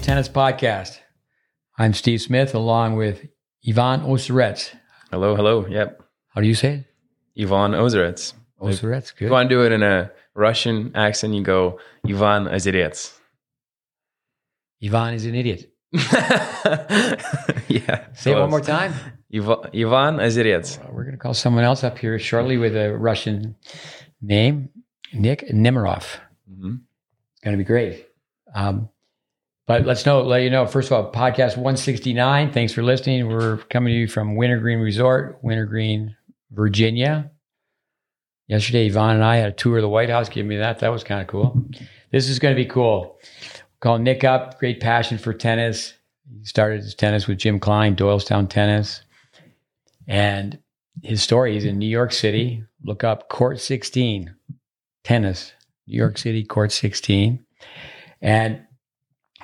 Tennis Podcast. I'm Steve Smith along with Ivan Osirets. Hello, hello. Yep. How do you say it? Ivan Ozerets. Osirets, If you want to do it in a Russian accent, you go Ivan Ozerets. Ivan is an idiot. yeah. Say it one more time. Ivan, Ivan. Uh, We're going to call someone else up here shortly with a Russian name, Nick Nemeroff. Mhm. It's going to be great. Um, but let's know, let you know, first of all, podcast 169. Thanks for listening. We're coming to you from Wintergreen Resort, Wintergreen, Virginia. Yesterday, Ivan and I had a tour of the White House. Give me that. That was kind of cool. This is going to be cool. Call Nick up. Great passion for tennis. He started his tennis with Jim Klein, Doylestown Tennis. And his story is in New York City. Look up Court 16 Tennis, New York City Court 16. And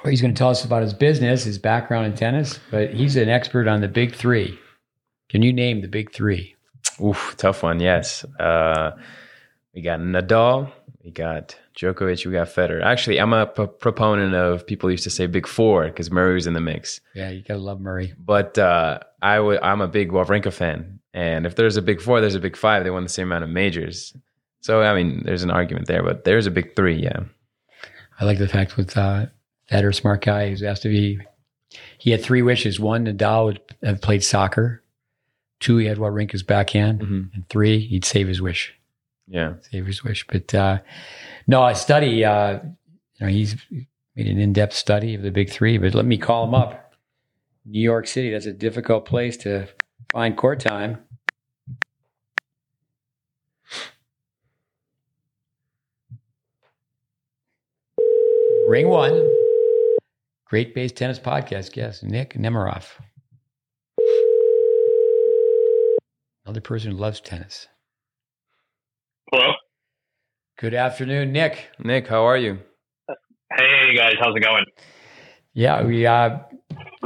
he's going to tell us about his business, his background in tennis, but he's an expert on the big three. Can you name the big three? Oof, tough one. Yes. Uh, we got Nadal, we got Djokovic, we got Federer. Actually, I'm a p- proponent of people used to say big four because Murray was in the mix. Yeah, you got to love Murray. But uh, I w- I'm a big Wawrinka fan, and if there's a big four, there's a big five. They won the same amount of majors. So I mean, there's an argument there, but there's a big three. Yeah. I like the fact with uh, Federer, smart guy, he was asked to be, he had three wishes. One, Nadal would have played soccer. Two, he had Wawrinka's backhand. hmm And three, he'd save his wish. Yeah. save his wish. But uh, no, I study. Uh, you know, he's made an in-depth study of the big three. But let me call him up. New York City. That's a difficult place to find court time. Ring one. Great Base Tennis Podcast guest, Nick Nemeroff. Another person who loves tennis. Hello. Good afternoon, Nick. Nick, how are you? Hey guys, how's it going? Yeah, we uh,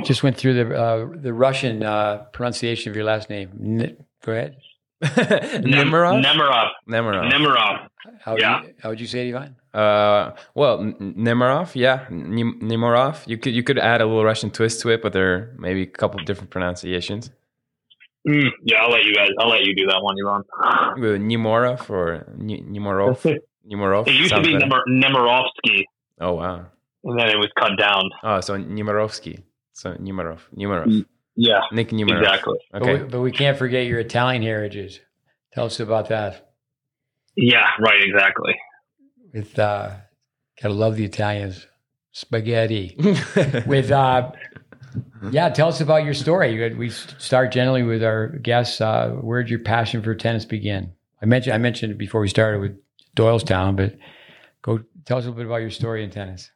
just went through the uh, the Russian uh, pronunciation of your last name. N- go ahead. Nemirov. Nemirov. Nemirov. Nemirov. How would Yeah. you, how would you say it, Ivan? Uh, well, N- Nemirov, yeah, Nim- Nemirov. You could you could add a little Russian twist to it, but there are maybe a couple of different pronunciations. Mm, yeah, I'll let you guys. I'll let you do that one, Ivan. Nemorov or N- Nemorov. Nemorov. It used to be better. Nemir- Nemirovsky, Oh wow. and then it was cut down. Oh, so Nemirovsky. So Nemirov. Nemirov. Mm, Yeah, Nick Nemeroff. exactly. But, Okay. we, but we can't forget your Italian heritage. Tell us about that. Yeah, right, exactly. With uh, gotta love the Italians. Spaghetti. With uh, yeah, tell us about your story. We start generally with our guests. Uh, where did your passion for tennis begin? I mentioned I mentioned it before we started with Doylestown, but go tell us a little bit about your story in tennis.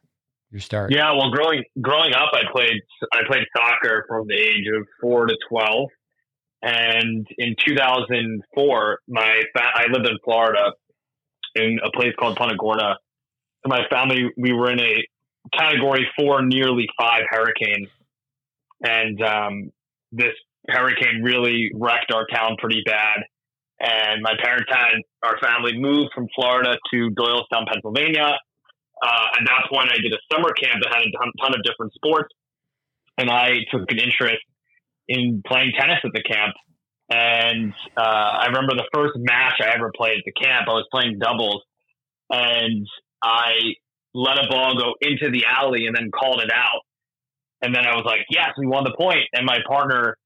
Your start. Yeah, well, growing growing up, I played I played soccer from the age of four to twelve, and in 2004, my fa- I lived in Florida in a place called Punta Gorda. So my family we were in a Category Four, nearly five hurricane, and um, this hurricane really wrecked our town pretty bad. And my parents had our family moved from Florida to Doylestown, Pennsylvania. Uh, at that point, I did a summer camp that had a ton, ton of different sports, and I took an interest in playing tennis at the camp. And uh, I remember the first match I ever played at the camp. I was playing doubles, and I let a ball go into the alley and then called it out. And then I was like, "Yes, we won the point." And my partner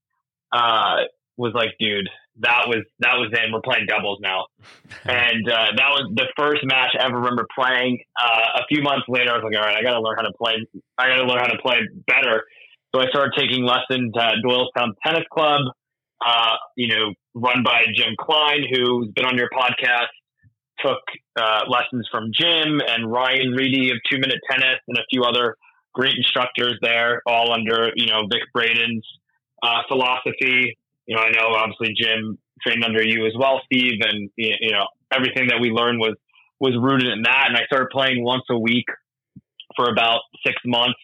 uh, was like, "Dude, that was that was it. We're playing doubles now." and uh, that was the first match I ever remember playing. Uh, a few months later, I was like, "All right, I got to learn how to play. I got to learn how to play better." So I started taking lessons at Doylestown Tennis Club, uh, you know, run by Jim Klein, who's been on your podcast. Took uh, lessons from Jim and Ryan Reedy of Two Minute Tennis and a few other great instructors there, all under you know Vic Braden's uh, philosophy. You know, I know obviously Jim trained under you as well, Steve, and you know everything that we learned was was rooted in that. And I started playing once a week for about six months.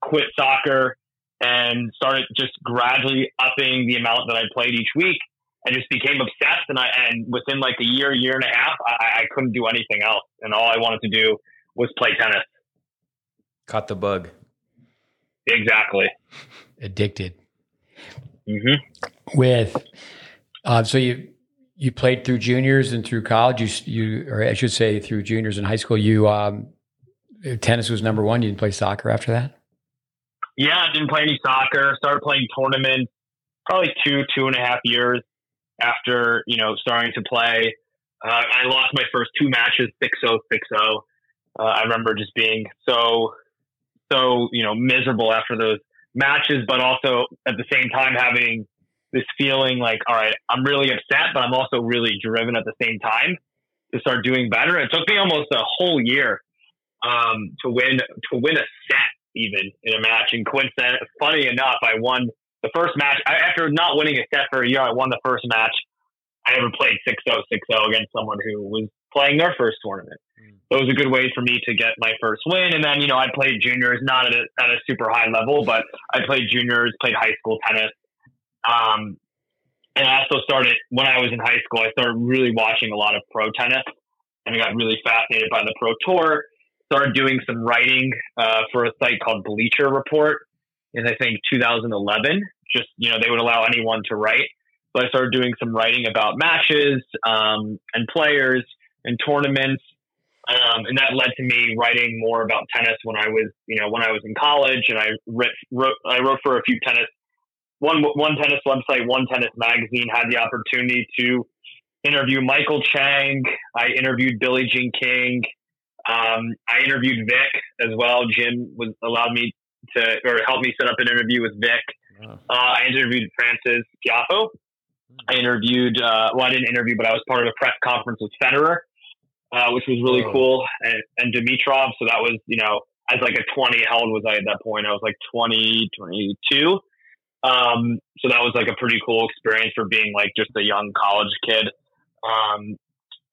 Quit soccer and started just gradually upping the amount that I played each week. and just became obsessed, and I and within like a year, year and a half, I, I couldn't do anything else, and all I wanted to do was play tennis. Caught the bug. exactly. Addicted. Mm-hmm. With uh, so you you played through juniors and through college. You you or I should say through juniors and high school. You um, tennis was number one. You didn't play soccer after that. Yeah, didn't play any soccer. Started playing tournaments probably two two and a half years after you know starting to play. Uh, I lost my first two matches 6-0, 6-0. Uh, I remember just being so so you know miserable after those matches, but also at the same time having this feeling like, all right, I'm really upset, but I'm also really driven at the same time to start doing better. It took me almost a whole year um, to win to win a set even in a match. And coincident, funny enough, I won the first match I, after not winning a set for a year. I won the first match I ever played 6-0, 6-0 against someone who was playing their first tournament. Mm. So it was a good way for me to get my first win. And then, you know, I played juniors, not at a, at a super high level, but I played juniors, played high school tennis. Um, and I also started, when I was in high school, I started really watching a lot of pro tennis and I got really fascinated by the pro tour. Started doing some writing uh, for a site called Bleacher Report in, I think, 2011. Just, you know, they would allow anyone to write. So I started doing some writing about matches um, and players and tournaments. Um, and that led to me writing more about tennis when I was, you know, when I was in college. And I wrote, wrote I wrote for a few tennis, one one tennis website, one tennis magazine. Had the opportunity to interview Michael Chang. I interviewed Billie Jean King. Um, I interviewed Vic as well. Jim was allowed me to or helped me set up an interview with Vic. Wow. Uh, I interviewed Frances Tiafoe. I interviewed, uh, well, I didn't interview, but I was part of a press conference with Federer, uh, which was really oh. cool, and, and Dimitrov. So that was, you know, as like a 20, how old was I at that point? I was like 20, 22. Um, so that was like a pretty cool experience for being like just a young college kid. Um,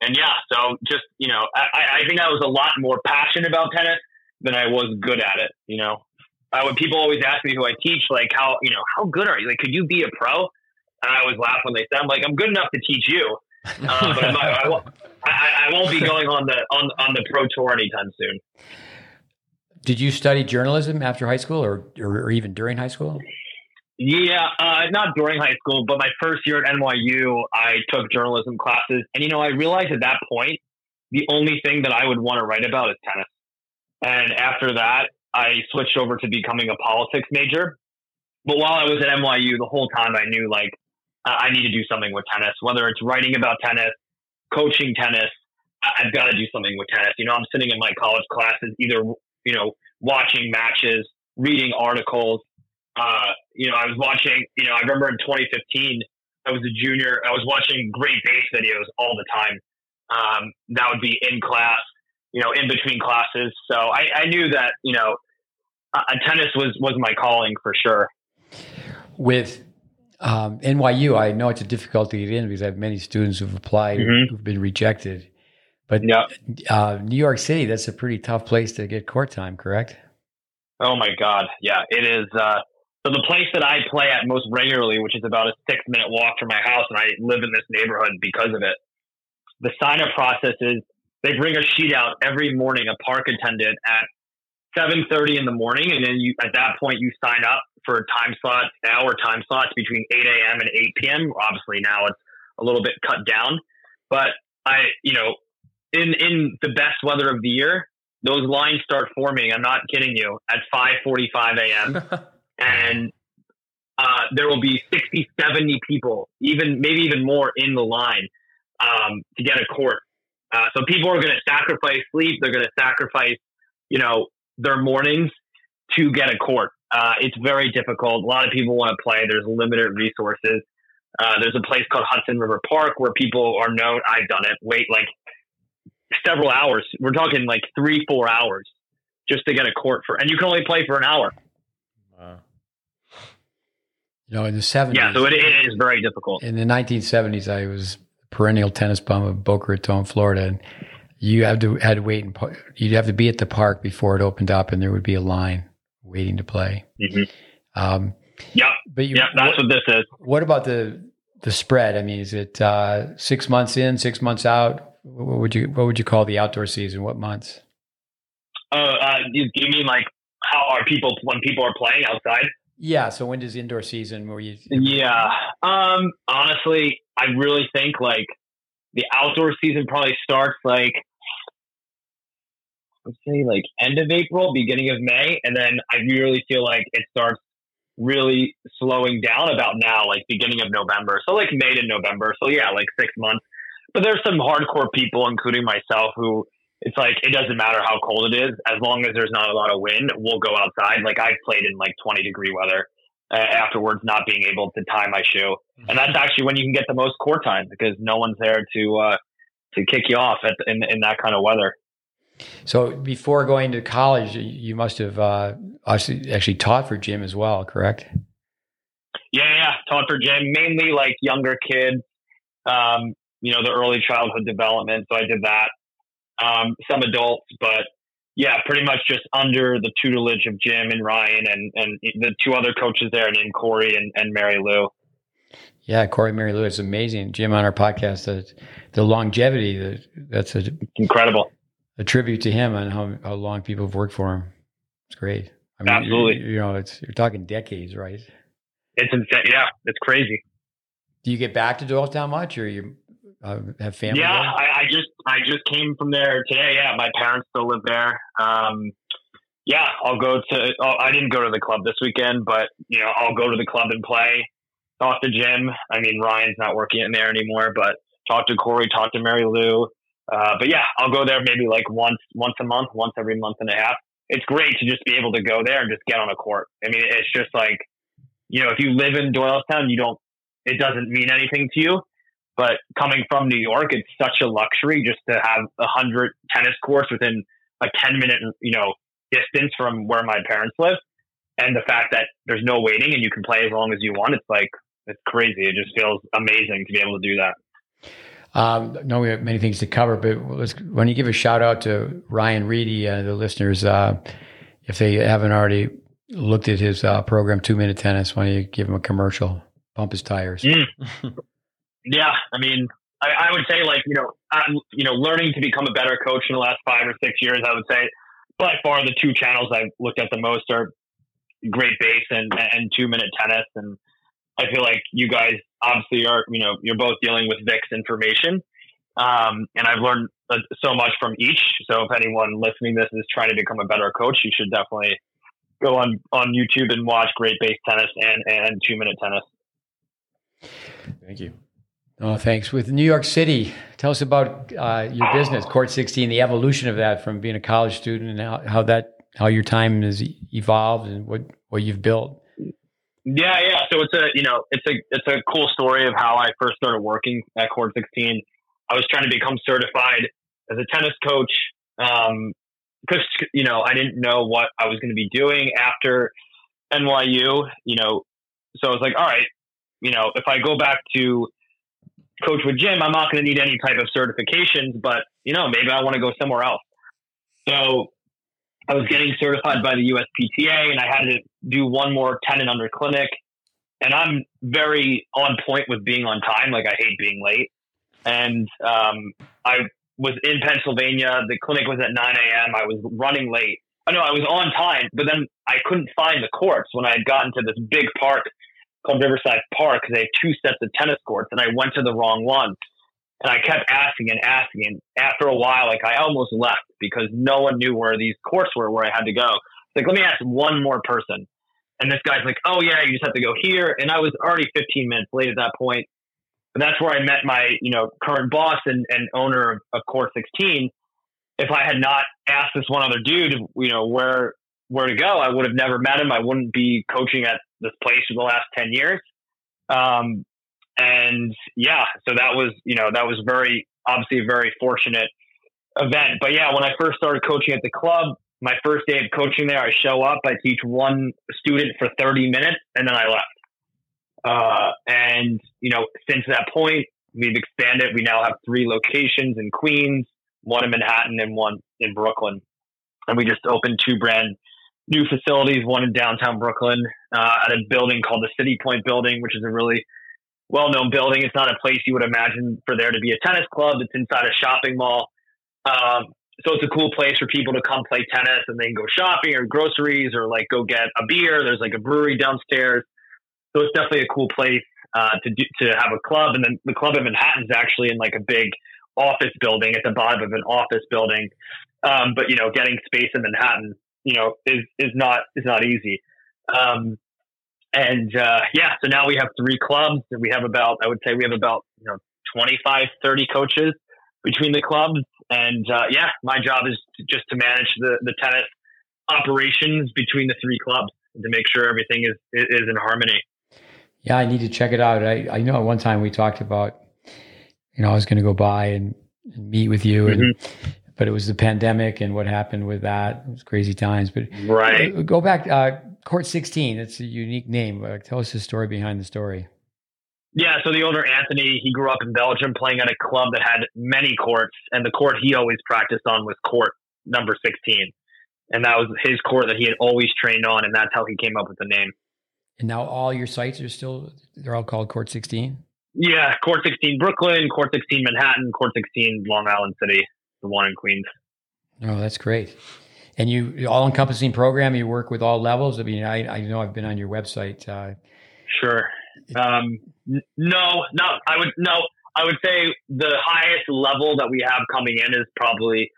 and yeah, so just, you know, I, I think I was a lot more passionate about tennis than I was good at it. You know, I would, people always ask me who I teach, like how, you know, how good are you? Like, could you be a pro? And I always laugh when they say, I'm like, I'm good enough to teach you. Uh, but not, I, won't, I, I, won't be going on the on, on the pro tour anytime soon. Did you study journalism after high school, or or, even during high school? Yeah, uh, not during high school, but my first year at NYU, I took journalism classes, and you know, I realized at that point the only thing that I would want to write about is tennis. And after that, I switched over to becoming a politics major. But while I was at NYU, the whole time I knew like I need to do something with tennis, whether it's writing about tennis, coaching tennis. I've got to do something with tennis. You know, I'm sitting in my college classes, either, you know, watching matches, reading articles. Uh, you know, I was watching, you know, I remember in 2015, I was a junior. I was watching great base videos all the time. Um, that would be in class, you know, in between classes. So I, I knew that, you know, uh, tennis was, was my calling for sure. With um, NYU, I know it's a difficulty to get in because I have many students who've applied mm-hmm. who've been rejected. But yeah. uh, New York City, that's a pretty tough place to get court time, correct? Oh my God, yeah, it is. Uh, so the place that I play at most regularly, which is about a six minute walk from my house, and I live in this neighborhood because of it. The sign up process is they bring a sheet out every morning, a park attendant at 7.30 in the morning and then you at that point you sign up for time slots hour time slots between 8 a.m and 8 p.m obviously now it's a little bit cut down but i you know in in the best weather of the year those lines start forming i'm not kidding you at 5.45 a.m and uh, there will be 60 70 people even maybe even more in the line um, to get a court uh, so people are going to sacrifice sleep they're going to sacrifice you know their mornings to get a court. Uh, it's very difficult. A lot of people want to play. There's limited resources. Uh, there's a place called Hudson River Park where people are known. I've done it. Wait like several hours. We're talking like three, four hours just to get a court for, and you can only play for an hour. You know, in the 70s. Yeah, so it, it is very difficult. In the 1970s, I was perennial tennis bum of Boca Raton, Florida. And you have to had to wait and you'd have to be at the park before it opened up, and there would be a line waiting to play. Mm-hmm. Um, yeah, but you, yeah, that's what, what, this is. What about the the spread? I mean, is it uh, six months in, six months out? What would you what would you call the outdoor season? What months? Uh, uh you, you mean like how are people when people are playing outside? Yeah. So when does indoor season where you? Yeah. Um. Honestly, I really think like the outdoor season probably starts like let's say like end of April, beginning of May, and then I really feel like it starts really slowing down about now, like beginning of November. So like May to November. So yeah, like six months. But there's some hardcore people, including myself, who it's like it doesn't matter how cold it is, as long as there's not a lot of wind, we'll go outside. Like I played in like 20 degree weather uh, afterwards, not being able to tie my shoe, and that's actually when you can get the most court time because no one's there to uh, to kick you off at, in in that kind of weather. So before going to college, you must have uh, actually taught for Jim as well, correct? Yeah, yeah, taught for Jim, mainly like younger kids. Um, you know, the early childhood development. So I did that. Um, some adults, but yeah, pretty much just under the tutelage of Jim and Ryan and, and the two other coaches there named Corey and, and Mary Lou. Yeah, Corey Mary Lou, it's amazing. Jim on our podcast, the, the longevity, the, that's a, incredible a tribute to him and how, how long people have worked for him. It's great. I mean, Absolutely. You, you know, it's you're talking decades, right? It's insane. Yeah, it's crazy. Do you get back to Doylestown much, or you uh, have family? Yeah, I, I, just I just came from there today. Yeah, my parents still live there. Um, yeah, I'll go to. Oh, I didn't go to the club this weekend, but you know, I'll go to the club and play. Talk to Jim. I mean, Ryan's not working in there anymore, but talk to Corey. Talk to Mary Lou. Uh, but yeah, I'll go there maybe like once once a month, once every month and a half. It's great to just be able to go there and just get on a court. I mean, it's just like, you know, if you live in Doylestown, you don't, it doesn't mean anything to you. But coming from New York, it's such a luxury just to have a hundred tennis courts within a 10 minute, you know, distance from where my parents live. And the fact that there's no waiting and you can play as long as you want, it's like, it's crazy. It just feels amazing to be able to do that. Um, no, we have many things to cover, but let's, why don't you give a shout out to Ryan Reedy, uh, the listeners, uh, if they haven't already looked at his uh, program, Two Minute Tennis, why don't you give him a commercial, pump his tires? Mm. yeah, I mean, I, I, would say like, you know, I'm, you know, learning to become a better coach in the last five or six years, I would say by far the two channels I've looked at the most are Great Base and, and Two Minute Tennis. And I feel like you guys obviously are, you know, you're both dealing with Vic's information. Um, and I've learned uh, so much from each. So if anyone listening to this is trying to become a better coach, you should definitely go on, on YouTube and watch Great Base Tennis and, and Two Minute Tennis. Thank you. Oh, thanks. With New York City, tell us about uh, your business, Court 16, the evolution of that from being a college student and how, how that how your time has evolved and what, what you've built. Yeah, yeah. So it's a you know it's a it's a cool story of how I first started working at Court 16. I was trying to become certified as a tennis coach because um, you know I didn't know what I was going to be doing after NYU. You know, so I was like, all right, you know, if I go back to coach with Jim, I'm not going to need any type of certifications, but you know, maybe I want to go somewhere else. So I was getting certified by the USPTA and I had to do one more 10 and under clinic. And I'm very on point with being on time. Like I hate being late. And um, I was in Pennsylvania. The clinic was at 9 a.m. I was running late. I know I was on time, but then I couldn't find the courts when I had gotten to this big park called Riverside Park they have two sets of tennis courts, and I went to the wrong one. And I kept asking and asking. And after a while, like I almost left because no one knew where these courts were, where I had to go. Like, let me ask one more person. And this guy's like, oh, yeah, you just have to go here. And I was already 15 minutes late at that point. But that's where I met my, you know, current boss and, and owner of, of Court 16. If I had not asked this one other dude, you know, where where to go, I would have never met him. I wouldn't be coaching at this place for the last 10 years. Um, and yeah, so that was, you know, that was very, obviously a very fortunate event. But yeah, when I first started coaching at the club, my first day of coaching there, I show up, I teach one student for 30 minutes, and then I left. Uh, and, you know, since that point, we've expanded. We now have three locations in Queens, one in Manhattan, and one in Brooklyn. And we just opened two brand new facilities, one in downtown Brooklyn uh, at a building called the City Point Building, which is a really well known building. It's not a place you would imagine for there to be a tennis club. It's inside a shopping mall. Um, so it's a cool place for people to come play tennis and then go shopping or groceries or like go get a beer. There's like a brewery downstairs. So it's definitely a cool place uh, to do, to have a club. And then the club in Manhattan is actually in like a big office building at the bottom of an office building. Um, but you know, getting space in Manhattan, you know, is is not is not easy. Um, and uh, yeah, so now we have three clubs, and we have about I would say we have about you know 25, 30 coaches between the clubs. And uh, yeah, my job is to, just to manage the the tennis operations between the three clubs and to make sure everything is is in harmony. Yeah, I need to check it out. I, I know at one time we talked about, you know, I was going to go by and, and, meet with you, and mm-hmm. but it was the pandemic and what happened with that. It was crazy times. But right, go back. Uh, Court 16. It's a unique name. Uh, tell us the story behind the story. Yeah, so the older Anthony, he grew up in Belgium playing at a club that had many courts, and the court he always practiced on was court number 16. And that was his court that he had always trained on, and that's how he came up with the name. And now all your sites are still, they're all called Court 16? Yeah, Court 16 Brooklyn, Court 16 Manhattan, Court 16 Long Island City, the one in Queens. Oh, that's great. And you all encompassing program, you work with all levels. I mean, I, I know I've been on your website. Uh, sure. Um, no, no, I would, no, I would say the highest level that we have coming in is probably,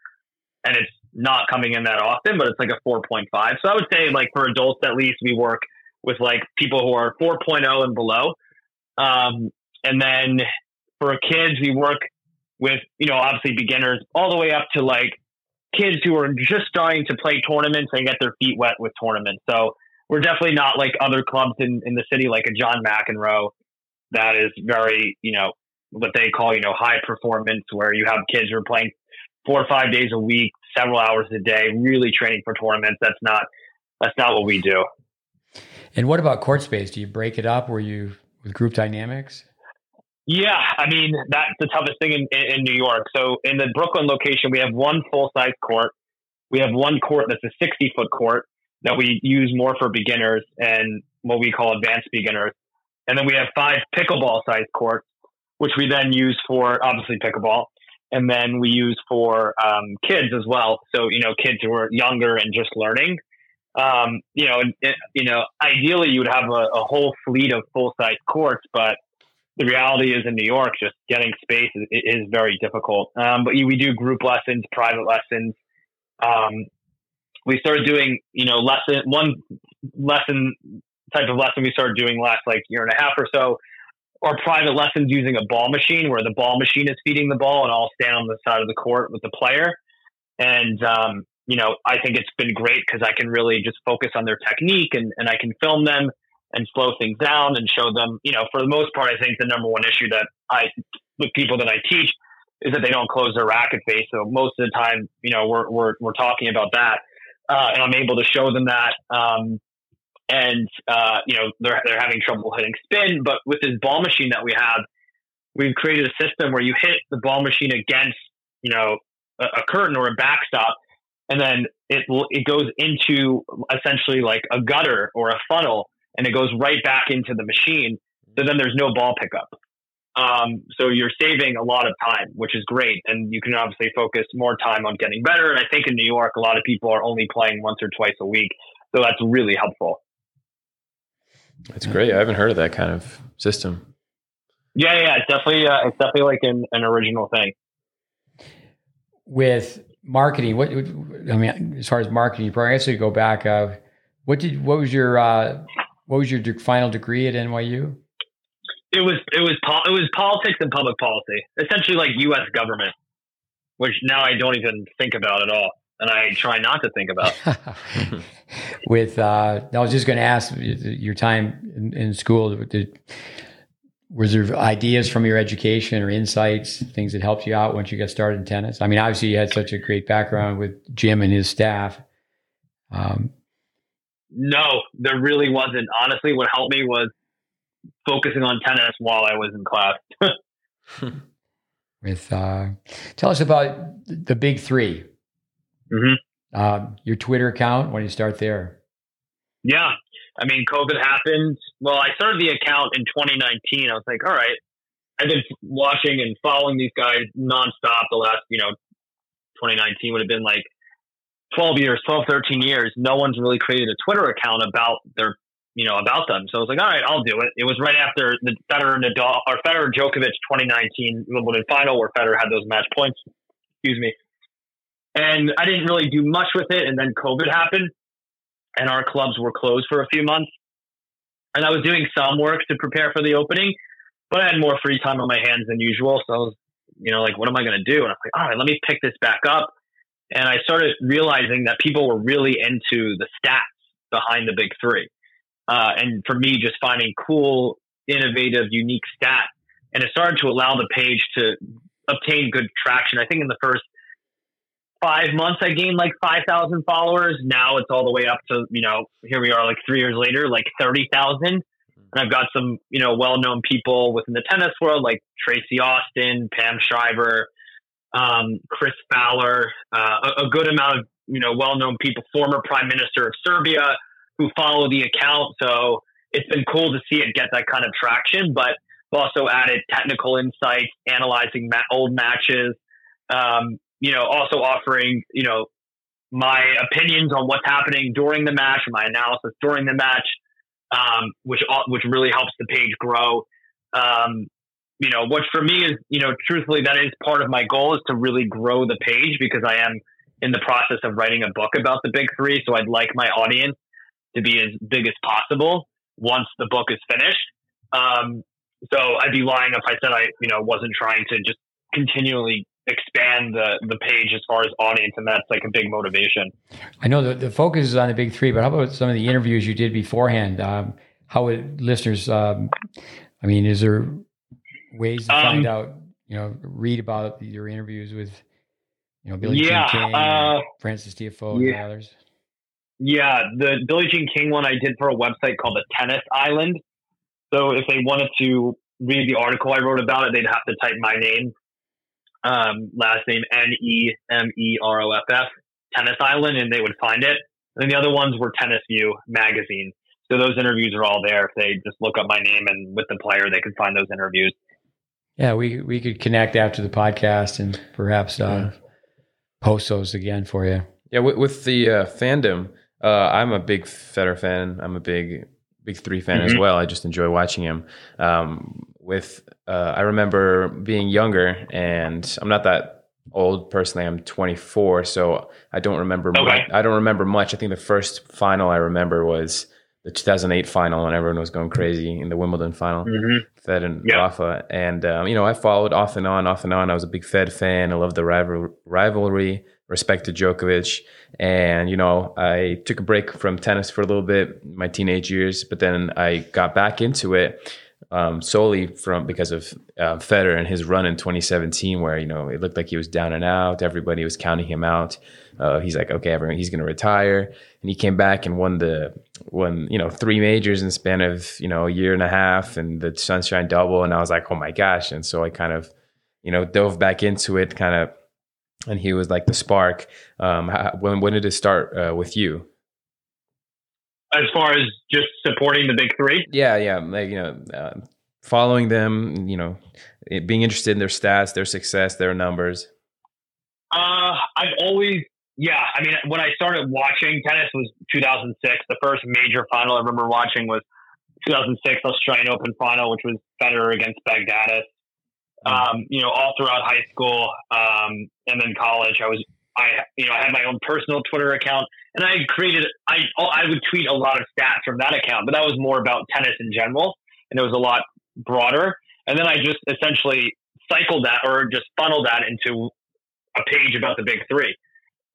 and it's not coming in that often, but it's like a 4.5. So I would say like for adults, at least we work with like people who are 4.0 and below. Um, and then for kids, we work with, you know, obviously beginners all the way up to like kids who are just starting to play tournaments and get their feet wet with tournaments. So we're definitely not like other clubs in, in the city, like a John McEnroe that is very, you know, what they call, you know, high performance where you have kids who are playing four or five days a week, several hours a day, really training for tournaments. That's not, that's not what we do. And what about court space? Do you break it up? Were you with group dynamics? Yeah, I mean that's the toughest thing in, in, in New York. So in the Brooklyn location, we have one full size court. We have one court that's a sixty foot court that we use more for beginners and what we call advanced beginners. And then we have five pickleball size courts, which we then use for obviously pickleball. And then we use for um, kids as well. So you know, kids who are younger and just learning um, you know, you know, ideally you would have a, a whole fleet of full size courts, but the reality is in New York, just getting space is, is very difficult. Um, but we do group lessons, private lessons. Um, we started doing, you know, lesson one lesson type of lesson we started doing last like year and a half or so, or private lessons using a ball machine where the ball machine is feeding the ball and I'll stand on the side of the court with the player. And um, you know, I think it's been great because I can really just focus on their technique and, and I can film them and slow things down and show them, you know, for the most part, I think the number one issue that I, with people that I teach is that they don't close their racket face. So most of the time, you know, we're, we're, we're talking about that. Uh, and I'm able to show them that. Um, and, uh, you know, they're, they're having trouble hitting spin, but with this ball machine that we have, we've created a system where you hit the ball machine against, you know, a, a curtain or a backstop and then it it goes into essentially like a gutter or a funnel, and it goes right back into the machine. So then there's no ball pickup. Um, so you're saving a lot of time, which is great, and you can obviously focus more time on getting better. And I think in New York, a lot of people are only playing once or twice a week, so that's really helpful. That's great. I haven't heard of that kind of system. Yeah, yeah, it's definitely uh, it's definitely like an, an original thing. With marketing. What I mean, as far as marketing, you probably have to go back. Uh, what did what was your uh, what was your final degree at NYU? It was it was it was politics and public policy, essentially like U.S. government, which now I don't even think about at all, and I try not to think about. With uh, I was just going to ask your time in, in school. Did, was there ideas from your education or insights, things that helped you out once you got started in tennis? I mean, obviously you had such a great background with Jim and his staff. Um, no, there really wasn't. Honestly, what helped me was focusing on tennis while I was in class. with uh, tell us about the big 3 mm-hmm. uh, your Twitter account. Why don't you start there? Yeah, I mean, COVID happened. Well, I started the account in 2019. I was like, all right, I've been watching and following these guys nonstop the last, you know, 2019 would have been like 12 years, 12, 13 years. No one's really created a Twitter account about their, you know, about them. So I was like, all right, I'll do it. It was right after the Federer Nadal or Federer Djokovic 2019 Wimbledon final where Federer had those match points. Excuse me. And I didn't really do much with it. And then COVID happened and our clubs were closed for a few months. And I was doing some work to prepare for the opening, but I had more free time on my hands than usual. So I was, you know, like, what am I going to do? And I was like, all right, let me pick this back up. And I started realizing that people were really into the stats behind the big three. Uh, and for me, just finding cool, innovative, unique stats. And it started to allow the page to obtain good traction. I think in the first five months, I gained like 5,000 followers. Now it's all the way up to, you know, here we are like three years later, like 30,000. And I've got some, you know, well known people within the tennis world like Tracy Austin, Pam Shriver, um, Chris Fowler, uh, a, a, good amount of, you know, well known people, former prime minister of Serbia who follow the account. So it's been cool to see it get that kind of traction, but also added technical insights, analyzing ma- old matches, um, you know, also offering, you know, my opinions on what's happening during the match, my analysis during the match, um, which which really helps the page grow. Um, you know, what for me is, you know, truthfully, that is part of my goal is to really grow the page because I am in the process of writing a book about the big three. So I'd like my audience to be as big as possible once the book is finished. Um, so I'd be lying if I said I, you know, wasn't trying to just continually expand the the page as far as audience, and that's like a big motivation. I know the, the focus is on the big three, but how about some of the interviews you did beforehand? Um, how would listeners? Um, I mean, is there ways to um, find out? You know, read about your interviews with you know Billie yeah, Jean King, uh, Frances Tiafoe, yeah. and others. Yeah, the Billie Jean King one I did for a website called the Tennis Island. So if they wanted to read the article I wrote about it, they'd have to type my name um, last name N E M E R O F F, Tennis Island, and they would find it. And then the other ones were Tennis View magazine. So those interviews are all there. If they just look up my name and with the player, they can find those interviews. Yeah, we we could connect after the podcast and perhaps uh, post those again for you. Yeah, with, with the uh, fandom, uh, I'm a big Federer fan. I'm a big big three fan mm-hmm. as well. I just enjoy watching him. Um, with uh, I remember being younger, and I'm not that old personally. I'm 24, so I don't remember. Okay. Much, I don't remember much. I think the first final I remember was the 2008 final, when everyone was going crazy in the Wimbledon final, mm-hmm. Fed and yep. Rafa. And um, you know, I followed off and on, off and on. I was a big Fed fan. I loved the rival- rivalry. Respected Djokovic, and you know, I took a break from tennis for a little bit, my teenage years, but then I got back into it um, solely from because of uh, Federer and his run in 2017, where you know it looked like he was down and out. Everybody was counting him out. Uh, he's like, okay, everyone, he's going to retire, and he came back and won the won you know three majors in the span of you know a year and a half, and the Sunshine Double, and I was like, oh my gosh, and so I kind of you know dove back into it, kind of, and he was like the spark. Um, how, when when did it start uh, with you? as far as just supporting the big three. Yeah, yeah, like you know, uh, following them, you know, being interested in their stats, their success, their numbers. Uh, I've always, yeah. I mean, when I started watching tennis was 2006. The first major final I remember watching was 2006 Australian Open final, which was Federer against Baghdatis. Mm. Um, you know, all throughout high school um, and then college, I was I you know I had my own personal Twitter account, and I created I I would tweet a lot of stats from that account, but that was more about tennis in general, and it was a lot broader. And then I just essentially cycled that or just funneled that into a page about the big three.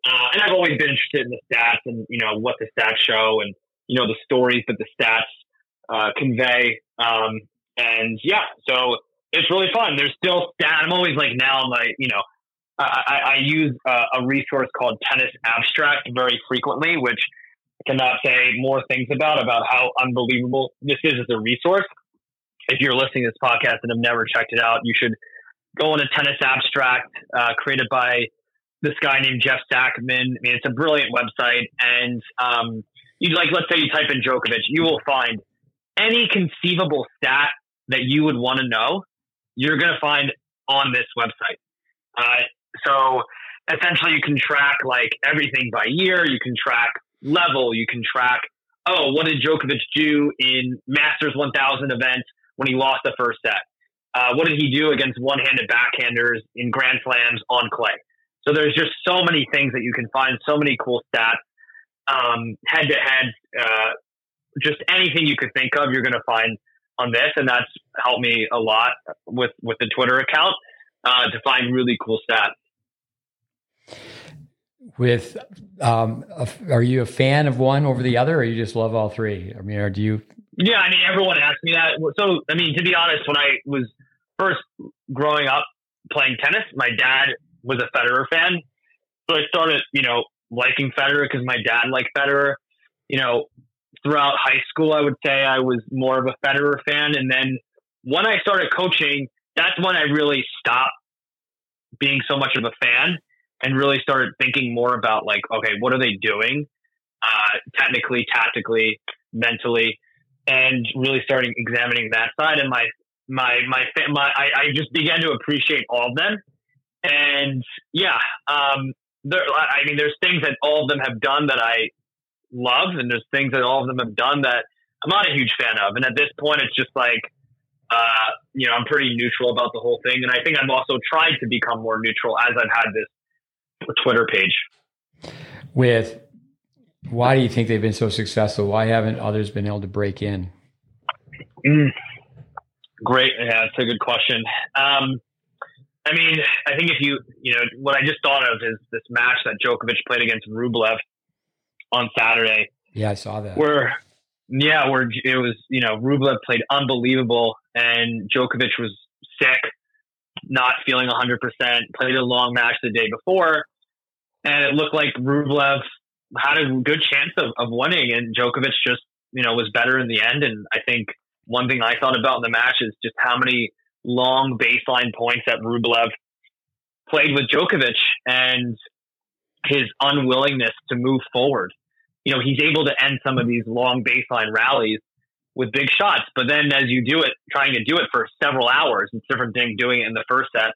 Uh, and I've always been interested in the stats and you know what the stats show and you know the stories that the stats uh, convey. Um, and yeah, so it's really fun. There's still stats. I'm always like now I'm like you know I, I use a, a resource called Tennis Abstract very frequently, which I cannot say more things about about how unbelievable this is as a resource. If you're listening to this podcast and have never checked it out, you should go on a Tennis Abstract uh, created by this guy named Jeff Sackmann. I mean, it's a brilliant website, and um, you like let's say you type in Djokovic, you will find any conceivable stat that you would want to know. You're going to find on this website. Uh, so essentially you can track like everything by year. You can track level. You can track, oh, what did Djokovic do in Masters 1000 events when he lost the first set? Uh, what did he do against one-handed backhanders in Grand Slams on clay? So there's just so many things that you can find, so many cool stats, um, head-to-head, uh, just anything you could think of, you're going to find on this, and that's helped me a lot with with the Twitter account uh, to find really cool stats. With, um, are you a fan of one over the other, or you just love all three? I mean, or do you? Yeah, I mean, everyone asks me that. So, I mean, to be honest, when I was first growing up playing tennis, my dad was a Federer fan, so I started, you know, liking Federer because my dad liked Federer. You know, throughout high school, I would say I was more of a Federer fan. And then when I started coaching, that's when I really stopped being so much of a fan and really started thinking more about like, okay, what are they doing? Uh, technically, tactically, mentally, and really starting examining that side. And my, my, my, my, I, I just began to appreciate all of them. And yeah, um, there, I mean, there's things that all of them have done that I love, and there's things that all of them have done that I'm not a huge fan of. And at this point, it's just like, uh, you know, I'm pretty neutral about the whole thing. And I think I'm also trying to become more neutral as I've had this Twitter page. With why do you think they've been so successful? Why haven't others been able to break in? Mm, great. Yeah, that's a good question. Um, I mean, I think if you, you know, what I just thought of is this match that Djokovic played against Rublev on Saturday. Yeah, I saw that. Where, yeah, where it was, you know, Rublev played unbelievable and Djokovic was sick, not feeling 100%, played a long match the day before. And it looked like Rublev had a good chance of, of winning and Djokovic just, you know, was better in the end. And I think one thing I thought about in the match is just how many long baseline points that Rublev played with Djokovic. And his unwillingness to move forward. You know, he's able to end some of these long baseline rallies with big shots, but then as you do it, trying to do it for several hours, it's different thing doing it in the first set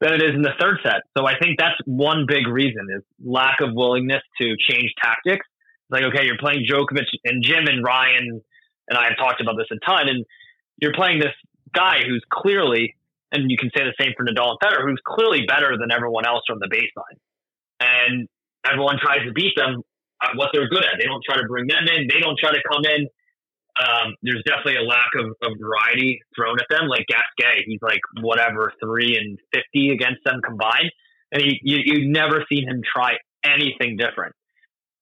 than it is in the third set. So I think that's one big reason is lack of willingness to change tactics. It's Like, okay, you're playing Djokovic and Jim and Ryan and I have talked about this a ton, and you're playing this guy who's clearly, and you can say the same for Nadal and Federer, who's clearly better than everyone else from the baseline and everyone tries to beat them at what they're good at. They don't try to bring them in. They don't try to come in. Um, there's definitely a lack of, of variety thrown at them. Like Gasquet, he's like whatever three and fifty against them combined, and he you you never seen him try anything different.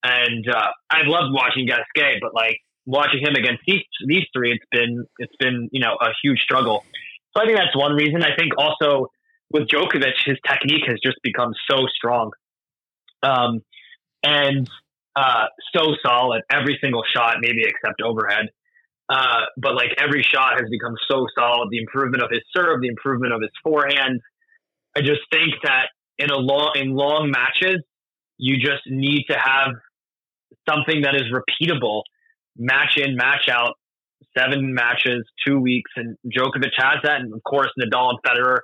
And uh, I've loved watching Gasquet, but like watching him against these these three, it's been it's been you know a huge struggle. So I think that's one reason. I think also with Djokovic, his technique has just become so strong um, and uh, so solid every single shot, maybe except overhead. Uh, but like every shot has become so solid. The improvement of his serve, the improvement of his forehand. I just think that in a long in long matches, you just need to have something that is repeatable, match in, match out, seven matches, two weeks, and Djokovic has that, and of course Nadal and Federer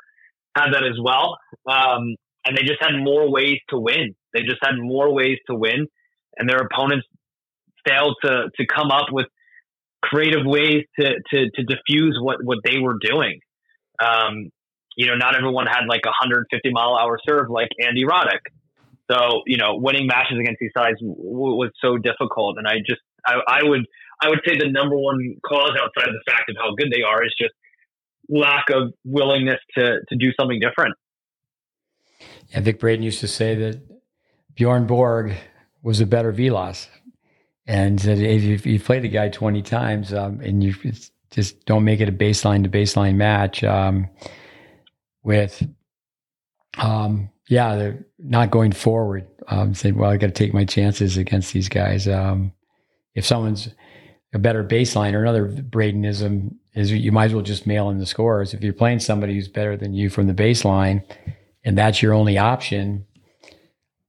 have that as well. Um, and they just had more ways to win. They just had more ways to win, and their opponents failed to to come up with creative ways to to, to diffuse what what they were doing. Um, you know, not everyone had like a 150 mile hour serve like Andy Roddick. So you know, winning matches against these guys w- was so difficult, and I just I, I would I would say the number one cause outside of the fact of how good they are is just lack of willingness to to do something different. Yeah, Vic Braden used to say that Bjorn Borg was a better Vilas, And if you play the guy 20 times um, and you just don't make it a baseline to baseline match um, with, um, yeah, they're not going forward. Um, saying, well, I got to take my chances against these guys. Um, if someone's a better baseline or another Bradenism is you might as well just mail in the scores. If you're playing somebody who's better than you from the baseline and that's your only option,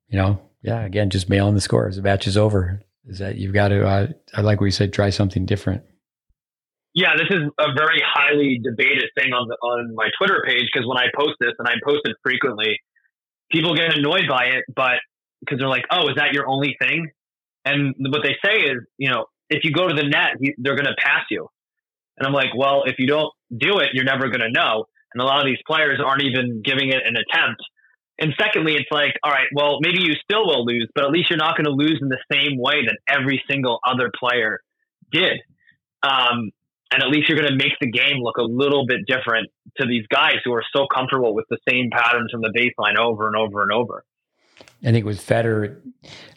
you know, yeah, again, just mail in the scores. The match is over. Is that you've got to, uh, I like what you said, try something different. Yeah, this is a very highly debated thing on the, on my Twitter page because when I post this, and I post it frequently, people get annoyed by it, but because they're like, oh, is that your only thing? And what they say is, you know, if you go to the net, they're going to pass you. And I'm like, well, if you don't do it, you're never going to know. And a lot of these players aren't even giving it an attempt. And secondly, it's like, all right, well, maybe you still will lose, but at least you're not going to lose in the same way that every single other player did. Um, and at least you're going to make the game look a little bit different to these guys who are so comfortable with the same patterns from the baseline over and over and over. I think with Federer,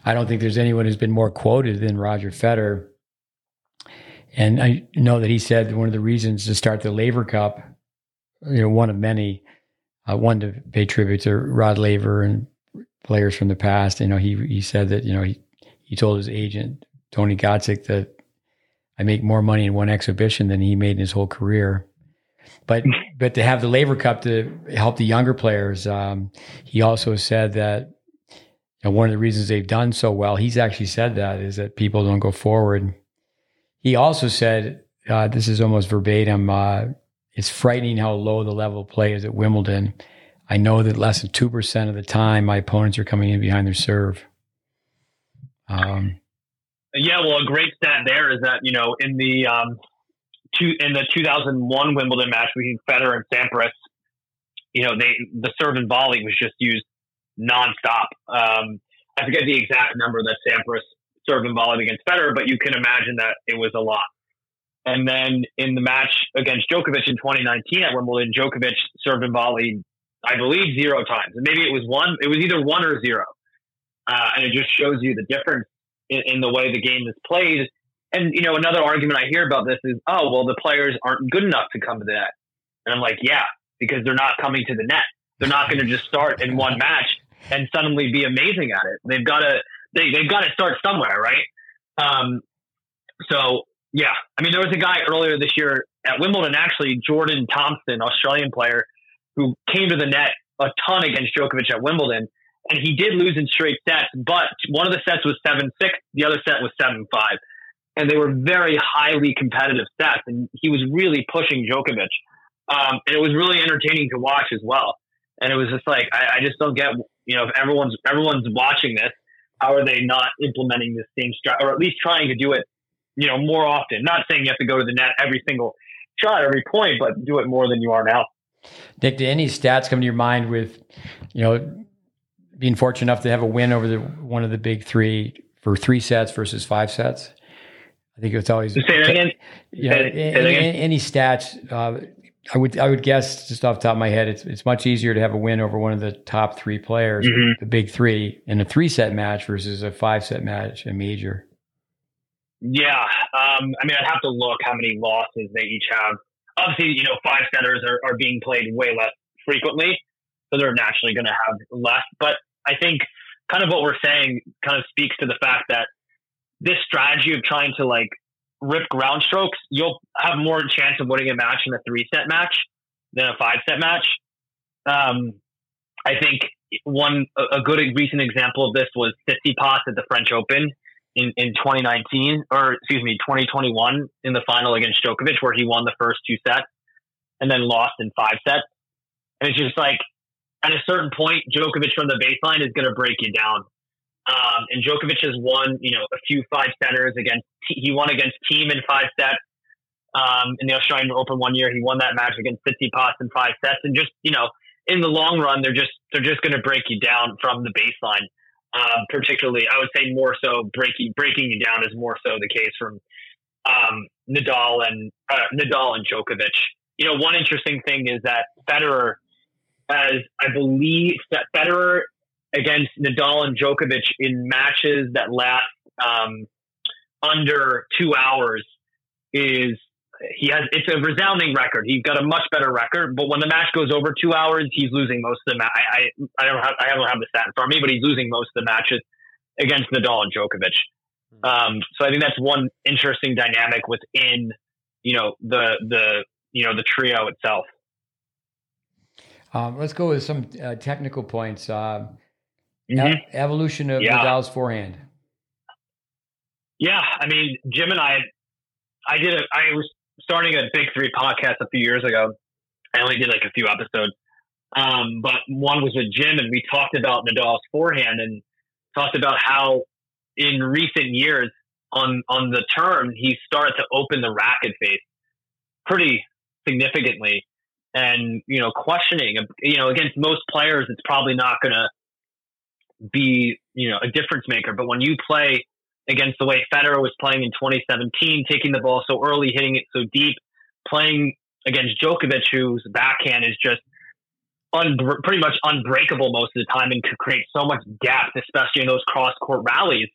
I don't think there's anyone who's been more quoted than Roger Federer. And I know that he said one of the reasons to start the Laver Cup, you know, one of many, uh, one to pay tribute to Rod Laver and players from the past. You know, he he said that you know he he told his agent Tony Godsick that I make more money in one exhibition than he made in his whole career. But but to have the Laver Cup to help the younger players, um, he also said that know, one of the reasons they've done so well, he's actually said that is that people don't go forward. He also said, uh, this is almost verbatim. Uh, it's frightening how low the level of play is at Wimbledon. I know that less than two percent of the time my opponents are coming in behind their serve. Um, yeah, well, a great stat there is that you know in the um, two in the 2001 Wimbledon match between Federer and Sampras, you know they the serve and volley was just used nonstop. Um, I forget the exact number that Sampras served and volleyed against Federer, but you can imagine that it was a lot. And then in the match against Djokovic in 2019 at Wimbledon, Djokovic served and volleyed, I believe, zero times. And maybe it was one. It was either one or zero. Uh, and it just shows you the difference in, in the way the game is played. And you know, another argument I hear about this is, oh, well, the players aren't good enough to come to the net. And I'm like, yeah, because they're not coming to the net. They're not going to just start in one match and suddenly be amazing at it. They've got to they they've got to start somewhere, right? Um, so yeah, I mean, there was a guy earlier this year at Wimbledon, actually, Jordan Thompson, Australian player, who came to the net a ton against Djokovic at Wimbledon, and he did lose in straight sets. But one of the sets was seven six, the other set was seven five, and they were very highly competitive sets. And he was really pushing Djokovic, um, and it was really entertaining to watch as well. And it was just like I, I just don't get, you know, if everyone's everyone's watching this, how are they not implementing this same strategy, or at least trying to do it, you know, more often? Not saying you have to go to the net every single shot, every point, but do it more than you are now. Nick, do any stats come to your mind with, you know, being fortunate enough to have a win over the one of the big three for three sets versus five sets. I think it's always say that again. Yeah, you know, any, any, stats? Uh, I would I would guess just off the top of my head, it's it's much easier to have a win over one of the top three players, mm-hmm. the big three, in a three set match versus a five set match, a major. Yeah, um, I mean, I'd have to look how many losses they each have. Obviously, you know, five setters are, are being played way less frequently, so they're naturally going to have less. But I think kind of what we're saying kind of speaks to the fact that this strategy of trying to like rip ground strokes, you'll have more chance of winning a match in a three set match than a five set match. Um, I think one a good recent example of this was Tsitsipas at the French Open in, in 2019 or excuse me 2021 in the final against Djokovic where he won the first two sets and then lost in five sets. And it's just like at a certain point, Djokovic from the baseline is going to break you down. Um, and Djokovic has won, you know, a few five setters against. He won against Thiem in five sets um, in the Australian Open one year. He won that match against Tsitsipas in five sets, and just you know, in the long run, they're just they're just going to break you down from the baseline. Um, particularly, I would say more so breaking breaking you down is more so the case from um, Nadal and uh, Nadal and Djokovic. You know, one interesting thing is that Federer as I believe that Federer against Nadal and Djokovic in matches that last um, under two hours is he has it's a resounding record. He's got a much better record, but when the match goes over two hours, he's losing most of the match. I, I, I don't have I don't have the stat in front of me, but he's losing most of the matches against Nadal and Djokovic. Hmm. Um, so I think that's one interesting dynamic within you know the the you know the trio itself. Um, let's go with some uh, technical points. Uh, mm-hmm. evolution of yeah. Nadal's forehand. Yeah, I mean, Jim and I, I did a, I was starting a Big Three podcast a few years ago. I only did like a few episodes, Um, but one was with Jim, and we talked about Nadal's forehand and talked about how in recent years on on the turn he started to open the racket face pretty significantly, and you know questioning you know against most players it's probably not going to be you know a difference maker, but when you play against the way Federer was playing in 2017, taking the ball so early, hitting it so deep, playing against Djokovic, whose backhand is just un- pretty much unbreakable most of the time and could create so much depth, especially in those cross court rallies.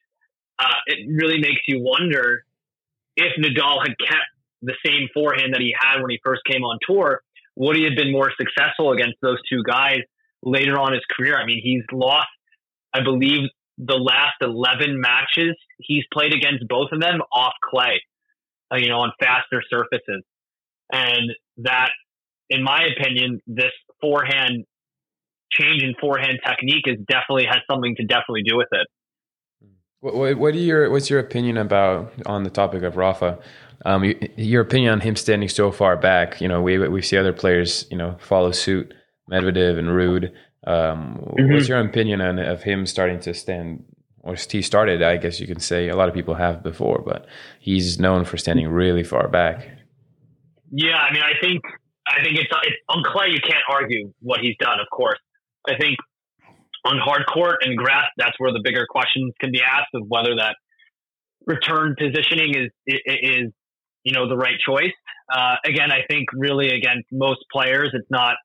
Uh, it really makes you wonder if Nadal had kept the same forehand that he had when he first came on tour, would he have been more successful against those two guys later on his career? I mean, he's lost, I believe, the last 11 matches he's played against both of them off clay, uh, you know, on faster surfaces. And that, in my opinion, this forehand change in forehand technique is definitely has something to definitely do with it. What, what, your what's your opinion about on the topic of Rafa? Um, your opinion on him standing so far back? You know, we we see other players, you know, follow suit, Medvedev and Ruud. Um, mm-hmm. What's your opinion on of him starting to stand? Or he started, I guess you can say. A lot of people have before, but he's known for standing really far back. Yeah, I mean, I think I think it's, it's on clay. You can't argue what he's done. Of course, I think on hard court and grass, that's where the bigger questions can be asked of whether that return positioning is is you know the right choice. Uh, again, I think really against most players, it's not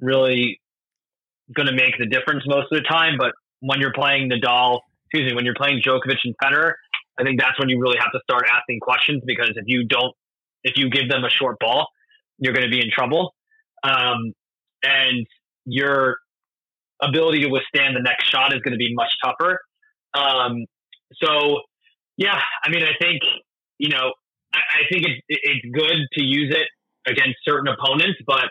really going to make the difference most of the time. But when you're playing Nadal, excuse me, when you're playing Djokovic and Federer, I think that's when you really have to start asking questions because if you don't, if you give them a short ball, you're going to be in trouble. Um, and your ability to withstand the next shot is going to be much tougher. Um, so, yeah, I mean, I think, you know, I, I think it's, it's good to use it against certain opponents, but,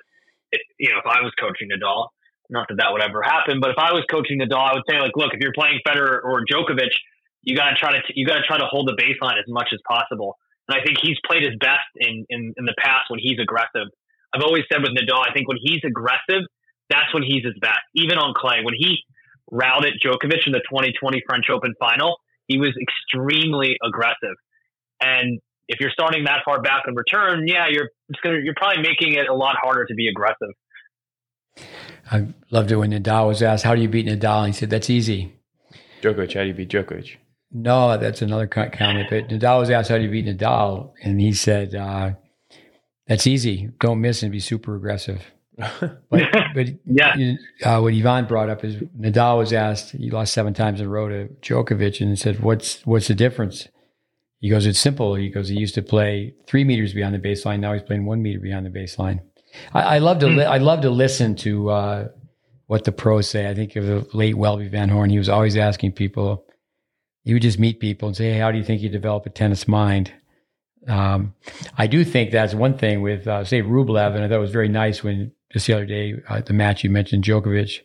it, you know, if I was coaching Nadal, not that that would ever happen, but if I was coaching Nadal, I would say, like, look, if you're playing Federer or Djokovic, you got to try to, you got to try to hold the baseline as much as possible. And I think he's played his best in, in, in the past when he's aggressive. I've always said with Nadal, I think when he's aggressive, that's when he's his best. Even on clay, when he routed Djokovic in the 2020 French Open final, he was extremely aggressive. And if you're starting that far back in return, yeah, you're gonna, you're probably making it a lot harder to be aggressive. I loved it when Nadal was asked, "How do you beat Nadal?" And he said, "That's easy." Djokovic, how do you beat Djokovic? No, that's another comment. But Nadal was asked how do you beat Nadal, and he said, uh, "That's easy. Don't miss and be super aggressive." but, but yeah, uh, what Ivan brought up is Nadal was asked. He lost seven times in a row to Djokovic, and said, "What's what's the difference?" He goes, "It's simple." He goes, "He used to play three meters beyond the baseline. Now he's playing one meter beyond the baseline." I, I love to li- I love to listen to uh, what the pros say. I think of the late Welby Van Horn. He was always asking people He would just meet people and say, hey, how do you think you develop a tennis mind? Um, I do think that's one thing with, uh, say, Rublev, and I thought it was very nice when just the other day, uh, the match you mentioned, Djokovic,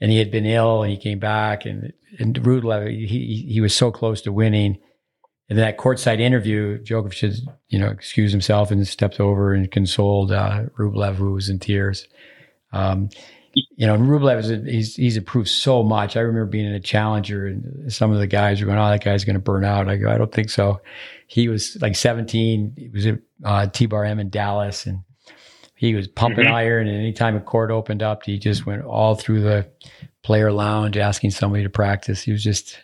and he had been ill and he came back, and, and Rublev, he, he was so close to winning. And that courtside interview, Djokovic, has, you know, excused himself and stepped over and consoled uh, Rublev, who was in tears. Um, you know, Rublev is a, he's he's improved so much. I remember being in a challenger and some of the guys were going, "Oh, that guy's going to burn out." I go, "I don't think so." He was like 17. He was at uh, T Bar M in Dallas, and he was pumping mm-hmm. iron. And anytime a court opened up, he just went all through the player lounge asking somebody to practice. He was just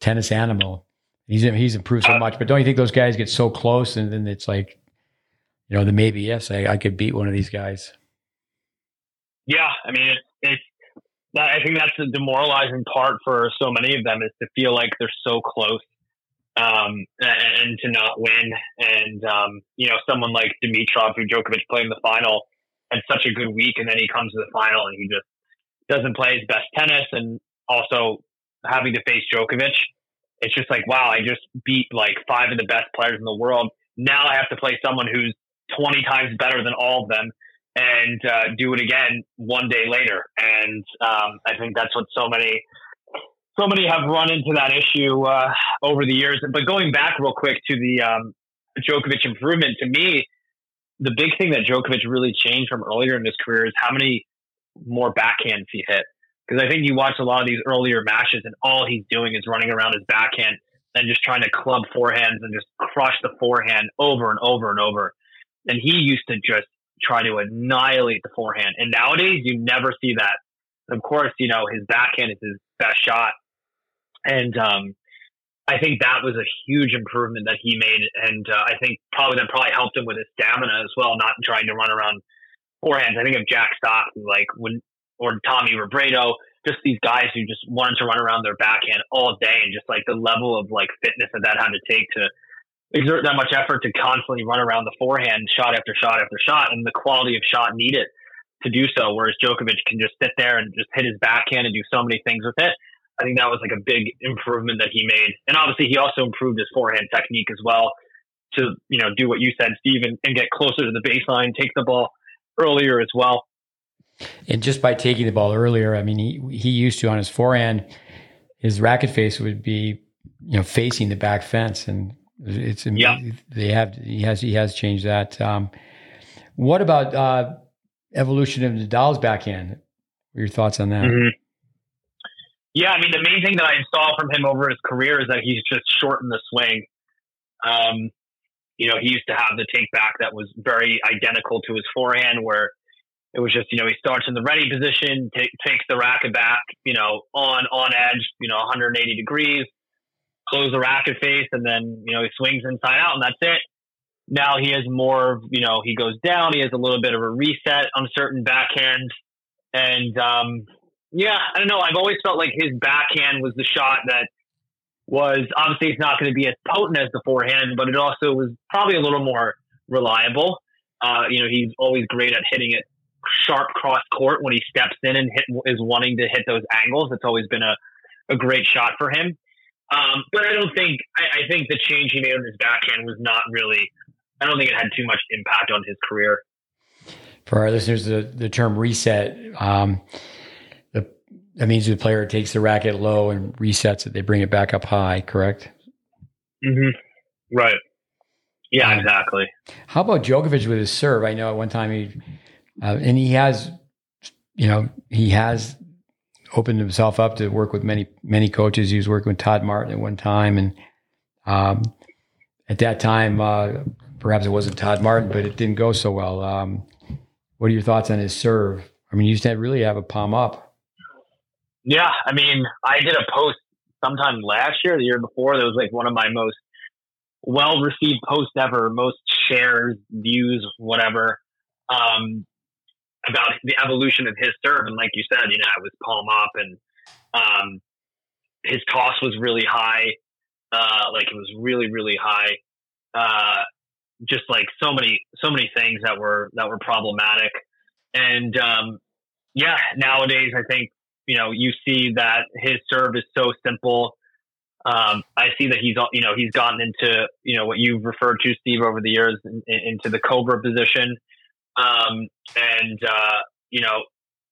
tennis animal. He's he's improved so uh, much. But don't you think those guys get so close, and then it's like, you know, the maybe yes, I, I could beat one of these guys. Yeah, I mean, it's, it's I think that's the demoralizing part for so many of them is to feel like they're so close um, and, and, to not win. And, um, you know, someone like Dimitrov, who Djokovic played in the final, had such a good week, and then he comes to the final and he just doesn't play his best tennis. And also having to face Djokovic, it's just like, wow, I just beat like five of the best players in the world. Now I have to play someone who's 20 times better than all of them and uh, do it again one day later. And um, I think that's what so many so many have run into that issue uh, over the years. But going back real quick to the um, Djokovic improvement, to me, the big thing that Djokovic really changed from earlier in his career is how many more backhands he hit. Because I think you watch a lot of these earlier matches, and all he's doing is running around his backhand and just trying to club forehands and just crush the forehand over and over and over. And he used to just try to annihilate the forehand. And nowadays, you never see that. Of course, you know his backhand is his best shot, and um, I think that was a huge improvement that he made, and uh, I think probably that probably helped him with his stamina as well, not trying to run around forehands. I think of Jack Sock, like when or Tommy Robredo, just these guys who just wanted to run around their backhand all day, and just like the level of like fitness that that had to take to exert that much effort to constantly run around the forehand, shot after shot after shot, and the quality of shot needed to do so. Whereas Djokovic can just sit there and just hit his backhand and do so many things with it. I think that was like a big improvement that he made. And obviously, he also improved his forehand technique as well to, you know, do what you said, Steve, and, and get closer to the baseline, take the ball earlier as well. And just by taking the ball earlier, I mean, he, he used to on his forehand, his racket face would be, you know, facing the back fence. And it's, yeah. they have, he has, he has changed that. Um, what about, uh, evolution of Nadal's backhand? What are your thoughts on that? Mm-hmm. Yeah, I mean, the main thing that I saw from him over his career is that he's just shortened the swing. Um, you know, he used to have the take back that was very identical to his forehand, where it was just, you know, he starts in the ready position, t- takes the racket back, you know, on on edge, you know, 180 degrees, close the racket face, and then you know he swings inside out, and that's it. Now he has more, you know, he goes down. He has a little bit of a reset on certain backhands, and um, yeah, I don't know. I've always felt like his backhand was the shot that was obviously it's not going to be as potent as the forehand, but it also was probably a little more reliable. Uh, you know, he's always great at hitting it sharp cross court when he steps in and hit, is wanting to hit those angles. It's always been a, a great shot for him. Um, but I don't think I, I think the change he made on his backhand was not really. I don't think it had too much impact on his career. For our listeners, the, the term reset. Um, that means the player takes the racket low and resets it. They bring it back up high, correct? Mm-hmm. Right. Yeah, um, exactly. How about Djokovic with his serve? I know at one time he, uh, and he has, you know, he has opened himself up to work with many many coaches. He was working with Todd Martin at one time, and um, at that time, uh, perhaps it wasn't Todd Martin, but it didn't go so well. Um, what are your thoughts on his serve? I mean, he used to really have a palm up. Yeah, I mean, I did a post sometime last year, the year before. That was like one of my most well received posts ever, most shares, views, whatever, um, about the evolution of his serve. And like you said, you know, it was palm up and um, his toss was really high. Uh, like it was really, really high. Uh, just like so many, so many things that were that were problematic. And um, yeah, nowadays I think you know, you see that his serve is so simple. Um, I see that he's, you know, he's gotten into, you know, what you've referred to, Steve, over the years in, into the Cobra position. Um, and, uh, you know,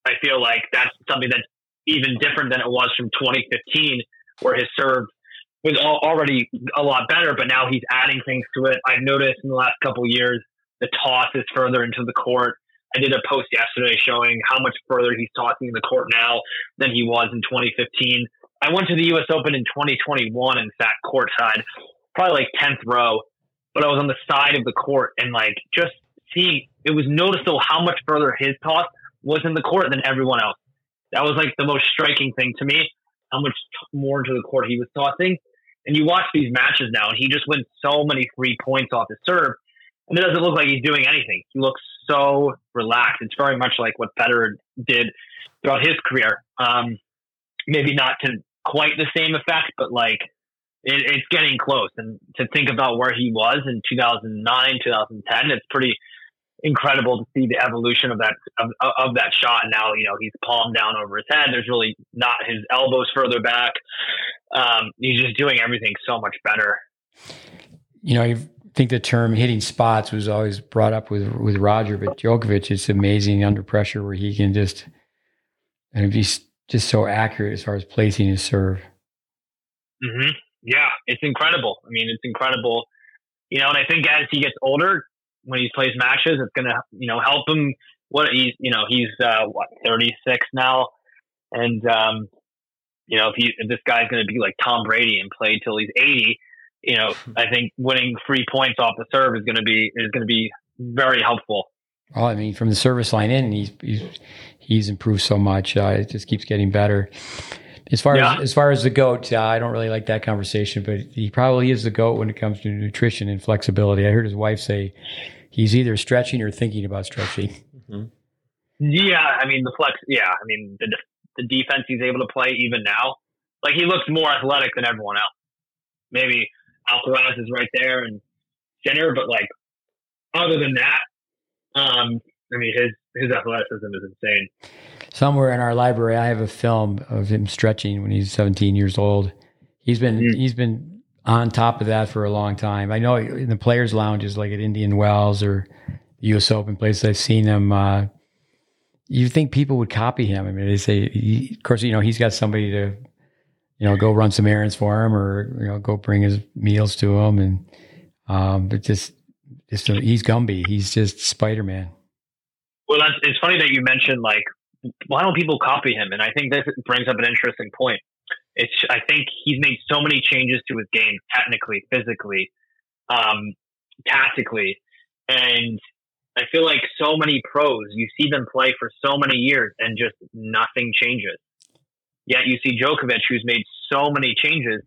I feel like that's something that's even different than it was from 2015, where his serve was already a lot better, but now he's adding things to it. I've noticed in the last couple years, the toss is further into the court. I did a post yesterday showing how much further he's talking in the court now than he was in 2015. I went to the U.S. Open in 2021 and sat courtside, probably like 10th row, but I was on the side of the court and like just seeing it was noticeable how much further his toss was in the court than everyone else. That was like the most striking thing to me, how much more into the court he was tossing. And you watch these matches now, and he just wins so many free points off his serve, and it doesn't look like he's doing anything. He looks so relaxed. It's very much like what Federer did throughout his career. Um, maybe not to quite the same effect, but like it, it's getting close. And to think about where he was in 2009, 2010, it's pretty incredible to see the evolution of that of, of that shot. And now you know he's palm down over his head. There's really not his elbows further back. Um, he's just doing everything so much better. You know, you've think the term hitting spots was always brought up with with Roger, but Djokovic is amazing under pressure where he can just and he's just so accurate as far as placing his serve. Mm-hmm. Yeah, it's incredible. I mean, it's incredible. You know, and I think as he gets older, when he plays matches, it's going to you know help him what he's you know he's uh, what 36 now, and um, you know if he if this guy's going to be like Tom Brady and play till he's 80, you know I think winning free points off the serve is going to be is going to be very helpful. Well, I mean, from the service line in, he's he's, he's improved so much. Uh, it just keeps getting better. As far yeah. as as far as the goat, uh, I don't really like that conversation, but he probably is the goat when it comes to nutrition and flexibility. I heard his wife say he's either stretching or thinking about stretching. Mm-hmm. Yeah, I mean the flex. Yeah, I mean the the defense he's able to play even now. Like he looks more athletic than everyone else. Maybe Alcaraz is right there and center, but like other than that, um, I mean his his athleticism is insane. Somewhere in our library, I have a film of him stretching when he's 17 years old. He's been mm. he's been on top of that for a long time. I know in the players' lounges, like at Indian Wells or the U.S. Open places, I've seen him. Uh, you think people would copy him? I mean, they say, he, of course, you know, he's got somebody to, you know, go run some errands for him or you know, go bring his meals to him, and um, but just, just he's Gumby. He's just Spider Man. Well, that's, it's funny that you mentioned like, why don't people copy him? And I think this brings up an interesting point. It's I think he's made so many changes to his game, technically, physically, um, tactically, and I feel like so many pros, you see them play for so many years and just nothing changes. Yet you see Djokovic, who's made so many changes.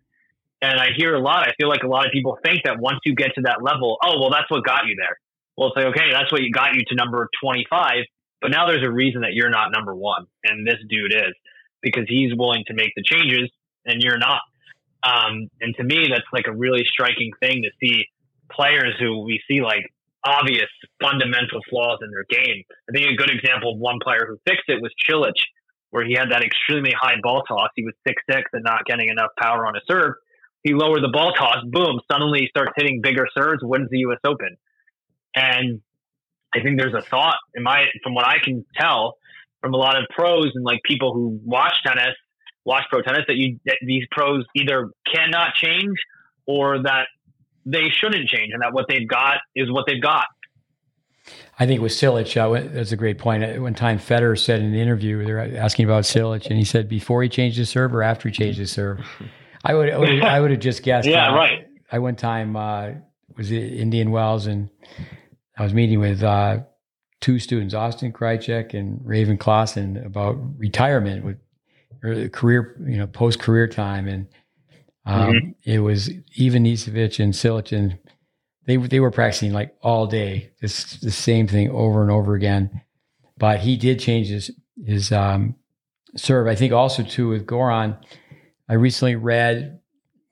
And I hear a lot, I feel like a lot of people think that once you get to that level, oh, well, that's what got you there. Well, it's like, okay, that's what got you to number 25. But now there's a reason that you're not number one. And this dude is because he's willing to make the changes and you're not. Um, and to me, that's like a really striking thing to see players who we see like obvious fundamental flaws in their game. I think a good example of one player who fixed it was Cilic, where he had that extremely high ball toss. He was six six and not getting enough power on a serve. He lowered the ball toss, boom, suddenly he starts hitting bigger serves, wins the US Open. And I think there's a thought in my from what I can tell from a lot of pros and like people who watch tennis, watch pro tennis, that you that these pros either cannot change or that they shouldn't change and that what they've got is what they've got. I think with Cilic, uh, that's a great point. One time, Federer said in an interview, they're asking about Cilic, and he said before he changed his serve or after he changed his serve. I would, I would, have just guessed. yeah, uh, right. I one time uh, was in Indian Wells, and I was meeting with uh, two students, Austin Krajicek and Raven Klaasen, about retirement with career, you know, post career time, and um, mm-hmm. It was Ivanisevic and Cilic. They they were practicing like all day, just the same thing over and over again. But he did change his his um, serve. I think also too with Goran. I recently read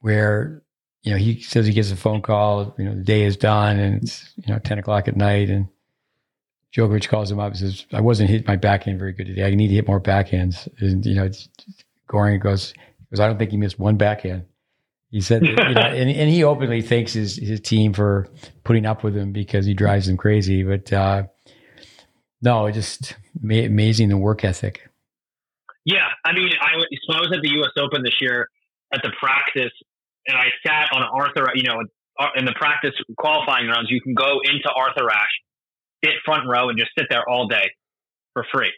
where you know he says he gets a phone call. You know the day is done and it's you know ten o'clock at night and. Djokovic calls him up and says, I wasn't hitting my backhand very good today. I need to hit more backhands. And, you know, it's, Goran goes, because I don't think he missed one backhand. He said, that, you know, and, and he openly thanks his, his team for putting up with him because he drives them crazy. But uh, no, just amazing the work ethic. Yeah, I mean, I, so I was at the U.S. Open this year at the practice, and I sat on Arthur. You know, uh, in the practice qualifying rounds, you can go into Arthur Ashe, sit front row, and just sit there all day for free.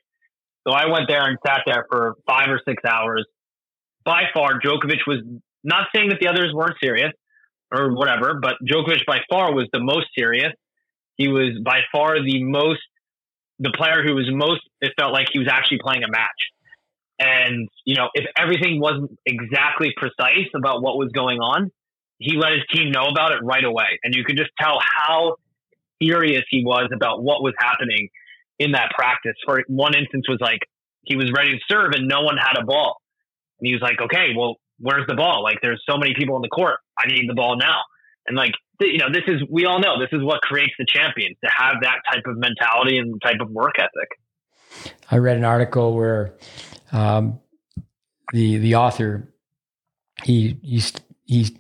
So I went there and sat there for five or six hours. By far, Djokovic was not saying that the others weren't serious or whatever, but Djokovic by far was the most serious. He was by far the most, the player who was most, it felt like he was actually playing a match. And, you know, if everything wasn't exactly precise about what was going on, he let his team know about it right away. And you could just tell how furious he was about what was happening in that practice. For one instance was like, he was ready to serve and no one had a ball. And he was like, okay, well, where's the ball? Like there's so many people in the court. I need the ball now. And like you know, this is we all know this is what creates the champions to have that type of mentality and type of work ethic. I read an article where um, the the author he he he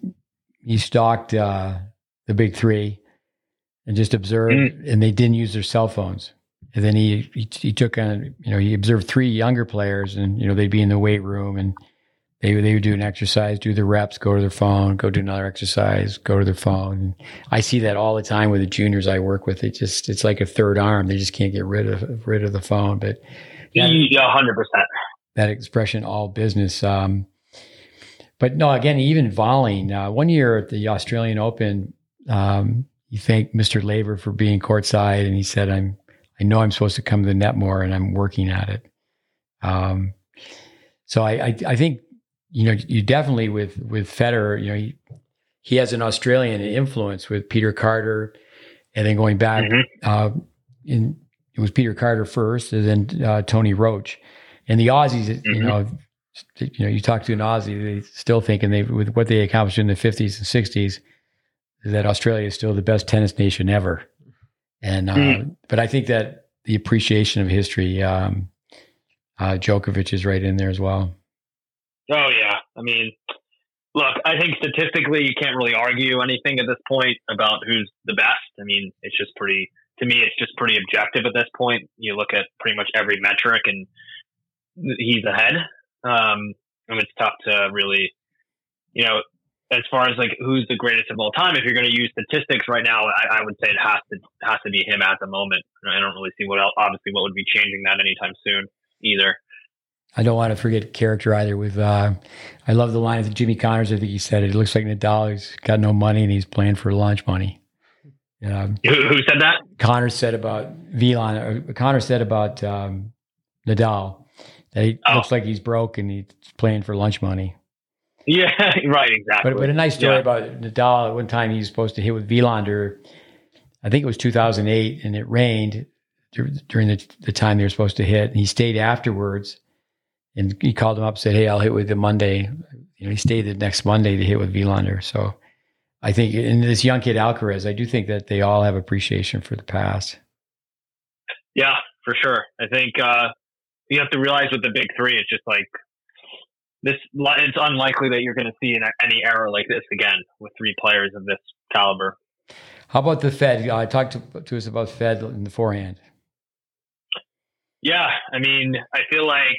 he stalked uh, the big three and just observed, mm. and they didn't use their cell phones. And then he, he he took on you know he observed three younger players, and you know they'd be in the weight room and they they would do an exercise, do the reps, go to their phone, go do another exercise, go to their phone. I see that all the time with the juniors I work with. It just it's like a third arm. They just can't get rid of rid of the phone. But yeah, hundred percent. That expression, all business. Um, but no, again, even volleying. Uh, one year at the Australian Open, um, he thanked Mr. Laver for being courtside, and he said, "I'm I know I'm supposed to come to the net more, and I'm working at it." Um, so I, I, I think you know, you definitely with with Federer, you know, he, he has an Australian influence with Peter Carter, and then going back, mm-hmm. uh, in it was Peter Carter first, and then uh, Tony Roche, and the Aussies. Mm-hmm. You know, you know, you talk to an Aussie, they still thinking they with what they accomplished in the fifties and sixties, that Australia is still the best tennis nation ever. And uh, mm. but I think that the appreciation of history, um, uh, Djokovic is right in there as well. Oh yeah, I mean, look, I think statistically you can't really argue anything at this point about who's the best. I mean, it's just pretty to me, it's just pretty objective at this point. You look at pretty much every metric, and he's ahead. Um, and it's tough to really, you know, as far as like who's the greatest of all time. If you're going to use statistics right now, I, I, would say it has to has to be him at the moment. I don't really see what else, obviously what would be changing that anytime soon either. I don't want to forget character either. With uh, I love the line that Jimmy Connors. I think he said it. it looks like Nadal. He's got no money and he's playing for lunch money. Um, who, who, said that? Connors said about Vilas. Connors said about um, Nadal that he oh. looks like he's broke and he's playing for lunch money. Yeah, right, exactly. But, but a nice story yeah. about Nadal. At one time, he was supposed to hit with Wilander. I think it was 2008, and it rained during the, the time they were supposed to hit. And he stayed afterwards and he called him up, said, "Hey, I'll hit with the Monday." You know, he stayed the next Monday to hit with Wilander. So I think in this young kid Alcaraz, I do think that they all have appreciation for the past. Yeah, for sure. I think uh, you have to realize with the big three, it's just like this. It's unlikely that you're going to see any error like this again with three players of this caliber. How about the Fed? Uh, talk to, to us about Fed in the forehand. Yeah, I mean, I feel like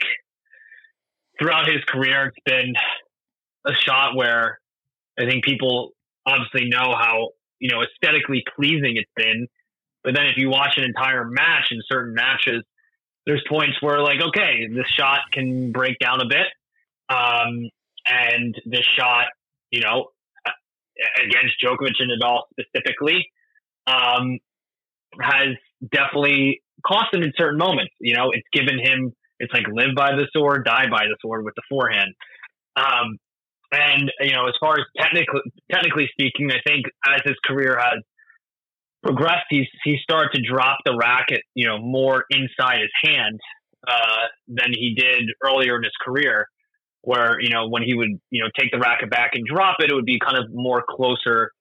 throughout his career, it's been a shot where I think people obviously know how you know aesthetically pleasing it's been. But then if you watch an entire match in certain matches, there's points where like, okay, this shot can break down a bit, um, and this shot, you know, against Djokovic and Nadal specifically, um, has definitely cost him in certain moments. You know, it's given him it's like live by the sword, die by the sword with the forehand. Um, and you know, as far as technically technically speaking, I think as his career has progressed, he's he started to drop the racket, you know, more inside his hand uh, than he did earlier in his career. Where you know when he would you know take the racket back and drop it, it would be kind of more closer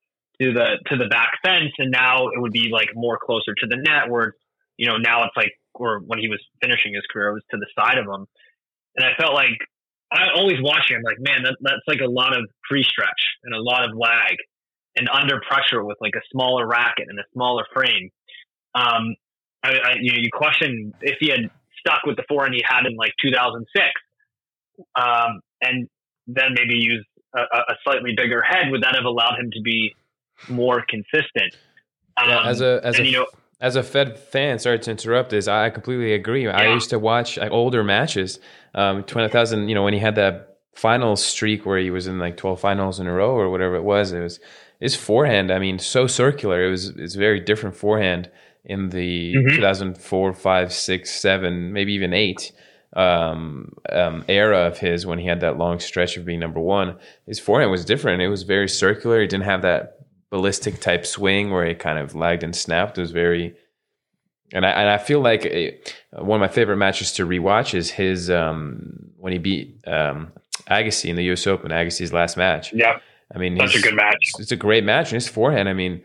to the to the back fence, and now it would be like more closer to the net. Where you know now it's like or when he was finishing his career, it was to the side of him. And I felt like I always watching him, like, man, that, that's like a lot of pre stretch and a lot of lag and under pressure with like a smaller racket and a smaller frame. Um, I, I, you know, you question if he had stuck with the forehand he had in like 2006, um, and then maybe use a, a, slightly bigger head, would that have allowed him to be more consistent? Um, yeah, as a as and, a you know, as a Fed fan, sorry to interrupt this, I completely agree. Yeah. I used to watch like, older matches. Um, 20,000, you know, when he had that final streak where he was in like 12 finals in a row or whatever it was, it was his forehand. I mean, so circular. It was, it's very different forehand in the mm-hmm. 2004, 5, 6, 7, maybe even 8 um, um, era of his when he had that long stretch of being number one. His forehand was different. It was very circular. He didn't have that ballistic type swing where it kind of lagged and snapped. It was very, and I and I feel like a, one of my favorite matches to rewatch is his um, when he beat um, Agassi in the U.S. Open. Agassi's last match. Yeah, I mean, that's a good match. It's a great match, and his forehand. I mean.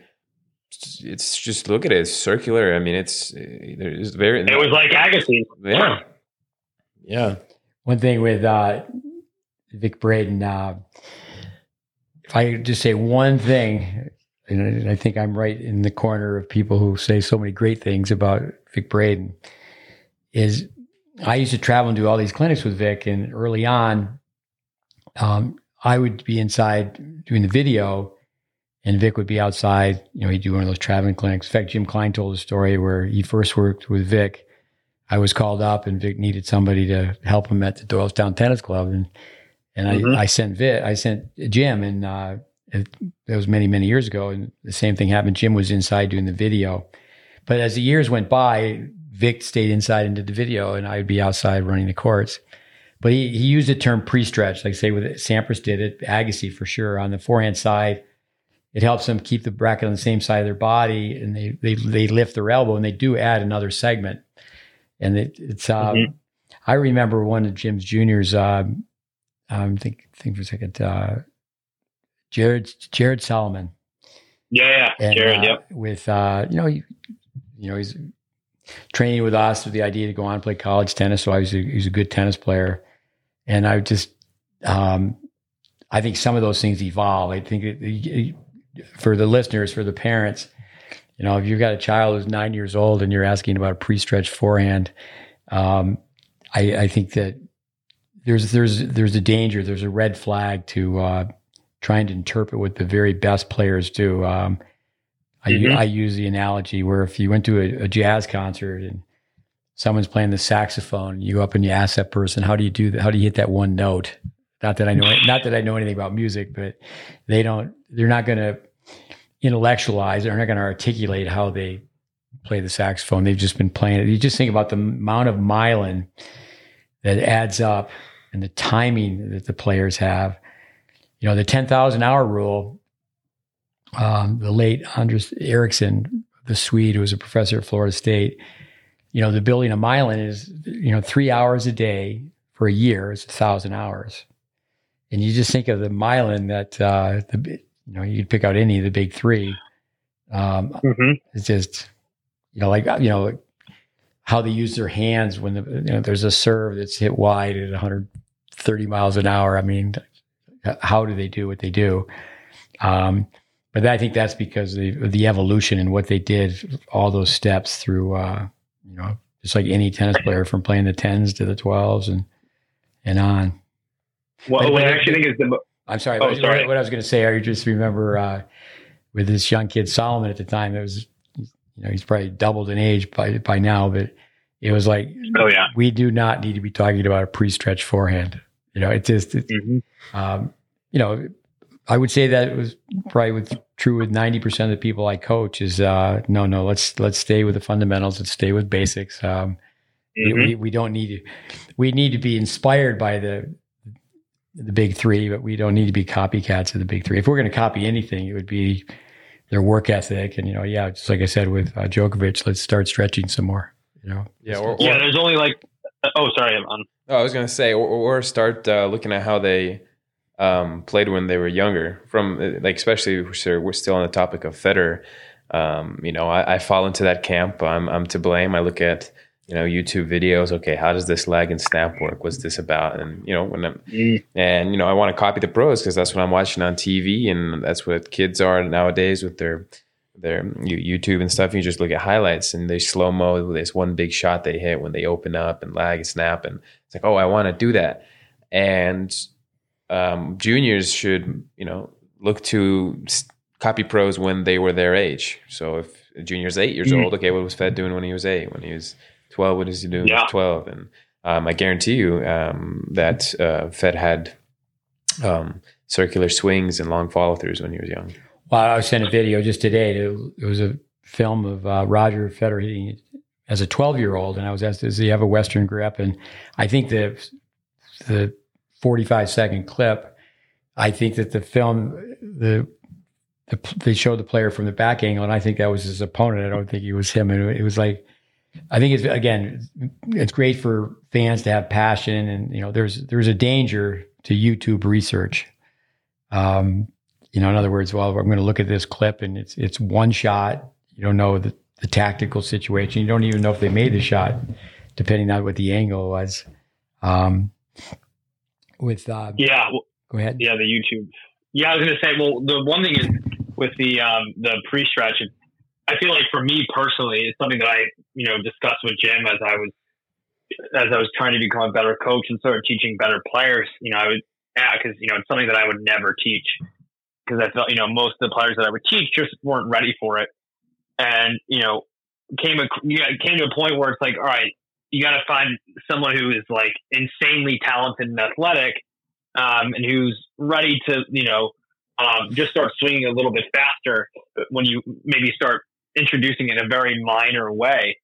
It's just look at it. It's circular. I mean, it's it's very. It was like Agassi. Yeah, yeah. One thing with uh, Vic Braden, uh, if I just say one thing, and I think I'm right in the corner of people who say so many great things about Vic Braden. Is I used to travel and do all these clinics with Vic, and early on, um, I would be inside doing the video, and Vic would be outside. You know, he'd do one of those traveling clinics. In fact, Jim Klein told a story where he first worked with Vic. I was called up, and Vic needed somebody to help him at the Doylestown Tennis Club, and and mm-hmm. I, I sent Vic, I sent Jim, and uh, it, that was many many years ago, and the same thing happened. Jim was inside doing the video, but as the years went by, Vic stayed inside and did the video, and I'd be outside running the courts. But he, he used the term pre-stretch, like say with Sampras did it, Agassi for sure on the forehand side. It helps them keep the bracket on the same side of their body, and they they they lift their elbow, and they do add another segment. And it, it's uh, mm-hmm. I remember one of Jim's juniors. Uh, um, think think for a second. Uh, Jared Jared Solomon. Yeah, yeah, and, Jared. Uh, yep. With uh, you know, you, you know, he's training with us with the idea to go on and play college tennis. So I was a, he was a good tennis player, and I just, um, I think some of those things evolve. I think it, it, for the listeners, for the parents, you know, if you've got a child who's nine years old and you're asking about a pre-stretched forehand, um, I, I, think that there's there's there's a danger, there's a red flag to uh, trying to interpret what the very best players do. Um, I, mm-hmm. I use the analogy where if you went to a, a, jazz concert and someone's playing the saxophone, you go up and you ask that person, "How do you do that? How do you hit that one note?" Not that I know, not that I know anything about music, but they don't. They're not going to intellectualize. They're not going to articulate how they play the saxophone. They've just been playing it. You just think about the amount of myelin that adds up and the timing that the players have. You know, the 10,000 hour rule um, the late Anders Ericsson, the Swede who was a professor at Florida State, you know, the building of myelin is, you know, three hours a day for a year is a thousand hours. And you just think of the myelin that, uh, the, you know, you would pick out any of the big three. Um, mm-hmm. It's just, you know, like, you know, how they use their hands when the, you know, there's a serve that's hit wide at 130 miles an hour. I mean, how do they do what they do? Um, but I think that's because of the, the evolution and what they did, all those steps through, uh, you know, just like any tennis player from playing the tens to the twelves and and on. Well, what I actually think is the. I'm sorry. Oh, what, sorry. What I was going to say, I just remember uh, with this young kid Solomon at the time. It was, you know, he's probably doubled in age by by now, but it was like, oh yeah, we do not need to be talking about a pre-stretch forehand. You know, it just, it, mm-hmm. um, you know, I would say that it was probably with, true with 90% of the people I coach is, uh, no, no, let's, let's stay with the fundamentals. Let's stay with basics. Um, mm-hmm. we, we don't need to, we need to be inspired by the, the big three, but we don't need to be copycats of the big three. If we're going to copy anything, it would be their work ethic. And, you know, yeah, just like I said with uh, Djokovic, let's start stretching some more, you know? Yeah. Or, or yeah, there's only like, oh, sorry. I'm on. Oh, I was going to say, or, or start uh, looking at how they, um, played when they were younger. From uh, like especially we're still on the topic of Federer. Um, you know, I, I, fall into that camp. I'm I'm to blame. I look at you know YouTube videos. Okay, how does this lag and snap work? What's this about? And you know when I'm mm. and you know I want to copy the pros because that's what I'm watching on TV and that's what kids are nowadays with their their YouTube and stuff. You just look at highlights and they slow mo this one big shot they hit when they open up and lag and snap and it's like oh I want to do that and um, juniors should you know look to copy pros when they were their age. So if a junior's eight years mm-hmm. old, okay, what was Fed doing when he was eight? When he was twelve, what is he doing? Yeah. twelve, and um, I guarantee you um, that uh, Fed had um, circular swings and long follow throughs when he was young. Well, I was sent a video just today. It was a film of uh, Roger Federer hitting as a 12 year old, and I was asked, "Does he have a Western grip?" And I think the the 45 second clip. I think that the film, the, the they showed the player from the back angle, and I think that was his opponent. I don't think it was him. And it was like, I think it's again, it's great for fans to have passion, and you know, there's there's a danger to YouTube research. Um, you know, in other words, well, I'm going to look at this clip, and it's it's one shot. You don't know the the tactical situation. You don't even know if they made the shot, depending on what the angle was. Um, with uh, yeah go ahead. yeah the youtube. Yeah i was going to say well the one thing is with the um the pre-stretch i feel like for me personally it's something that i you know discussed with jim as i was as i was trying to become a better coach and sort of teaching better players you know i would because you know it's something that I would never teach. Because I felt you know most of the players that I would teach just weren't ready for it, and you know came a you know, came to a point where it's like all right you got to find someone who is like insanely talented and athletic um, and who's ready to you know um, just start swinging a little bit faster when you maybe start introducing in a very minor way.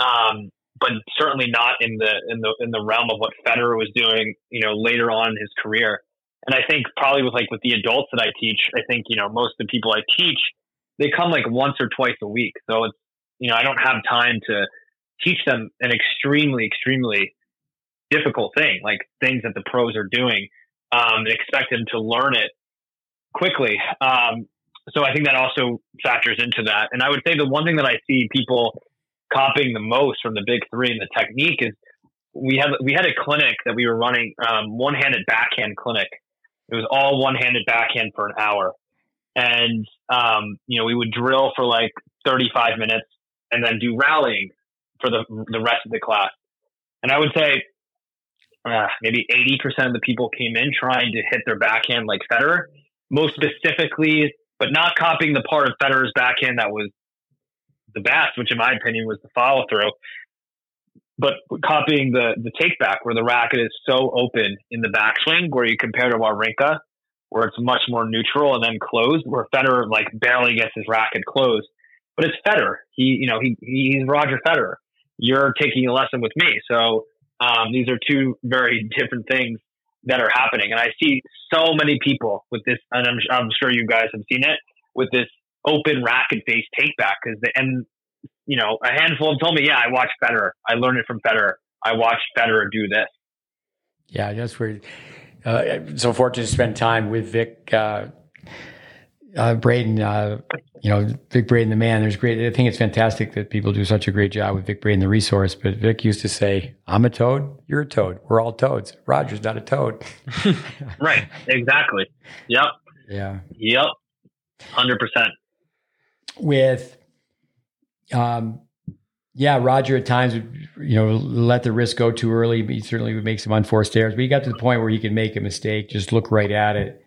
Um, but certainly not in the in the in the realm of what Federer was doing, you know, later on in his career. And I think probably with like with the adults that I teach, I think you know most of the people I teach, they come like once or twice a week. So it's you know I don't have time to teach them an extremely extremely difficult thing, like things that the pros are doing, um, and expect them to learn it quickly. Um, so I think that also factors into that. And I would say the one thing that I see people copying the most from the big three and the technique is we had we had a clinic that we were running um, one-handed backhand clinic. It was all one-handed backhand for an hour, and um, you know we would drill for like 35 minutes and then do rallying for the the rest of the class. And I would say uh, maybe 80% of the people came in trying to hit their backhand like Federer, most specifically, but not copying the part of Federer's backhand that was the best, which in my opinion was the follow through. But copying the the take back where the racket is so open in the backswing, where you compare to Wawrinka, where it's much more neutral and then closed, where Federer like barely gets his racket closed. But it's Federer. He, you know, he he's Roger Federer. You're taking a lesson with me. So um, these are two very different things that are happening. And I see so many people with this, and I'm, I'm sure you guys have seen it with this open racket face take back because and you know a handful have told me, yeah, I watched Federer. I learned it from Federer. I watched Federer do this. Yeah, that's where. Uh, so fortunate to spend time with Vic uh, uh, Braden. Uh, you know, Vic Braden, the man. There's great. I think it's fantastic that people do such a great job with Vic Braden, the resource. But Vic used to say, "I'm a toad. You're a toad. We're all toads. Roger's not a toad." right. Exactly. Yep. Yeah. Yep. Hundred percent with, um, yeah, Roger at times would, you know, let the risk go too early. But he certainly would make some unforced errors. But he got to the point where he could make a mistake, just look right at it.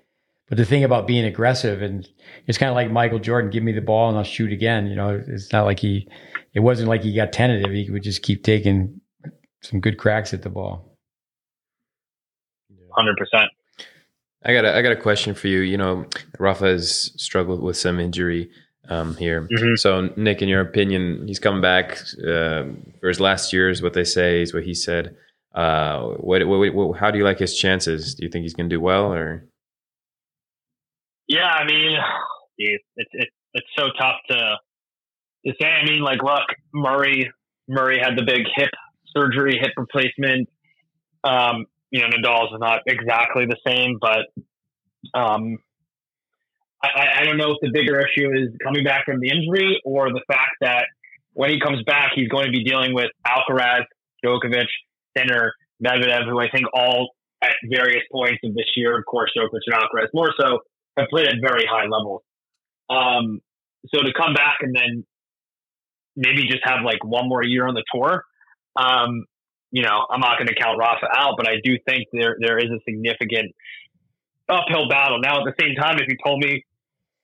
But the thing about being aggressive, and it's kind of like Michael Jordan, give me the ball and I'll shoot again. You know, it's not like he, it wasn't like he got tentative. He would just keep taking some good cracks at the ball. Hundred percent. I got a, I got a question for you. You know, Rafa has struggled with some injury um, here. Mm-hmm. So, Nick, in your opinion, he's coming back uh, for his last year, is what they say, is what he said. Uh, what, what, what, how do you like his chances? Do you think he's going to do well, or? Yeah, I mean, it's it's it's so tough to to say. I mean, like, look, Murray Murray had the big hip surgery, hip replacement. Um, you know, Nadal's not exactly the same, but um, I, I don't know if the bigger issue is coming back from the injury or the fact that when he comes back, he's going to be dealing with Alcaraz, Djokovic, Sinner, Medvedev, who I think all at various points of this year, of course, Djokovic and Alcaraz more so, have played at very high levels. Um, so to come back and then maybe just have like one more year on the tour, um, you know, I'm not going to count Rafa out, but I do think there there is a significant uphill battle. Now, at the same time, if you told me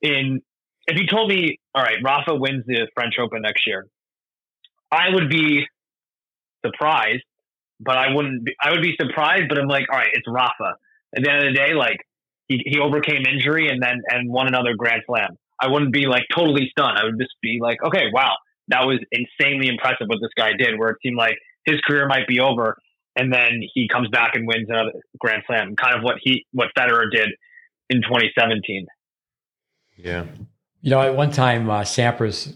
in if you told me, all right, Rafa wins the French Open next year, I would be surprised, but I wouldn't. Be, I would be surprised, but I'm like, all right, it's Rafa. At the end of the day, like he, he overcame injury and then and won another Grand Slam. I wouldn't be like totally stunned. I would just be like, okay, wow, that was insanely impressive what this guy did. Where it seemed like his career might be over, and then he comes back and wins another Grand Slam, kind of what he what Federer did in 2017. Yeah. You know, at one time, uh, Sampras,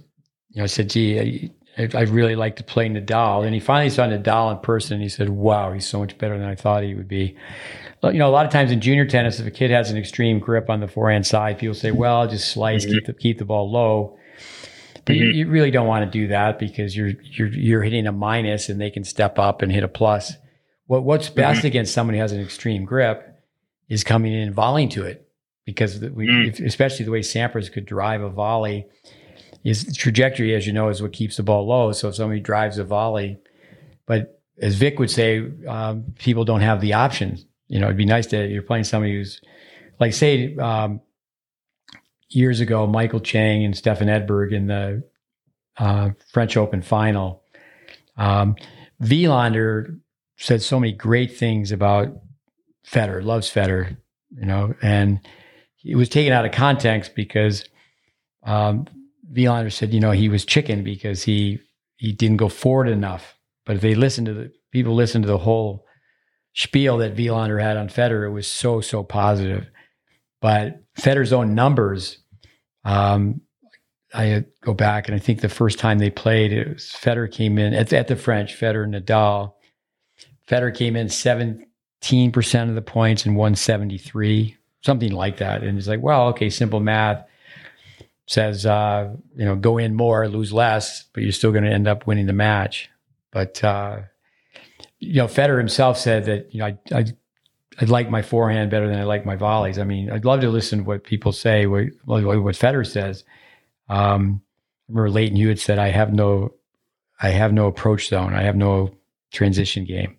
you know, said, gee, I, I really like to play Nadal. And he finally saw Nadal in person and he said, wow, he's so much better than I thought he would be. You know, a lot of times in junior tennis, if a kid has an extreme grip on the forehand side, people say, well, just slice, mm-hmm. keep the, keep the ball low. But mm-hmm. you, you, really don't want to do that because you're, you're, you're hitting a minus and they can step up and hit a plus. What, what's best mm-hmm. against someone who has an extreme grip is coming in and volleying to it because we, mm. especially the way Sampras could drive a volley, his trajectory, as you know, is what keeps the ball low. So if somebody drives a volley, but as Vic would say, um, people don't have the option. you know, it'd be nice to you're playing somebody who's like say um, years ago, Michael Chang and Stefan Edberg in the uh, French Open final. Um, Wilander said so many great things about Federer, loves Federer, you know, and it was taken out of context because um, Wilander said, you know, he was chicken because he he didn't go forward enough. But if they listened to the people listened to the whole spiel that Wilander had on Federer, it was so so positive. But Federer's own numbers, um, I go back and I think the first time they played, it was Federer came in at, at the French, Federer Nadal. Federer came in 17% of the points and 173, something like that. And it's like, well, okay, simple math says, uh, you know, go in more, lose less, but you're still going to end up winning the match. But, uh, you know, Federer himself said that, you know, I, I, I like my forehand better than I like my volleys. I mean, I'd love to listen to what people say, what, what Federer says. Um, I remember Lleyton Hewitt said, I have no, I have no approach zone. I have no transition game.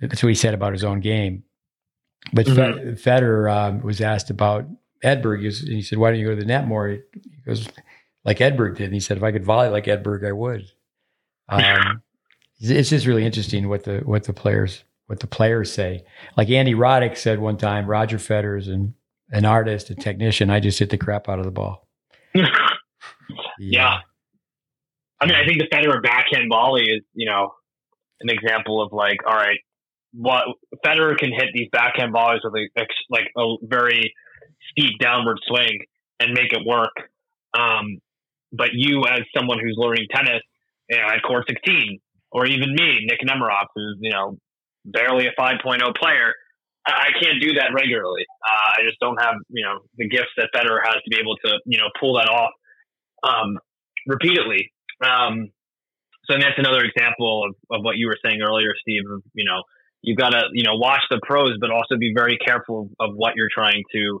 That's what he said about his own game. But mm-hmm. Federer um, was asked about Edberg. And he said, "Why don't you go to the net more?" He goes, "Like Edberg did." And he said, "If I could volley like Edberg, I would." Um, it's just really interesting what the what the players what the players say. Like Andy Roddick said one time, Roger Federer's an an artist, a technician. I just hit the crap out of the ball. yeah. yeah. I mean, I think the Federer backhand volley is, you know, an example of like, all right, what Federer can hit these backhand volleys with a, like a very steep downward swing and make it work. Um, but you, as someone who's learning tennis, you know, at court 16, or even me, Nick Nemeroff, who's you know barely a 5.0 player, I can't do that regularly. Uh, I just don't have you know the gifts that Federer has to be able to you know pull that off um, repeatedly. Um, so that's another example of, of what you were saying earlier, Steve. Of, you know, you've got to you know watch the pros, but also be very careful of what you're trying to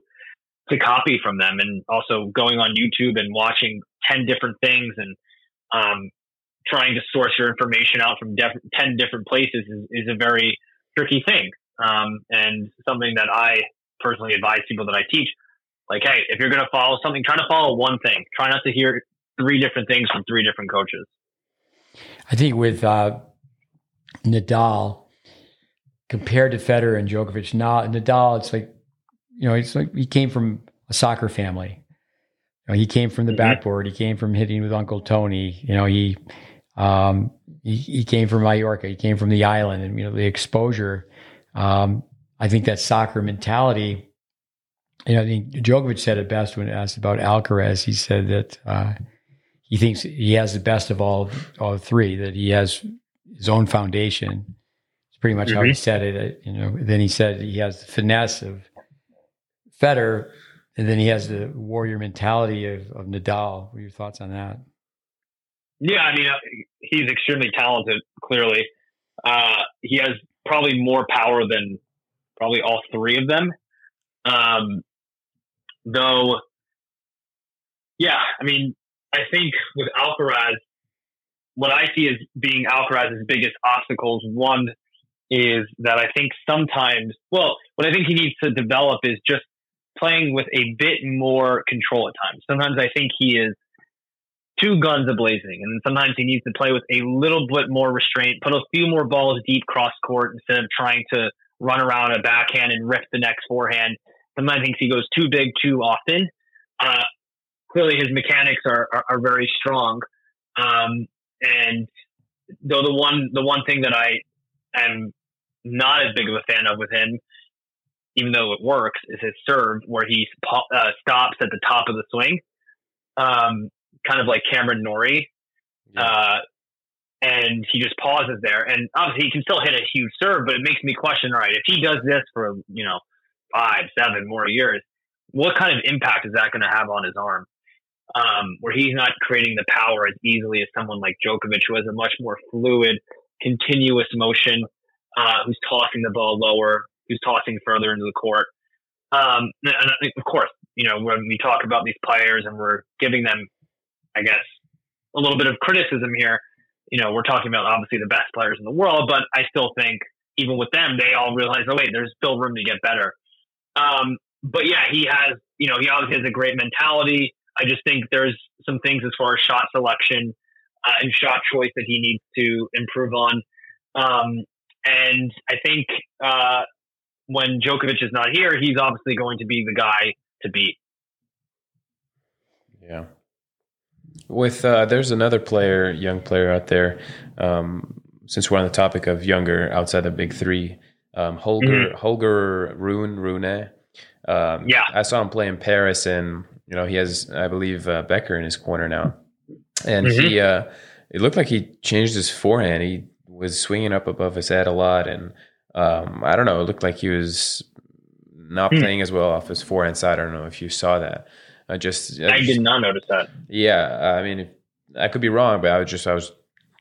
to copy from them, and also going on YouTube and watching ten different things and um, trying to source your information out from def- ten different places is, is a very tricky thing, um, and something that I personally advise people that I teach. Like, hey, if you're going to follow something, try to follow one thing. Try not to hear three different things from three different coaches. I think with uh, Nadal compared to Federer and Djokovic, Nadal, it's like you know, it's like he came from a soccer family. You know, he came from the mm-hmm. backboard. He came from hitting with Uncle Tony. You know, he, um, he, he came from Mallorca. He came from the island, and you know the exposure. Um, I think that soccer mentality. You know, I think Djokovic said it best when asked about Alcaraz. He said that uh, he thinks he has the best of all all three. That he has his own foundation. It's pretty much mm-hmm. how he mm-hmm. said it. You know, then he said he has the finesse of Federer, and then he has the warrior mentality of, of Nadal. What are your thoughts on that? Yeah, I mean, uh, he's extremely talented. Clearly, uh, he has probably more power than probably all three of them. Um, though, yeah, I mean, I think with Alcaraz, what I see as being Alcaraz's biggest obstacles, one is that I think sometimes, well, what I think he needs to develop is just playing with a bit more control at times. Sometimes I think he is two guns ablazing, and sometimes he needs to play with a little bit more restraint, put a few more balls deep cross court instead of trying to run around a backhand and rip the next forehand. Sometimes I think he goes too big too often. Uh, clearly, his mechanics are, are, are very strong, um, and though the one the one thing that I am not as big of a fan of with him even though it works, is his serve where he uh, stops at the top of the swing, um, kind of like Cameron Norrie. Yeah. Uh, and he just pauses there. And obviously, he can still hit a huge serve, but it makes me question all right, if he does this for, you know, five, seven more years, what kind of impact is that going to have on his arm? Um, where he's not creating the power as easily as someone like Djokovic, who has a much more fluid, continuous motion, uh, who's tossing the ball lower, who's tossing further into the court. Um, and of course, you know, when we talk about these players and we're giving them, I guess, a little bit of criticism here, you know, we're talking about obviously the best players in the world, but I still think even with them, they all realize, oh wait, there's still room to get better. Um, but yeah, he has, you know, he obviously has a great mentality. I just think there's some things as far as shot selection uh, and shot choice that he needs to improve on. Um, and I think uh, when Djokovic is not here, he's obviously going to be the guy to beat. Yeah. With uh, there's another player, young player out there. Um, since we're on the topic of younger outside the big three, um, Holger mm-hmm. Holger Rune Rune. Um, yeah, I saw him play in Paris, and you know he has, I believe, uh, Becker in his corner now, and mm-hmm. he uh, it looked like he changed his forehand. He was swinging up above his head a lot, and um, I don't know. It looked like he was not hmm. playing as well off his forehand side. I don't know if you saw that. I just I, just, did not notice that. Yeah, I mean, I could be wrong, but I was just I was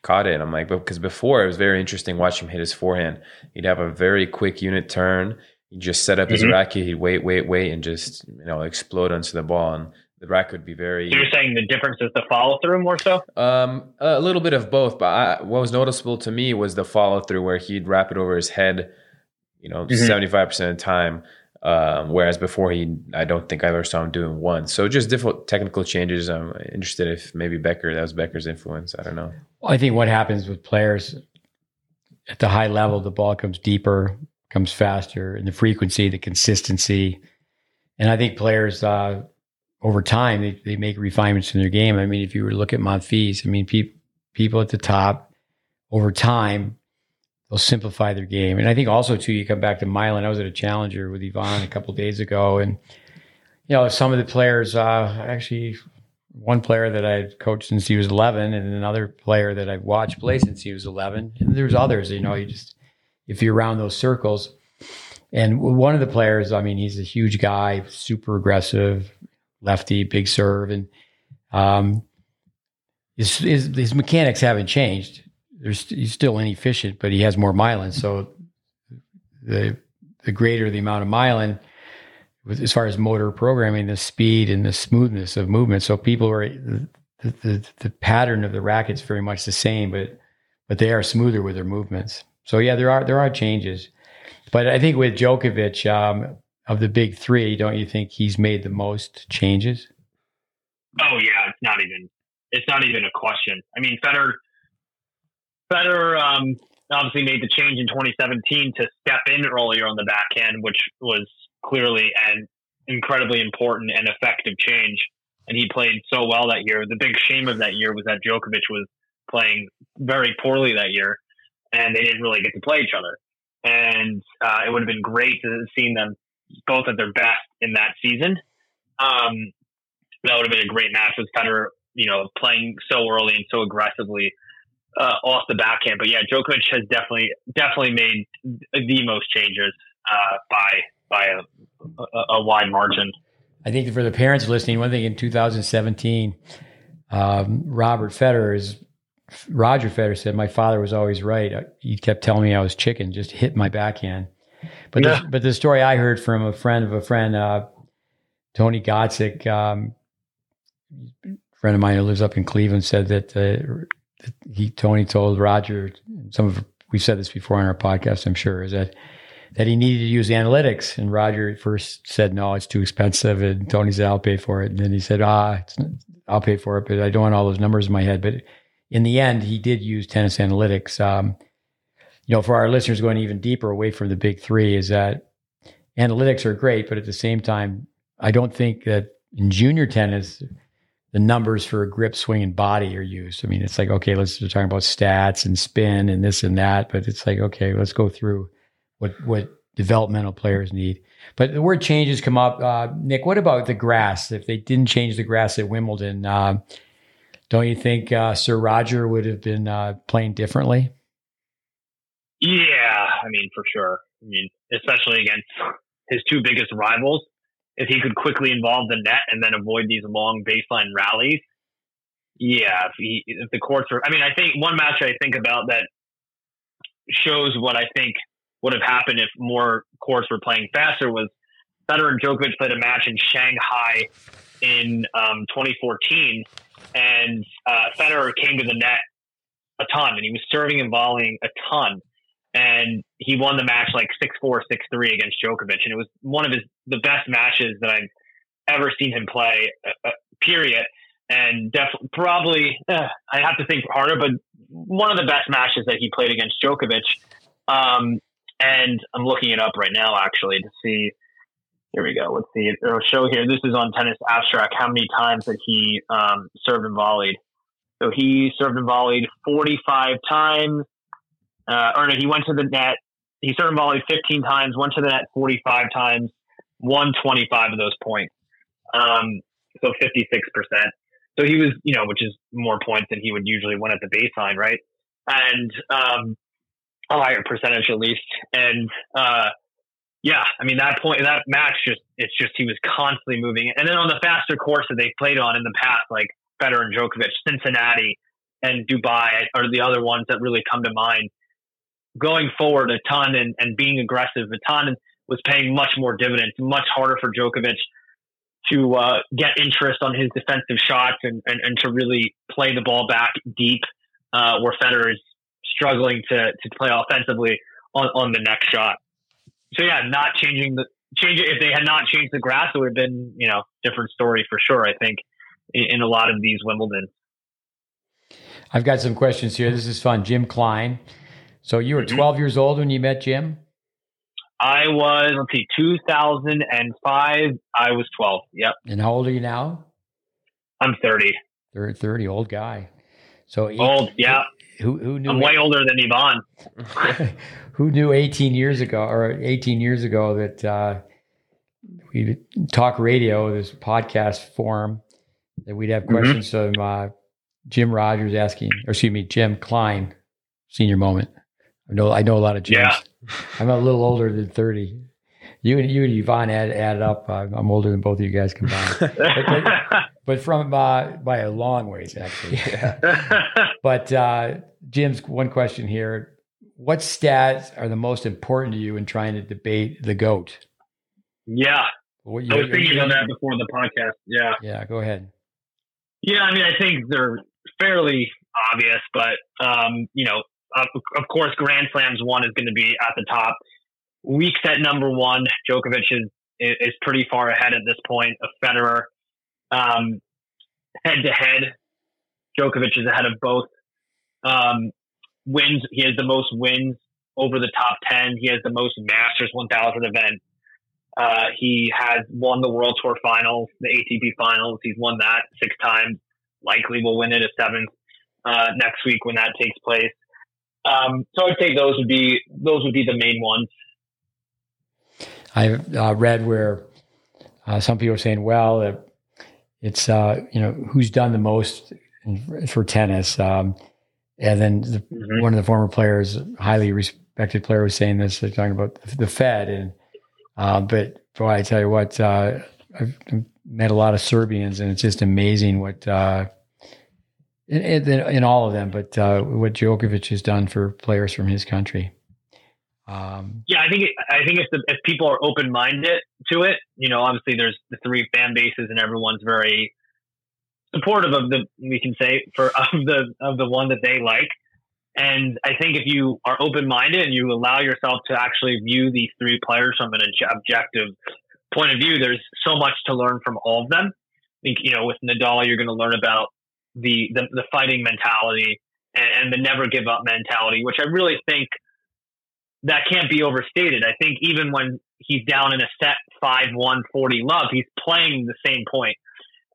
caught it. I'm like, because before it was very interesting watching him hit his forehand. He'd have a very quick unit turn. He'd just set up his mm-hmm. racket. He'd wait, wait, wait, and just you know explode onto the ball. And the racket would be very. So you're saying the difference is the follow through more so? Um, a little bit of both, but I, what was noticeable to me was the follow through where he'd wrap it over his head. You know, mm-hmm. 75 percent of the time. Um, whereas before he, I don't think I ever saw him doing one. So just different technical changes. I'm interested if maybe Becker, that was Becker's influence. I don't know. Well, I think what happens with players at the high level, the ball comes deeper, comes faster, and the frequency, the consistency. And I think players, uh, over time, they, they make refinements in their game. I mean, if you were to look at Monfils, I mean, pe- people at the top over time they'll simplify their game. And I think also too, you come back to Milan. I was at a challenger with Ivan a couple days ago, and you know some of the players. Uh, actually, one player that I coached since he was 11, and another player that I've watched play since he was 11. And there's others. You know, you just if you're around those circles. And one of the players, I mean, he's a huge guy, super aggressive, lefty, big serve, and um, his, his, his mechanics haven't changed there's he's still inefficient, but he has more myelin. So the the greater the amount of myelin, as far as motor programming, the speed and the smoothness of movement. So people are the, the, the pattern of the racket's very much the same, but but they are smoother with their movements. So yeah, there are there are changes, but I think with Djokovic, um, of the big three, don't you think he's made the most changes? Oh yeah, it's not even it's not even a question. I mean, Federer Federer um, obviously made the change in 2017 to step in earlier on the backhand, which was clearly an incredibly important and effective change. And he played so well that year. The big shame of that year was that Djokovic was playing very poorly that year, and they didn't really get to play each other. And uh, it would have been great to have seen them both at their best in that season. Um, that would have been a great match with Federer, you know, playing so early and so aggressively uh, off the backhand. But yeah, Djokovic has definitely definitely made the most changes uh, by by a, a, wide margin. I think for the parents listening, one thing in 2017, um, Robert Federer is Roger Federer said my father was always right. He kept telling me I was chicken, just hit my backhand. But yeah. the, but the story I heard from a friend of a friend, uh, Tony Gotzik, um, friend of mine who lives up in Cleveland, said that uh, he Tony told Roger some of we said this before on our podcast I'm sure is that that he needed to use analytics. And Roger at first said no it's too expensive and Tony said I'll pay for it. And then he said ah I'll pay for it but I don't want all those numbers in my head. But in the end he did use tennis analytics. Um, you know for our listeners going even deeper away from the big three is that analytics are great but at the same time I don't think that in junior tennis the numbers for a grip, swing, and body are used. I mean, it's like, okay, let's we're talking about stats and spin and this and that, but it's like, okay, let's go through what what developmental players need. But the word changes come up. Uh, Nick, what about the grass? If they didn't change the grass at Wimbledon, uh, don't you think uh, Sir Roger would have been uh, playing differently? Yeah, I mean, for sure. I mean, especially against his two biggest rivals if he could quickly involve the net and then avoid these long baseline rallies, yeah, if, he, if the courts are, I mean, I think one match I think about that shows what I think would have happened if more courts were playing faster was Federer and Djokovic played a match in Shanghai in um, 2014, and uh, Federer came to the net a ton, and he was serving and volleying a ton. And he won the match like six four six three against Djokovic, and it was one of his the best matches that I've ever seen him play. Uh, uh period. And definitely, probably, uh, I have to think harder, but one of the best matches that he played against Djokovic. Um, and I'm looking it up right now actually to see. Here we go. Let's see. It'll show here. This is on Tennis Abstract. How many times that he um, served and volleyed? So he served and volleyed 45 times. Uh, or no, he went to the net. He served and volleyed 15 times. Went to the net 45 times. Won 25 of those points. Um, so 56 percent. So he was, you know, which is more points than he would usually win at the baseline, right? And um, a higher percentage at least. And uh, yeah, I mean that point, that match just it's just he was constantly moving. And then on the faster course that they played on in the past, like Federer and Djokovic, Cincinnati and Dubai are the other ones that really come to mind. Going forward a ton and, and being aggressive a ton and was paying much more dividends, much harder for Djokovic to uh, get interest on his defensive shots and, and, and to really play the ball back deep, uh, where Federer is struggling to, to play offensively on, on the next shot. So yeah, not changing the change if they had not changed the grass, it would have been you know different story for sure. I think in, in a lot of these Wimbledon. I've got some questions here. This is fun. Jim Klein. So you were mm-hmm. 12 years old when you met Jim. I was, let's see, 2005. I was 12. Yep. And how old are you now? I'm 30. 30, old guy. So old, yeah. Who, who knew? I'm way older than Ivan. who knew 18 years ago or 18 years ago that uh, we talk radio, this podcast forum, that we'd have mm-hmm. questions mm-hmm. from uh, Jim Rogers asking, or excuse me, Jim Klein, senior moment. I know I know a lot of Jims. Yeah. I'm a little older than 30. You and you and Ivan add, add up. I'm older than both of you guys combined, but, but, but, from uh, by a long ways, actually. Yeah. but uh, Jim's one question here: What stats are the most important to you in trying to debate the goat? Yeah, what, you, I was thinking about that before the podcast. Yeah, yeah. Go ahead. Yeah, I mean, I think they're fairly obvious, but um, you know, of course, Grand Slams one is going to be at the top. Week set number one, Djokovic is is pretty far ahead at this point of Federer. Um, head to head, Djokovic is ahead of both. Um, wins, he has the most wins over the top 10. He has the most Masters 1000 events. Uh, he has won the World Tour finals, the ATP finals. He's won that six times. Likely will win it a seventh uh, next week when that takes place. Um, so I'd say those would be those would be the main ones. I uh, read where uh, some people are saying, well, it's uh, you know who's done the most for tennis, um, and then the, mm-hmm. one of the former players, highly respected player, was saying this. They're talking about the Fed, and uh, but boy, I tell you what, uh, I've met a lot of Serbians, and it's just amazing what uh, in, in, in all of them, but uh, what Djokovic has done for players from his country. Um, yeah, I think I think if, the, if people are open minded to it, you know, obviously there's the three fan bases and everyone's very supportive of the we can say for of the of the one that they like. And I think if you are open minded and you allow yourself to actually view these three players from an objective point of view, there's so much to learn from all of them. I think you know with Nadal, you're going to learn about the, the, the fighting mentality and, and the never give up mentality, which I really think that can't be overstated. I think even when he's down in a set 5 1 40 love, he's playing the same point.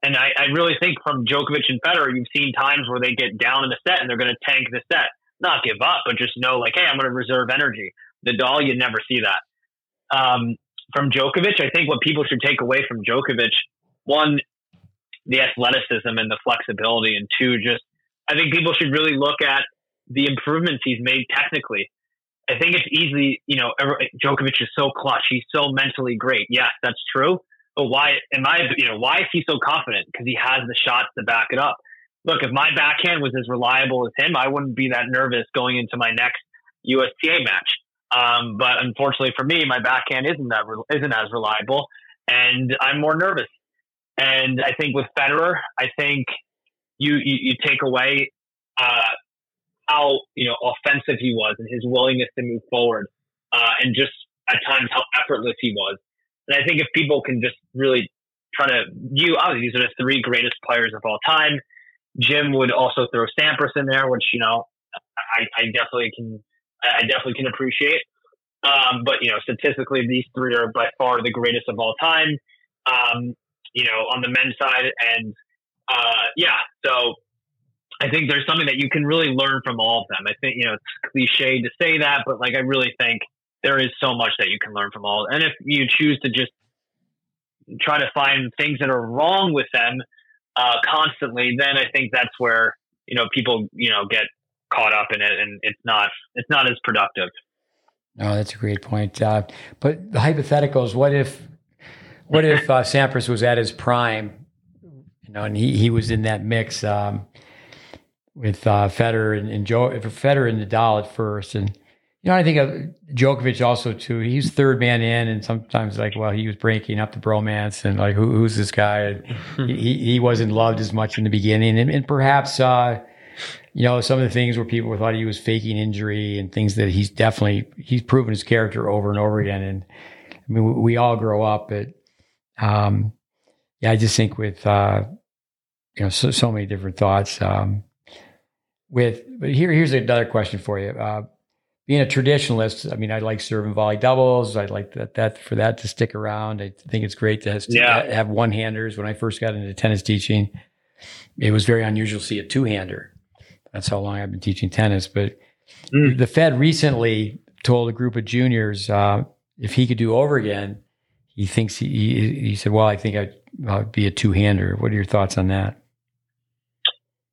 And I, I really think from Djokovic and Federer, you've seen times where they get down in a set and they're going to tank the set. Not give up, but just know, like, hey, I'm going to reserve energy. Nadal, you never see that. Um, from Djokovic, I think what people should take away from Djokovic, one, the athleticism and the flexibility, and two, just I think people should really look at the improvements he's made technically. I think it's easy, you know, Djokovic is so clutch. He's so mentally great. Yes, that's true. But why am I, you know, why is he so confident? Because he has the shots to back it up. Look, if my backhand was as reliable as him, I wouldn't be that nervous going into my next USTA match. Um, but unfortunately for me, my backhand isn't that isn't as reliable, and I'm more nervous. And I think with Federer, I think you you, you take away uh, how you know offensive he was and his willingness to move forward, uh, and just at times how effortless he was. And I think if people can just really try to view, obviously these are the three greatest players of all time. Jim would also throw Sampras in there, which you know I, I definitely can I definitely can appreciate. Um, but you know, statistically, these three are by far the greatest of all time. Um, you know, on the men's side, and uh, yeah, so I think there's something that you can really learn from all of them. I think you know it's cliche to say that, but like I really think there is so much that you can learn from all. And if you choose to just try to find things that are wrong with them uh, constantly, then I think that's where you know people you know get caught up in it, and it's not it's not as productive. No, that's a great point. Uh, but the hypotheticals: what if what if uh, Sampras was at his prime, you know, and he, he was in that mix um, with uh, Federer and, and Joe, Federer and Nadal at first, and you know, I think of Djokovic also too. He's third man in, and sometimes like, well, he was breaking up the bromance, and like, who, who's this guy? He he wasn't loved as much in the beginning, and, and perhaps. Uh, you know, some of the things where people thought he was faking injury and things that he's definitely he's proven his character over and over again. And I mean, we all grow up, but um, yeah, I just think with uh, you know so, so many different thoughts. Um, with but here here's another question for you. Uh, being a traditionalist, I mean, I like serving volley doubles. I like that, that for that to stick around. I think it's great to have, yeah. have one handers. When I first got into tennis teaching, it was very unusual to see a two hander. That's how long I've been teaching tennis. But mm. the Fed recently told a group of juniors uh, if he could do over again, he thinks he, he, he said, "Well, I think I'd, I'd be a two hander." What are your thoughts on that?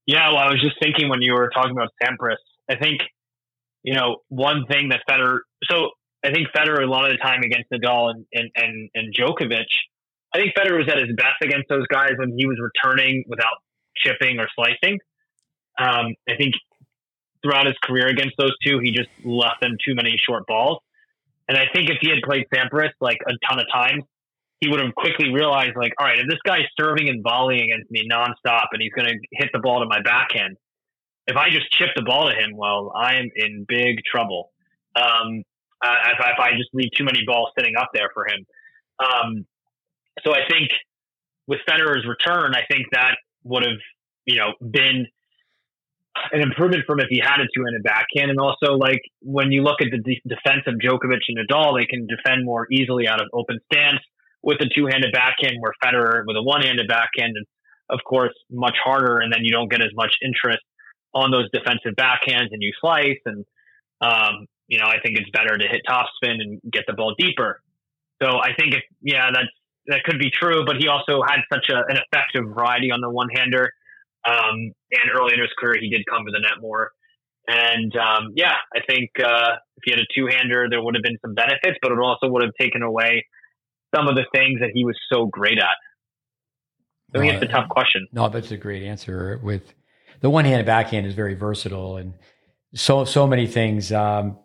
Yeah, well, I was just thinking when you were talking about Sampras, I think you know one thing that Federer. So I think Federer a lot of the time against Nadal and and and, and Djokovic. I think Federer was at his best against those guys when he was returning without chipping or slicing. Um, I think throughout his career against those two, he just left them too many short balls. And I think if he had played Sampras like a ton of times, he would have quickly realized, like, all right, if this guy's serving and volleying against me nonstop and he's going to hit the ball to my backhand, if I just chip the ball to him, well, I'm in big trouble. Um, uh, if, I, if, I, just leave too many balls sitting up there for him. Um, so I think with Federer's return, I think that would have, you know, been an improvement from if he had a two-handed backhand. And also, like when you look at the de- defense of Djokovic and Nadal, they can defend more easily out of open stance with a two-handed backhand. Where Federer with a one-handed backhand is, of course, much harder, and then you don't get as much interest on those defensive backhands, and you slice. And um, you know, I think it's better to hit topspin and get the ball deeper. So I think if yeah, that's that could be true, but he also had such a, an effective variety on the one-hander um, and early in his career, he did come to the net more. And um, yeah, I think uh, if he had a two hander, there would have been some benefits, but it also would have taken away some of the things that he was so great at. I think no, it's a tough question. No, that's a great answer. With the one handed backhand is very versatile and so so many things. Um,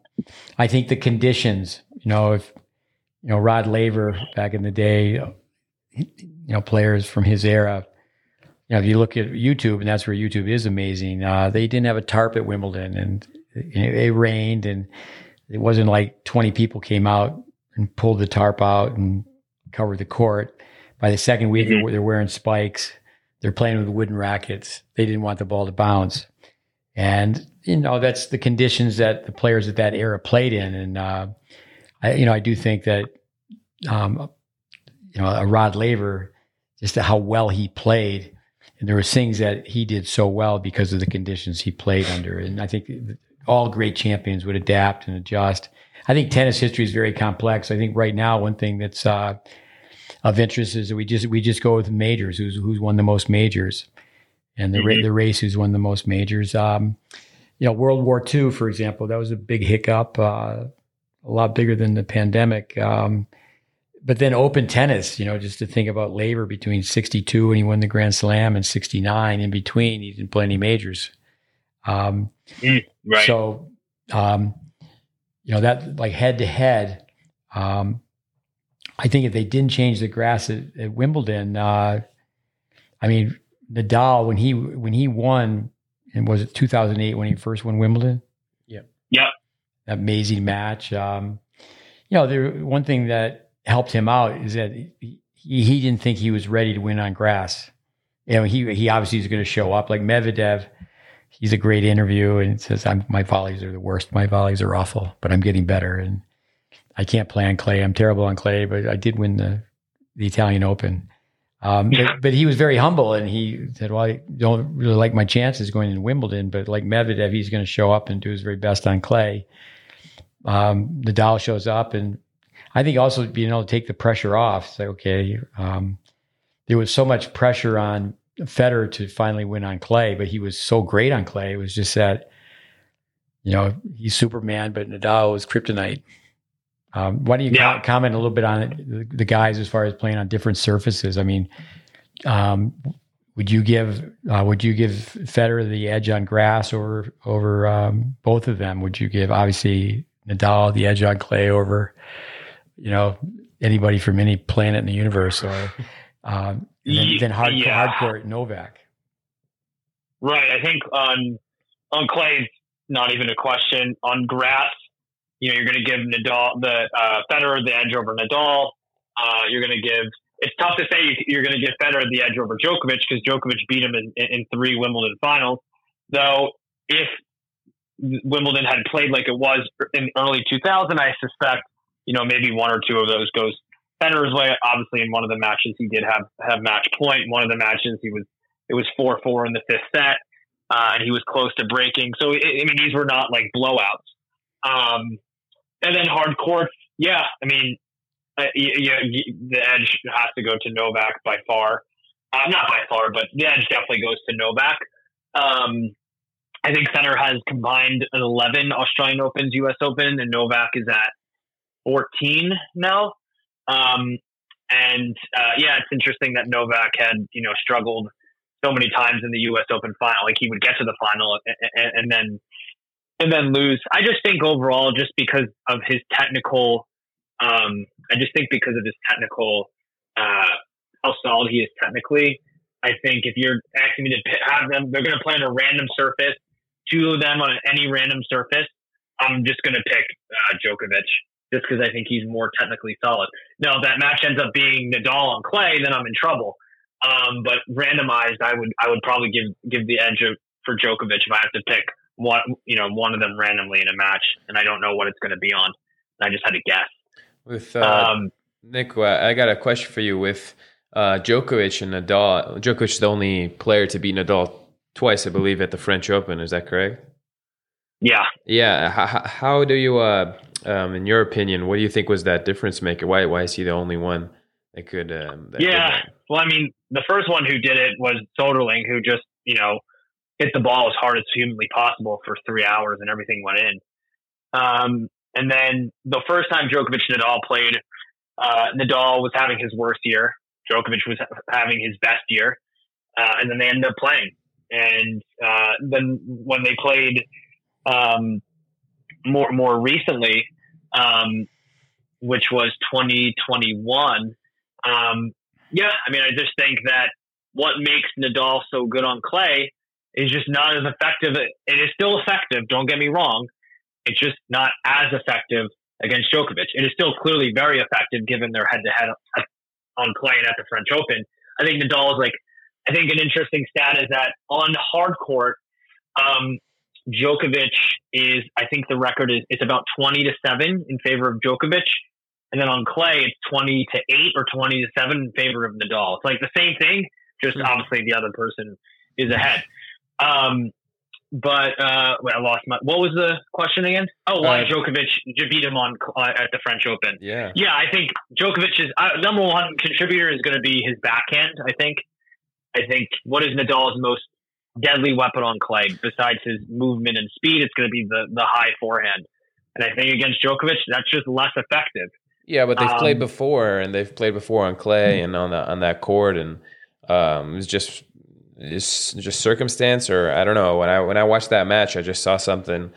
I think the conditions, you know, if you know Rod Laver back in the day, you know, players from his era you know, if you look at YouTube, and that's where YouTube is amazing. Uh, they didn't have a tarp at Wimbledon, and it rained, and it wasn't like 20 people came out and pulled the tarp out and covered the court. By the second week, mm-hmm. they're wearing spikes. They're playing with wooden rackets. They didn't want the ball to bounce, and you know that's the conditions that the players at that era played in. And uh, I, you know, I do think that um, you know a Rod Laver, just how well he played and there were things that he did so well because of the conditions he played under. And I think all great champions would adapt and adjust. I think tennis history is very complex. I think right now one thing that's uh, of interest is that we just we just go with majors. Who's who's won the most majors, and the mm-hmm. the race who's won the most majors. Um, you know, World War II, for example, that was a big hiccup, uh, a lot bigger than the pandemic. Um, but then open tennis, you know, just to think about Laver between 62 when he won the Grand Slam and 69 in between, he didn't play any majors. Um, mm, right. So, um, you know, that like head to head, um, I think if they didn't change the grass at, at Wimbledon, uh, I mean, Nadal, when he, when he won, and was it 2008 when he first won Wimbledon? Yep. Yep. Amazing match. Um, you know, the one thing that helped him out is that he, he didn't think he was ready to win on grass. You know, he he obviously is going to show up like Medvedev. He's a great interview and says, "I'm my volleys are the worst. My volleys are awful, but I'm getting better and I can't play on clay. I'm terrible on clay, but I did win the the Italian Open." Um, Yeah. but, but he was very humble and he said, Well, I don't really like my chances going in Wimbledon, but like Medvedev, he's going to show up and do his very best on clay. Um, Nadal shows up and I think also being able to take the pressure off. Say, okay, um, there was so much pressure on Federer to finally win on clay, but he was so great on clay. It was just that, you know, he's Superman, but Nadal was kryptonite. Um, why don't you Yeah. co- comment a little bit on it, the, the guys as far as playing on different surfaces? I mean, um, would you give uh, would you give Federer the edge on grass over over um, both of them? Would you give obviously Nadal the edge on clay over you know anybody from any planet in the universe, or um, then, then hard yeah. hardcore Novak? Right. I think on on clay, not even a question. On grass, you know, you're going to give Nadal the uh, Federer the edge over Nadal. Uh, you're going to give. It's tough to say you- you're going to give Federer the edge over Djokovic because Djokovic beat him in, in, in three Wimbledon finals. Though, if Wimbledon had played like it was in early 2000, I suspect you know maybe one or two of those goes Federer's way. Obviously, in one of the matches he did have have match point. One of the matches he was it was four four in the fifth set, uh, and he was close to breaking. So I I mean, these were not like blowouts. Um, and then hard courts, yeah. I mean, uh, the edge has to go to Novak by far. Uh, not by far, but the edge definitely goes to Novak. Um, I think Center has combined an 11 Australian Opens, U.S. Open, and Novak is at 14 now. Um, and uh, yeah, it's interesting that Novak had you know struggled so many times in the U.S. Open final. Like he would get to the final and, and, then and then lose. I just think overall, just because of his technical, um, I just think because of his technical, uh, how solid he is technically. I think if you're asking me to have them, they're going to play on a random surface. Two of them on any random surface. I'm just going to pick uh, Djokovic just because I think he's more technically solid. Now, if that match ends up being Nadal on clay, then I'm in trouble. Um, but randomized, I would I would probably give give the edge of, for Djokovic if I have to pick one you know one of them randomly in a match, and I don't know what it's going to be on. I just had to guess. With uh, Um, Nick, uh, I got a question for you. With uh, Djokovic and Nadal, Djokovic is the only player to beat Nadal twice, I believe, at the French Open. Is that correct? Yeah, Yeah. How, how do you, uh, um, in your opinion, what do you think was that difference maker? Why why is he the only one that could? Um, that Yeah. that? Well, I mean, the first one who did it was Soderling, who just, you know, hit the ball as hard as humanly possible for three hours and everything went in. Um, and then the first time Djokovic and Nadal played, uh, Nadal was having his worst year. Djokovic was having his best year. Uh, and then they ended up playing. And uh, then when they played um, more more recently, um, which was 2021, um, yeah, I mean, I just think that what makes Nadal so good on clay is just not as effective. It is still effective. Don't get me wrong. It's just not as effective against Djokovic. It is still clearly very effective given their head to head on clay and at the French Open. I think Nadal is like, I think an interesting stat is that on hard court, um, Djokovic is, I think the record is, it's about 20 to 7 in favor of Djokovic. And then on clay, it's 20 to 8 or 20 to 7 in favor of Nadal. It's like the same thing, just Mhm. obviously the other person is ahead. Um, but uh, wait, I lost my. What was the question again? Oh, why Uh, Djokovic beat him on uh, at the French Open? Yeah. Yeah, I think Djokovic's uh, number one contributor is going to be his backhand. I think. I think what is Nadal's most deadly weapon on clay besides his movement and speed? It's going to be the the high forehand. And I think against Djokovic, that's just less effective. Yeah, but they've played Um, before, and they've played before on clay and on the, on that court, and um, it's just it's just circumstance, or I don't know. When I when I watched that match, I just saw something,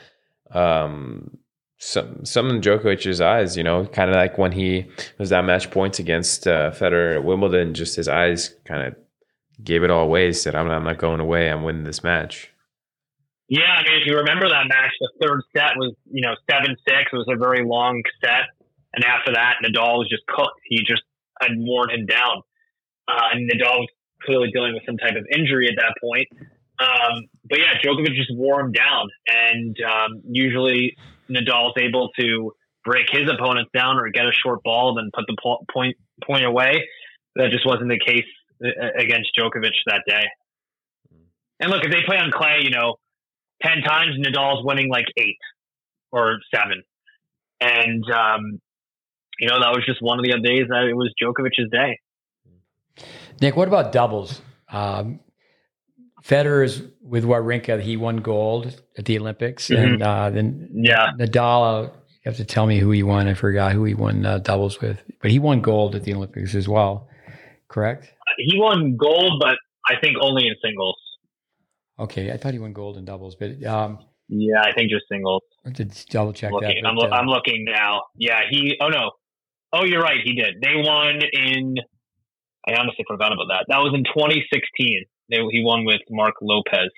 um, some something in Djokovic's eyes. You know, kind of like when he was that match points against uh, Federer at Wimbledon. Just his eyes kind of gave it all away. Said, "I'm not, I'm not going away. I'm winning this match." Yeah, I mean, if you remember that match, the third set was you know seven six. It was a very long set, and after that, Nadal was just cooked. He just had worn him down, uh, and Nadal was clearly dealing with some type of injury at that point. Um, but yeah, Djokovic just wore him down, and um, usually Nadal's able to break his opponents down or get a short ball and then put the po- point point away. That just wasn't the case against Djokovic that day. And look, if they play on clay, you know, ten times Nadal's winning like eight or seven, and um, you know that was just one of the days that it was Djokovic's day. Nick, what about doubles? Um, Federer's with Wawrinka, he won gold at the Olympics, Mhm. and uh, then Yeah, Nadal. You have to tell me who he won. I forgot who he won uh, doubles with, but he won gold at the Olympics as well. Correct? he won gold, but I think only in singles. Okay, I thought he won gold in doubles, but um, Yeah, I think just singles. To double check I'm looking, that. I'm, uh, I'm looking now. Yeah, he. Oh no. Oh, you're right. He did. They won in. I honestly forgot about that. That was in 2016. They, he won with Marc Lopez.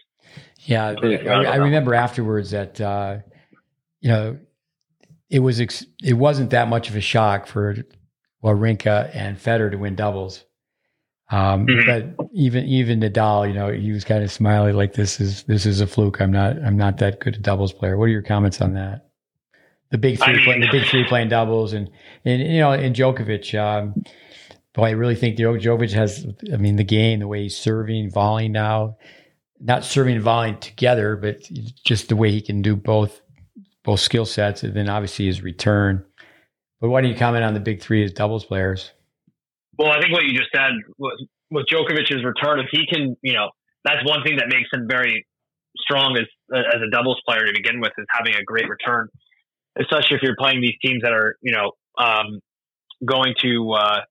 Yeah, I, I remember afterwards that uh, you know it was ex- it wasn't that much of a shock for Wawrinka and Federer to win doubles. Um, Mhm. But even even Nadal, you know, he was kind of smiling like this is this is a fluke. I'm not I'm not that good a doubles player. What are your comments on that? The big I three, mean- playing, the big three playing doubles, and and you know, and Djokovic. Um, boy, I really think Djo- Djokovic has. I mean, the game, the way he's serving, volleying now, not serving and volleying together, but just the way he can do both both skill sets, and then obviously his return. But why don't you comment on the big three as doubles players? Well, I think what you just said with Djokovic's return, if he can, you know, that's one thing that makes him very strong as as a doubles player to begin with is having a great return, especially if you're playing these teams that are, you know, um, going to, uh,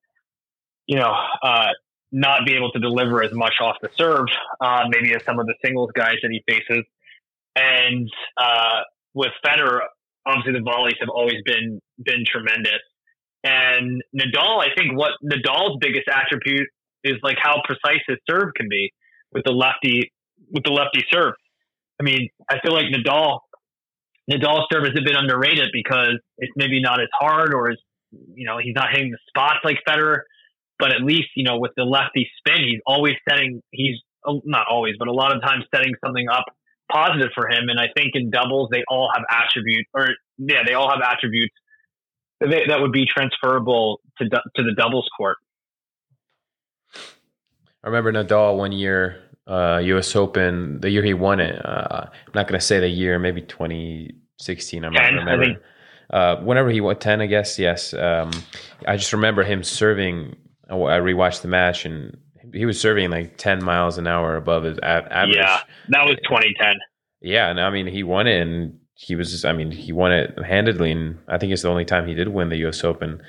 you know, uh, not be able to deliver as much off the serve, uh, maybe as some of the singles guys that he faces. And uh, with Federer, obviously the volleys have always been been tremendous. And Nadal, I think what Nadal's biggest attribute is like how precise his serve can be with the lefty with the lefty serve. I mean, I feel like Nadal Nadal's serve is a bit underrated because it's maybe not as hard or as you know he's not hitting the spots like Federer, but at least you know with the lefty spin, he's always setting he's not always, but a lot of times setting something up positive for him. And I think in doubles they all have attribute or yeah they all have attributes that, that would be transferable to to the doubles court. I remember Nadal one year, uh, U.S. Open, the year he won it. Uh, I'm not going to say the year, maybe 2016. I'm not 10, I remembering. Uh, whenever he won 10, I guess. Yes. Um, I just remember him serving. I I rewatched the match and he was serving like 10 miles an hour above his average. Yeah, that was 2010. Yeah, and I mean, he won it, and he was. just, I mean, he won it handedly, and I think it's the only time he did win the U.S. Open.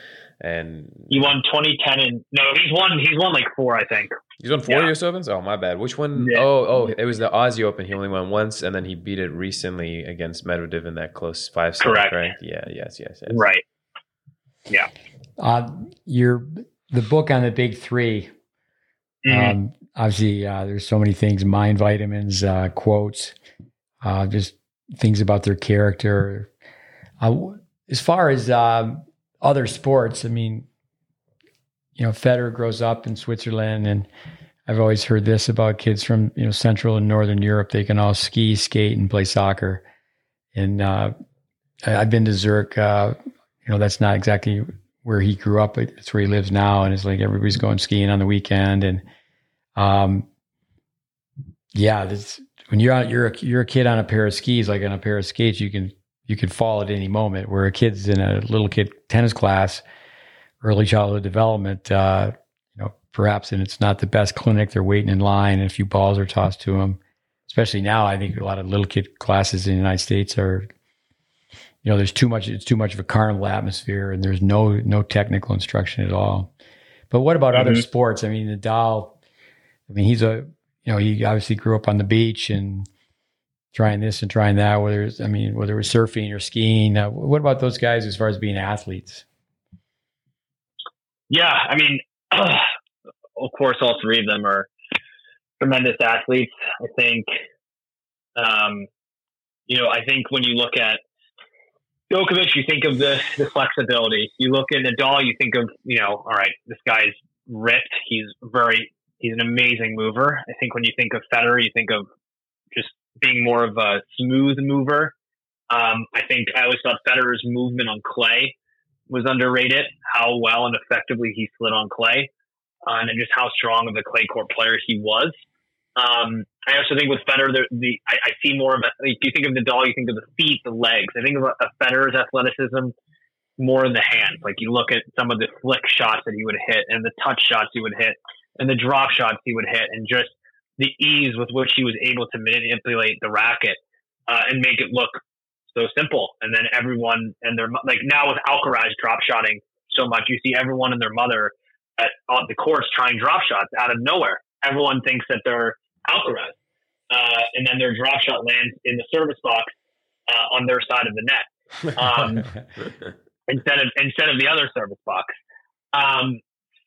And He won 2010 and no, he's won he's won like four, I think. he's won four Yeah. U.S. Opens. Oh, my bad. Which one? Yeah. Oh, oh, it was the Aussie Open. He only won once, and then he beat it recently against Medvedev in that close five set. Correct. Right? Yeah. Yes. Yes. yes. Right. Yeah. Uh, your the book on the big 3 Mhm. Um, obviously, uh, there's so many things: mind vitamins, uh, quotes, uh, just things about their character. As far as um, other sports, I mean, you know, Federer grows up in Switzerland, and I've always heard this about kids from you know Central and Northern Europe. They can all ski, skate, and play soccer. And uh, I've been to Zurich. Uh, you know, that's not exactly where he grew up. It's where he lives now, and it's like everybody's going skiing on the weekend. And um, yeah, this, when you're on, you're a, you're a kid on a pair of skis, like on a pair of skates, you can you can fall at any moment. Where a kid's in a little kid tennis class, early childhood development, uh, you know, perhaps, and it's not the best clinic. They're waiting in line, and a few balls are tossed to them. Especially now, I think a lot of little kid classes in the United States are you know, there's too much. It's too much of a carnival atmosphere, and there's no no technical instruction at all. But what about other Mhm. sports? I mean, Nadal. I mean, he's a you know he obviously grew up on the beach and trying this and trying that. Whether it's, I mean, whether it was surfing or skiing. Uh, what about those guys as far as being athletes? Yeah, I mean, of course, all three of them are tremendous athletes. I think um, you know, I think when you look at Djokovic, you think of the, the flexibility. You look at Nadal, you think of, you know, all right, this guy's ripped. He's very, he's an amazing mover. I think when you think of Federer, you think of just being more of a smooth mover. Um, I think I always thought Federer's movement on clay was underrated, how well and effectively he slid on clay, uh, and just how strong of a clay court player he was. Um, I also think with Federer, the, the I, I, see more of a, you think of the Nadal, you think of the feet, the legs. I think of a, a Federer's athleticism more in the hands. Like you look at some of the flick shots that he would hit and the touch shots he would hit and the drop shots he would hit and just the ease with which he was able to manipulate the racket uh, and make it look so simple. And then everyone and their like now with Alcaraz drop shotting so much, you see everyone and their mother at on the courts trying drop shots out of nowhere. Everyone thinks that they're Alcaraz, uh, and then their drop shot lands in the service box uh, on their side of the net um, instead of instead of the other service box. Um,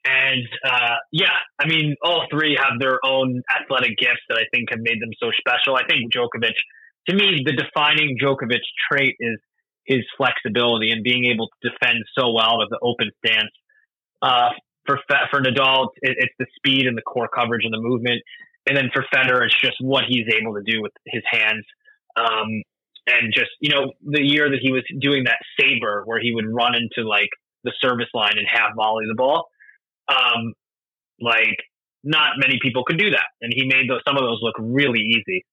and uh, yeah, I mean, all three have their own athletic gifts that I think have made them so special. I think Djokovic, to me, the defining Djokovic trait is his flexibility and being able to defend so well with the open stance. Uh, for for Nadal, it's the speed and the core coverage and the movement. And then for Federer, it's just what he's able to do with his hands. Um, and just, you know, the year that he was doing that SABR where he would run into like the service line and half volley the ball. Um, like not many people could do that. And he made those, some of those look really easy.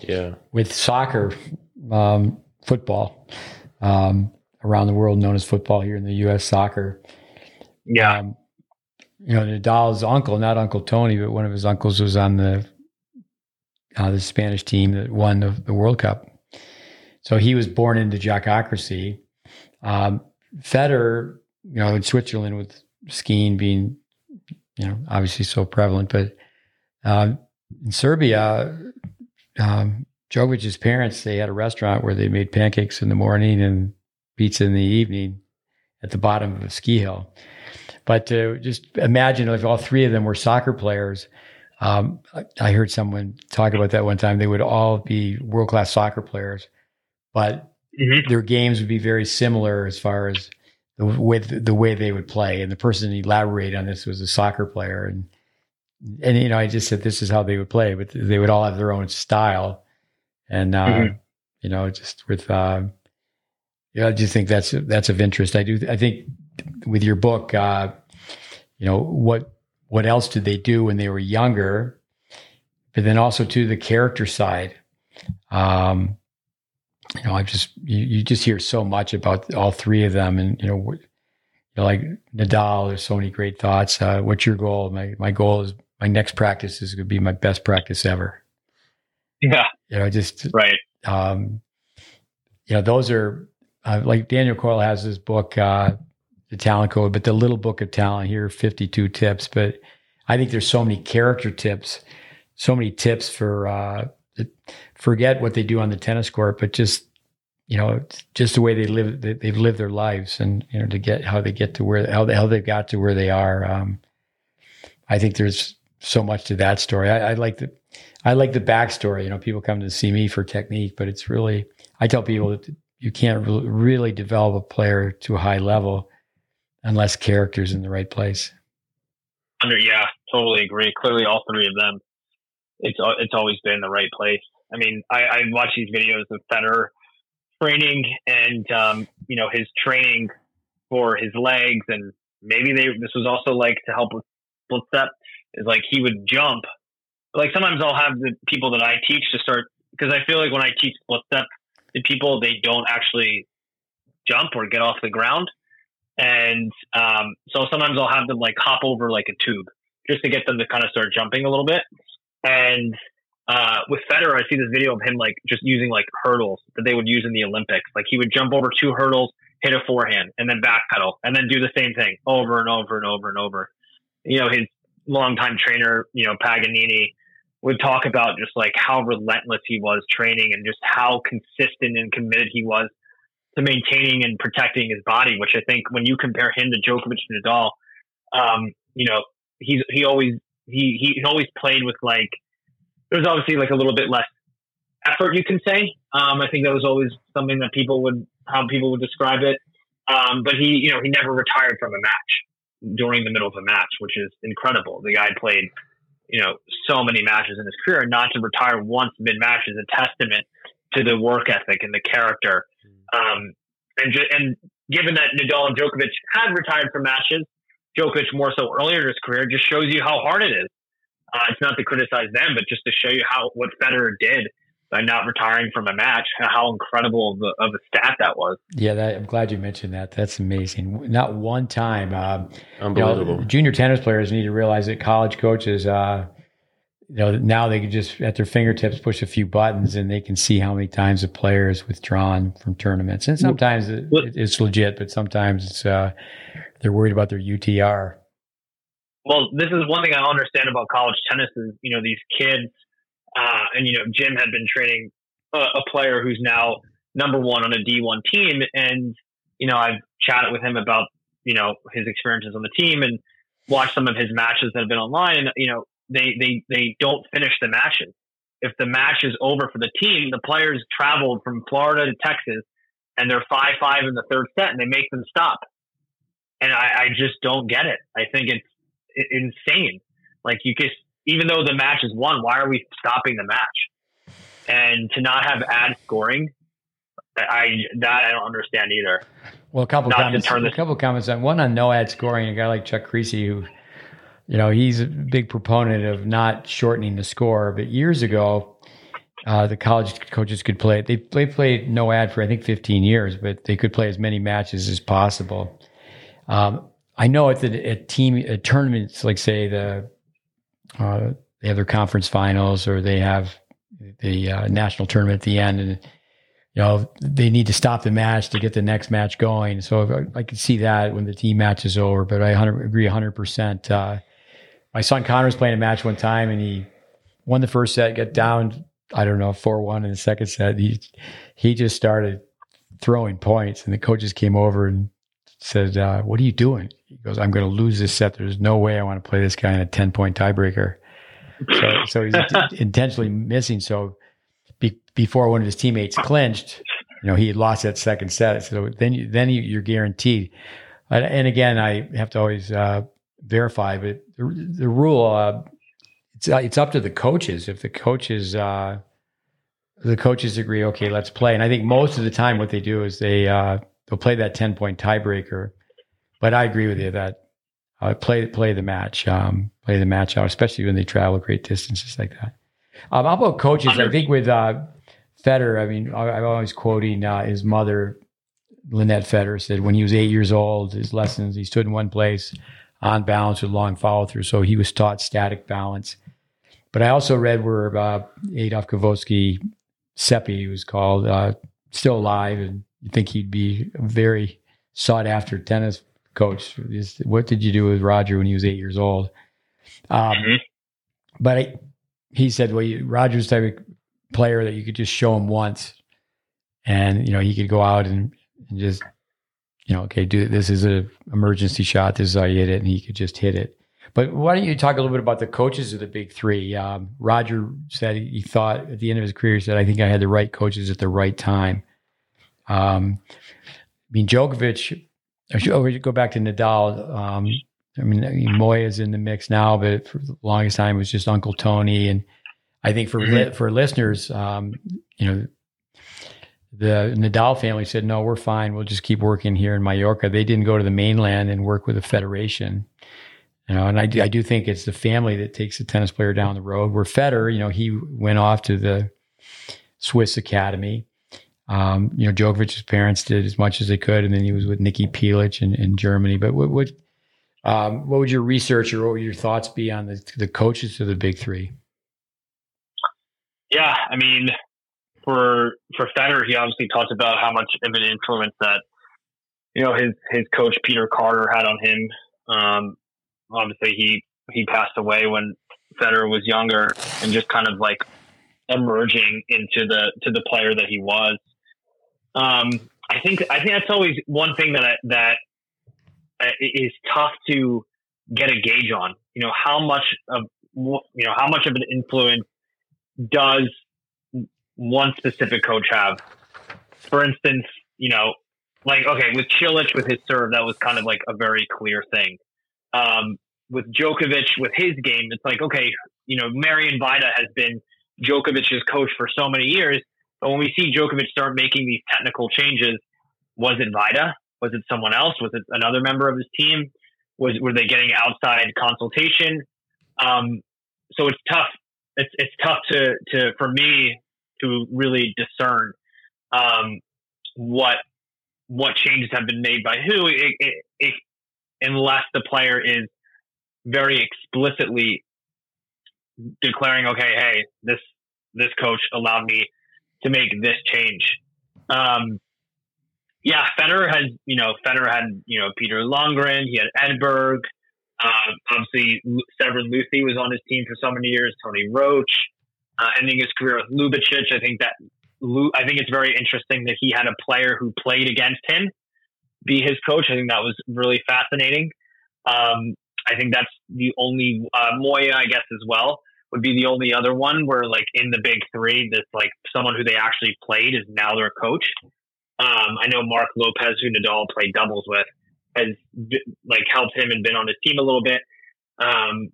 Yeah. With soccer, um, football, um, around the world known as football here in the U.S. soccer. Yeah. Um, you know, Nadal's uncle, not Uncle Tony, but one of his uncles was on the uh, the Spanish team that won the, the, World Cup. So he was born into jockocracy. Um, Federer, you know, in Switzerland with skiing being, you know, obviously so prevalent, but um, in Serbia, um, Djokovic's parents, they had a restaurant where they made pancakes in the morning and pizza in the evening at the bottom of a ski hill. But to just imagine if all three of them were soccer players, um, I heard someone talk about that one time. They would all be world class soccer players, but mm-hmm. their games would be very similar as far as the way the way they would play. And the person elaborated on this was a soccer player, and and you know I just said this is how they would play, but they would all have their own style, and uh, mm-hmm. you know just with. Uh, yeah, I just think that's that's of interest. I do. I think with your book, uh, you know what what else did they do when they were younger, but then also to the character side. Um, you know, I just you, you just hear so much about all three of them, and you know, what, you know like Nadal. There's so many great thoughts. Uh, what's your goal? My my goal is my next practice is going to be my best practice ever. Yeah, you know, just right. Um, you know, those are uh, like Daniel Coyle has this book, uh, the talent code, but the little book of talent here, 52 tips. But I think there's so many character tips, so many tips for, uh, forget what they do on the tennis court, but just, you know, just the way they live, they've lived their lives and, you know, to get how they get to where, how, how they got to where they are. Um, I think there's so much to that story. I, I like the, I like the backstory. You know, people come to see me for technique, but it's really, I tell people that you can't really develop a player to a high level unless character's in the right place. Under, yeah, totally agree. Clearly, all three of them, it's it's always been the right place. I mean, I, I watch these videos of Federer training, and um, you know his training for his legs, and maybe they this was also like to help with split step. Is like he would jump. Like sometimes I'll have the people that I teach to start because I feel like when I teach split step, the people they don't actually jump or get off the ground. And um, so sometimes I'll have them like hop over like a tube just to get them to kind of start jumping a little bit. And uh, with Federer, I see this video of him like just using like hurdles that they would use in the Olympics. Like he would jump over two hurdles, hit a forehand, and then backpedal, and then do the same thing over and over and over and over. You know, his longtime trainer, you know, Paganini, would talk about just like how relentless he was training and just how consistent and committed he was to maintaining and protecting his body, which I think when you compare him to Djokovic and Nadal, um, you know, he's he always he he always played with like there was obviously like a little bit less effort, you can say. Um, I think that was always something that people would how people would describe it. Um, but he, you know, he never retired from a match during the middle of a match, which is incredible. The guy played, you know, so many matches in his career. Not to retire once mid match is a testament to the work ethic and the character. Um, and ju- and given that Nadal and Djokovic had retired from matches, Djokovic more so earlier in his career, just shows you how hard it is. Uh, it's not to criticize them, but just to show you how what Federer did by not retiring from a match, how incredible of a, of a stat that was. Yeah, that, I'm glad you mentioned that. That's amazing. Not one time. Uh, Unbelievable. You know, junior tennis players need to realize that college coaches, uh, you know, now they can just at their fingertips push a few buttons and they can see how many times a player is withdrawn from tournaments. And sometimes it, it's legit, but sometimes it's uh, they're worried about their UTR. Well, this is one thing I understand about college tennis is you know these kids uh, and you know, Jim had been training a, a, player who's now number one on a D1 team, and you know, I've chatted with him about you know his experiences on the team and watched some of his matches that have been online. And you know, they they they don't finish the matches. If the match is over for the team, the players traveled from Florida to Texas, and they're five five in the third set, and they make them stop. And I, I just don't get it. I think it's, insane. Like you just even though the match is won, why are we stopping the match? And to not have ad scoring, I that I don't understand either. Well, a couple not comments. A couple comments on one on no ad scoring. A guy like Chuck Kriese, who, you know, he's a big proponent of not shortening the score. But years ago, uh, the college coaches could play. They they played no ad for I think 15 years, but they could play as many matches as possible. Um, I know at the at team at tournaments, like say the uh, they have their conference finals or they have the uh, national tournament at the end and you know they need to stop the match to get the next match going. So I, I can see that when the team match is over but i 100, agree 100% uh, my son connor was playing a match one time and he won the first set got down i don't know 4-1 in the second set. He he just started throwing points and the coaches came over and said uh, what are you doing he goes, I'm going to lose this set. There's no way I want to play this guy in a 10 point tiebreaker. So, so he's intentionally missing. So be, before one of his teammates clinched, you know, he had lost that second set. So then, you, then you, are guaranteed. And again, I have to always uh, verify, but the, the rule, uh, it's, uh, it's up to the coaches. If the coaches, uh, the coaches agree, okay, let's play. And I think most of the time what they do is they, uh, they'll play that 10 point tiebreaker but I agree with you that uh, play play the match, um, play the match out, especially when they travel great distances like that. Um, how about coaches? I think with uh, Federer, I mean, I, am always quoting uh, his mother, Lynette Federer, said when he was eight years old, his lessons he stood in one place on balance with long follow through, so he was taught static balance. But I also read where uh, Adolf Kacovsky, Seppli, was called, uh, still alive, and you think he'd be a very sought after tennis coach. What did you do with Roger when he was eight years old? Um, mm-hmm. But I, he said, well, you, Roger's type of player that you could just show him once, and you know he could go out and, and just, you know, okay, do this is an emergency shot. This is how you hit it, and he could just hit it. But why don't you talk a little bit about the coaches of the big three? Um, Roger said he thought at the end of his career, he said, I think I had the right coaches at the right time. Um, I mean, Djokovic Oh, we go back to Nadal. Um, I mean, Moya's in the mix now, but for the longest time it was just Uncle Tony. And I think for mm-hmm. li- for listeners, um, you know, the Nadal family said, "No, we're fine. We'll just keep working here in Mallorca." They didn't go to the mainland and work with the federation. You know, and I do, I do think it's the family that takes the tennis player down the road. Where Federer, you know, he went off to the Swiss academy um, you know, Djokovic's parents did as much as they could, and then he was with Niki Pilic in, in Germany. But what what, um, what would your research or what would your thoughts be on the the coaches of the big three? Yeah, I mean, for for Federer, he obviously talked about how much of an influence that you know his his coach Peter Carter had on him. Um, obviously, he he passed away when Federer was younger, and just kind of like emerging into the to the player that he was. Um, I think I think that's always one thing that I, that uh, tough to get a gauge on. You know how much of you know how much of an influence does one specific coach have. For instance, you know, like okay, with Cilic with his serve, that was kind of like a very clear thing. Um, with Djokovic with his game, it's like okay, you know, Marian Vajda has been Djokovic's coach for so many years, but when we see Djokovic start making these technical changes, was it Vajda? Was it someone else? Was it another member of his team? Was were they getting outside consultation? Um, so it's tough. It's it's tough to to for me to really discern um, what what changes have been made by who, it, it, it, unless the player is very explicitly declaring, okay, hey, this this coach allowed me to make this change. Um, yeah, Federer has, you know, Federer had, you know, Peter Lundgren, he had Edberg. Uh, obviously, Severin Luthi was on his team for so many years. Tony Roche, uh, ending his career with Ljubicic. I think that I think it's very interesting that he had a player who played against him be his coach. I think that was really fascinating. Um, I think that's the only uh, Moya, I guess, as well would be the only other one where, like, in the big three, that's like someone who they actually played is now their coach. Um, I know Marc Lopez, who Nadal played doubles with, has like helped him and been on his team a little bit. Um,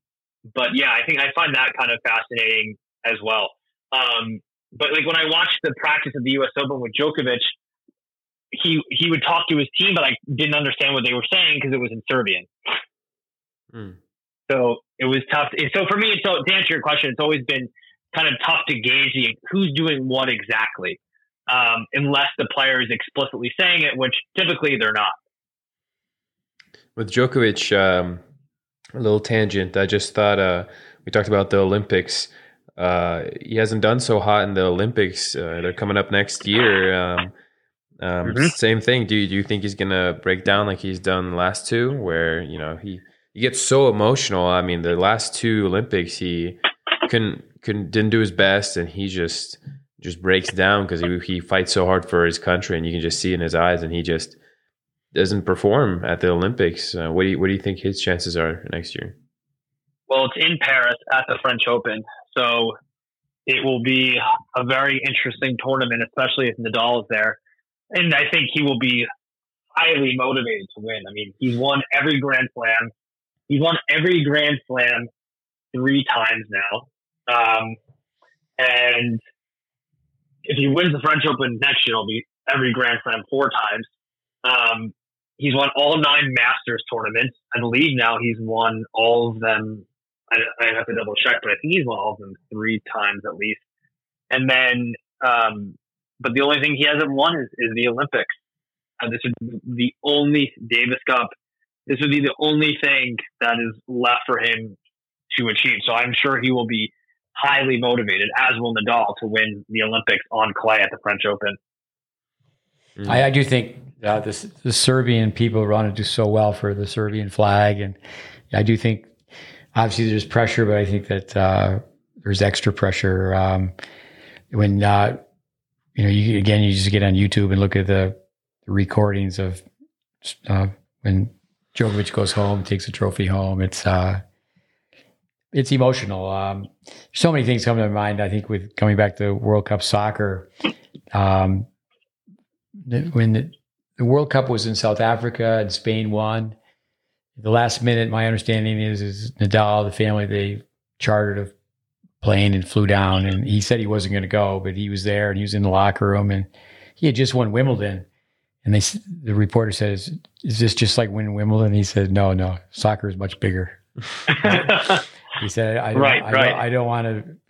but yeah, I think I find that kind of fascinating as well. Um, but like when I watched the practice of the U.S. Open with Djokovic, he he would talk to his team, but I didn't understand what they were saying because it was in Serbian. Mm. So it was tough. So for me, so to answer your question, it's always been kind of tough to gauge the, who's doing what exactly, um, unless the player is explicitly saying it, which typically they're not. With Djokovic, um, a little tangent. I just thought uh, we talked about the Olympics. Uh, he hasn't done so hot in the Olympics. Uh, they're coming up next year. Um, um, mm-hmm. Same thing. Do you, do you think he's gonna break down like he's done the last two, where you know he he gets so emotional? I mean, the last two Olympics he couldn't couldn't didn't do his best, and he just just breaks down because he he fights so hard for his country, and you can just see in his eyes, and he just doesn't perform at the Olympics. Uh, what do you what do you think his chances are next year? Well, it's in Paris at the French Open. So it will be a very interesting tournament, especially if Nadal is there. And I think he will be highly motivated to win. I mean, he's won every Grand Slam. He's won every Grand Slam three times now. Um, and if he wins the French Open next year, it'll be every Grand Slam four times. Um, he's won all nine Masters tournaments. I believe now he's won all of them I, I have to double check, but I think he's won all of them three times at least. And then, um, but the only thing he hasn't won is, is the Olympics. Uh, this is the only Davis Cup. This would be the only thing that is left for him to achieve. So I'm sure he will be highly motivated, as will Nadal, to win the Olympics on clay at the French Open. Mm. I, I, do think uh, this, the Serbian people want to do so well for the Serbian flag, and I do think obviously there's pressure, but I think that uh, there's extra pressure um, when uh, you know you again you just get on YouTube and look at the, the recordings of uh, when Djokovic goes home, takes a trophy home. It's uh, it's emotional. Um, so many things come to mind. I think with coming back to World Cup soccer, um, when the, the World Cup was in South Africa and Spain won the last minute, my understanding is, is Nadal, the family, they chartered a plane and flew down. And he said he wasn't going to go, but he was there and he was in the locker room and he had just won Wimbledon. And they, the reporter says, "Is this just like winning Wimbledon?" He said, "No, no, soccer is much bigger." he said, "I, right, I, right. Don't, I don't want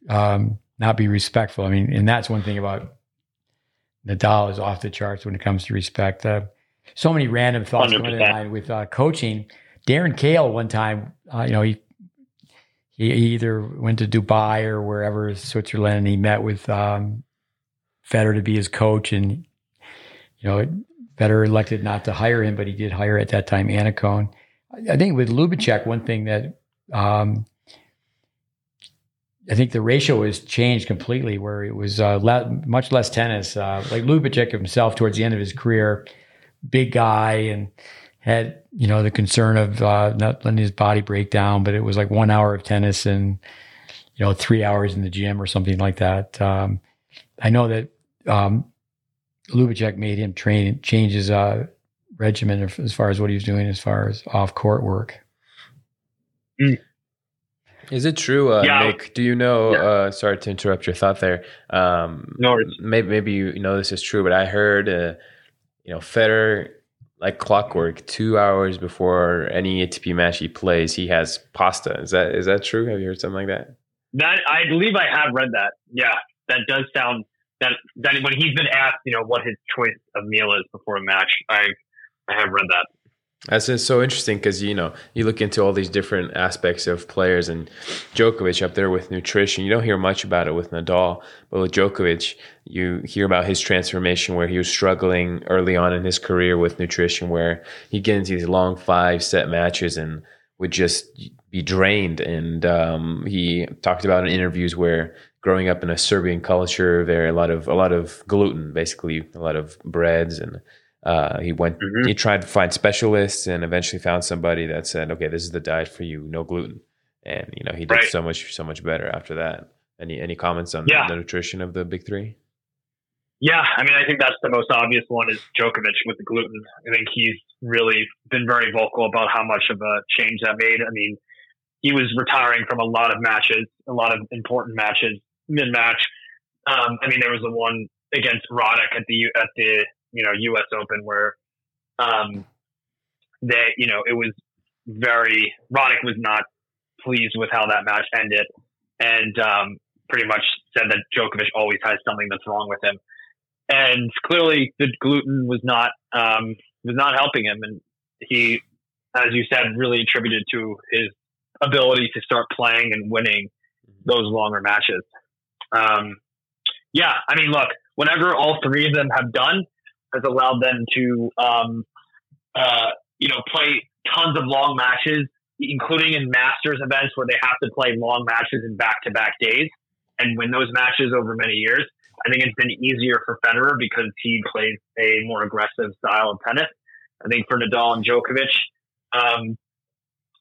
to um, not be respectful. I mean, and that's one thing about Nadal is off the charts when it comes to respect. Uh, so many random thoughts 100%. going to mind with uh, coaching. Darren Cahill one time, uh, you know, he he either went to Dubai or wherever Switzerland, and he met with um, Federer to be his coach, and you know, Federer elected not to hire him, but he did hire at that time Anna. I think with Ljubicic, one thing that um, I think the ratio has changed completely, where it was uh, le- much less tennis. Uh, like Ljubicic himself, towards the end of his career, big guy and had you know the concern of uh, not letting his body break down, but it was like one hour of tennis and you know three hours in the gym or something like that. Um, I know that um, Ljubicic made him train change his uh, regimen as far as what he was doing as far as off court work. Mm. Is it true, uh, Yeah. Nick? Do you know? Yeah. Uh, sorry to interrupt your thought there. Um, No maybe maybe you know this is true, but I heard, uh, you know, Federer like clockwork, two hours before any ATP match he plays, he has pasta. Is that is that true? Have you heard something like that? That I believe I have read that. Yeah, that does sound that that when he's been asked, you know, what his choice of meal is before a match, I I have read that. That's so interesting because you know you look into all these different aspects of players and Djokovic up there with nutrition. You don't hear much about it with Nadal, but with Djokovic, you hear about his transformation where he was struggling early on in his career with nutrition, where he'd get into these long five set matches and would just be drained. And um, he talked about in interviews where growing up in a Serbian culture, there a lot of a lot of gluten, basically a lot of breads and uh, he went. Mhm. He tried to find specialists, and eventually found somebody that said, "Okay, this is the diet for you, no gluten." And you know, he did Right. so much, so much better after that. Any any comments on Yeah. the nutrition of the big three? Yeah, I mean, I think that's the most obvious one is Djokovic with the gluten. I think he's really been very vocal about how much of a change that made. I mean, he was retiring from a lot of matches, a lot of important matches mid match. Um, I mean, there was the one against Roddick at the at the you know U.S. Open where um, they you know it was very Roddick was not pleased with how that match ended, and um, pretty much said that Djokovic always has something that's wrong with him and clearly the gluten was not um, was not helping him, and he, as you said, really attributed to his ability to start playing and winning those longer matches. Um, yeah, I mean, look, whatever all three of them have done has allowed them to, um, uh, you know, play tons of long matches, including in Masters events where they have to play long matches in back-to-back days and win those matches over many years. I think it's been easier for Federer because he plays a more aggressive style of tennis. I think for Nadal and Djokovic, um,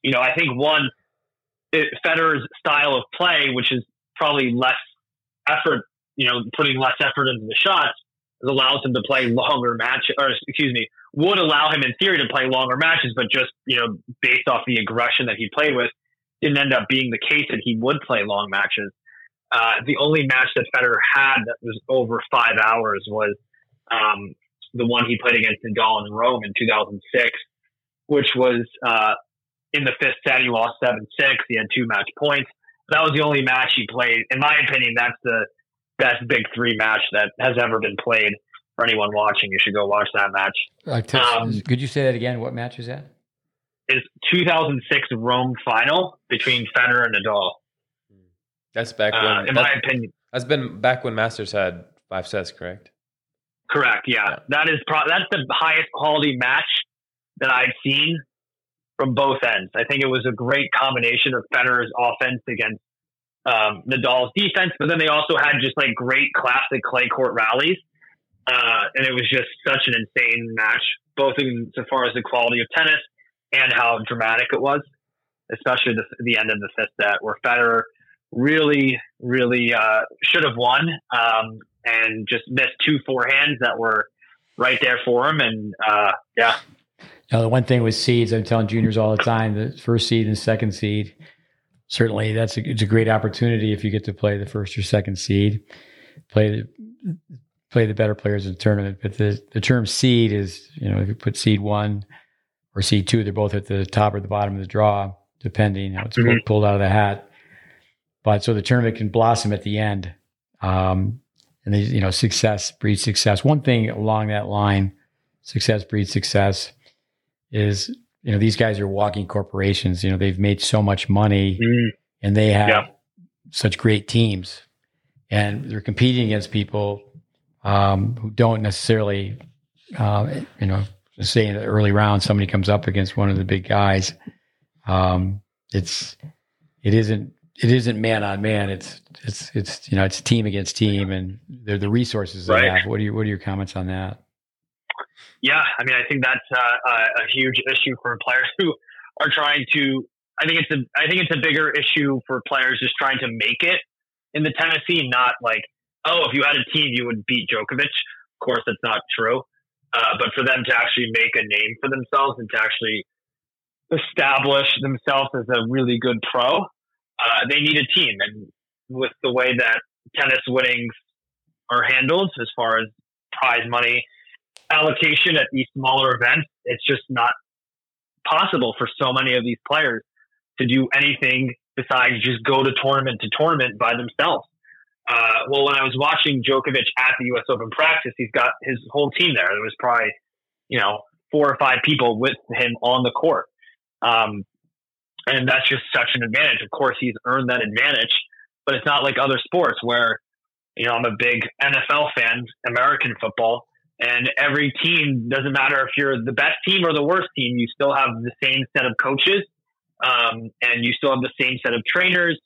you know, I think one, it, Federer's style of play, which is probably less effort, you know, putting less effort into the shots, allows him to play longer match, or excuse me, would allow him in theory to play longer matches, but just you know, based off the aggression that he played with, didn't end up being the case that he would play long matches. Uh, the only match that Federer had that was over five hours was um, the one he played against Nadal in Rome in 2006, which was uh, in the fifth set. He lost 7 6. He had two match points. That was the only match he played. In my opinion, that's the best big three match that has ever been played. For anyone watching, you should go watch that match. Uh, t- Um, could you say that again? What match is that? It's 2006 Rome final between Federer and Nadal. That's back Uh, when. in my opinion, that's been back when Masters had five sets, correct? Correct. Yeah, Yeah. that is pro- that's the highest quality match that I've seen from both ends. I think it was a great combination of Federer's offense against um, Nadal's defense, but then they also had just like great classic clay court rallies, uh, and it was just such an insane match, both in so far as the quality of tennis and how dramatic it was, especially the, the end of the fifth set where Federer really, really uh, should have won. Um, and just missed two forehands that were right there for him. And uh, yeah, Now, the one thing with seeds, I'm telling juniors all the time, the first seed and second seed, certainly that's a, it's a great opportunity if you get to play the first or second seed, play the play the better players in the tournament. But the, the term seed is, you know, if you put seed one or seed two, they're both at the top or the bottom of the draw, depending how it's Mhm. pulled out of the hat. But so the tournament can blossom at the end. Um, and they, you know, success breeds success. One thing along that line, success breeds success, is you know these guys are walking corporations. You know they've made so much money, and they have Yeah. such great teams, and they're competing against people um, who don't necessarily, uh, you know, say in the early round somebody comes up against one of the big guys. Um, it's it isn't it isn't man on man. It's it's it's you know it's team against team, and they're the resources they Right. have. What are your what are your comments on that? Yeah. I mean, I think that's uh, a, a huge issue for players who are trying to. I think it's a. I think it's a bigger issue for players just trying to make it in the tennis scene, not like oh, if you had a team, you would beat Djokovic. Of course, that's not true. Uh, but for them to actually make a name for themselves and to actually establish themselves as a really good pro, uh, they need a team. And with the way that tennis winnings are handled as far as prize money allocation at these smaller events, it's just not possible for so many of these players to do anything besides just go to tournament to tournament by themselves. Uh, well, when I was watching Djokovic at the U.S. Open practice, he's got his whole team there. There was probably, you know, four or five people with him on the court. Um, and that's just such an advantage. Of course, he's earned that advantage, but it's not like other sports where, you know, I'm a big NFL fan, American football, and every team doesn't matter if you're the best team or the worst team, you still have the same set of coaches, um, and you still have the same set of trainers.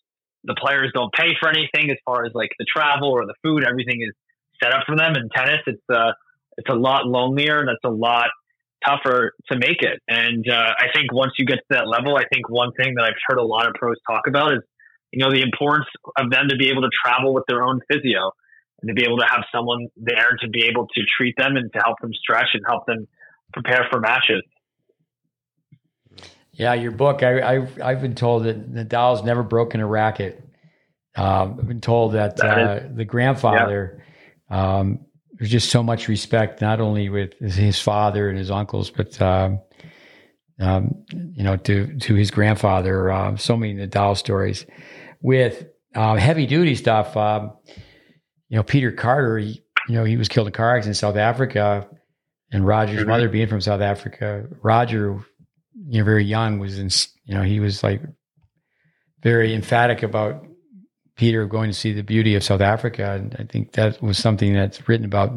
The players don't pay for anything as far as like the travel or the food. Everything is set up for them. In tennis, it's uh, it's a lot lonelier and it's a lot tougher to make it. And uh, I think once you get to that level, I think one thing that I've heard a lot of pros talk about is, you know, the importance of them to be able to travel with their own physio and to be able to have someone there to be able to treat them and to help them stretch and help them prepare for matches. Yeah, your book. I, I I've been told that Nadal's never broken a racket. Um, I've been told that, that uh, is, the grandfather. Yeah. Um, there's just so much respect, not only with his father and his uncles, but um, um, you know, to to his grandfather. Uh, so many Nadal stories with uh, heavy duty stuff. You know, Peter Carter. He, you know, he was killed in car accident in South Africa, and Roger's mm-hmm. mother being from South Africa. Roger, you know, very young was in. You know, he was like very emphatic about Peter going to see the beauty of South Africa. And I think that was something that's written about.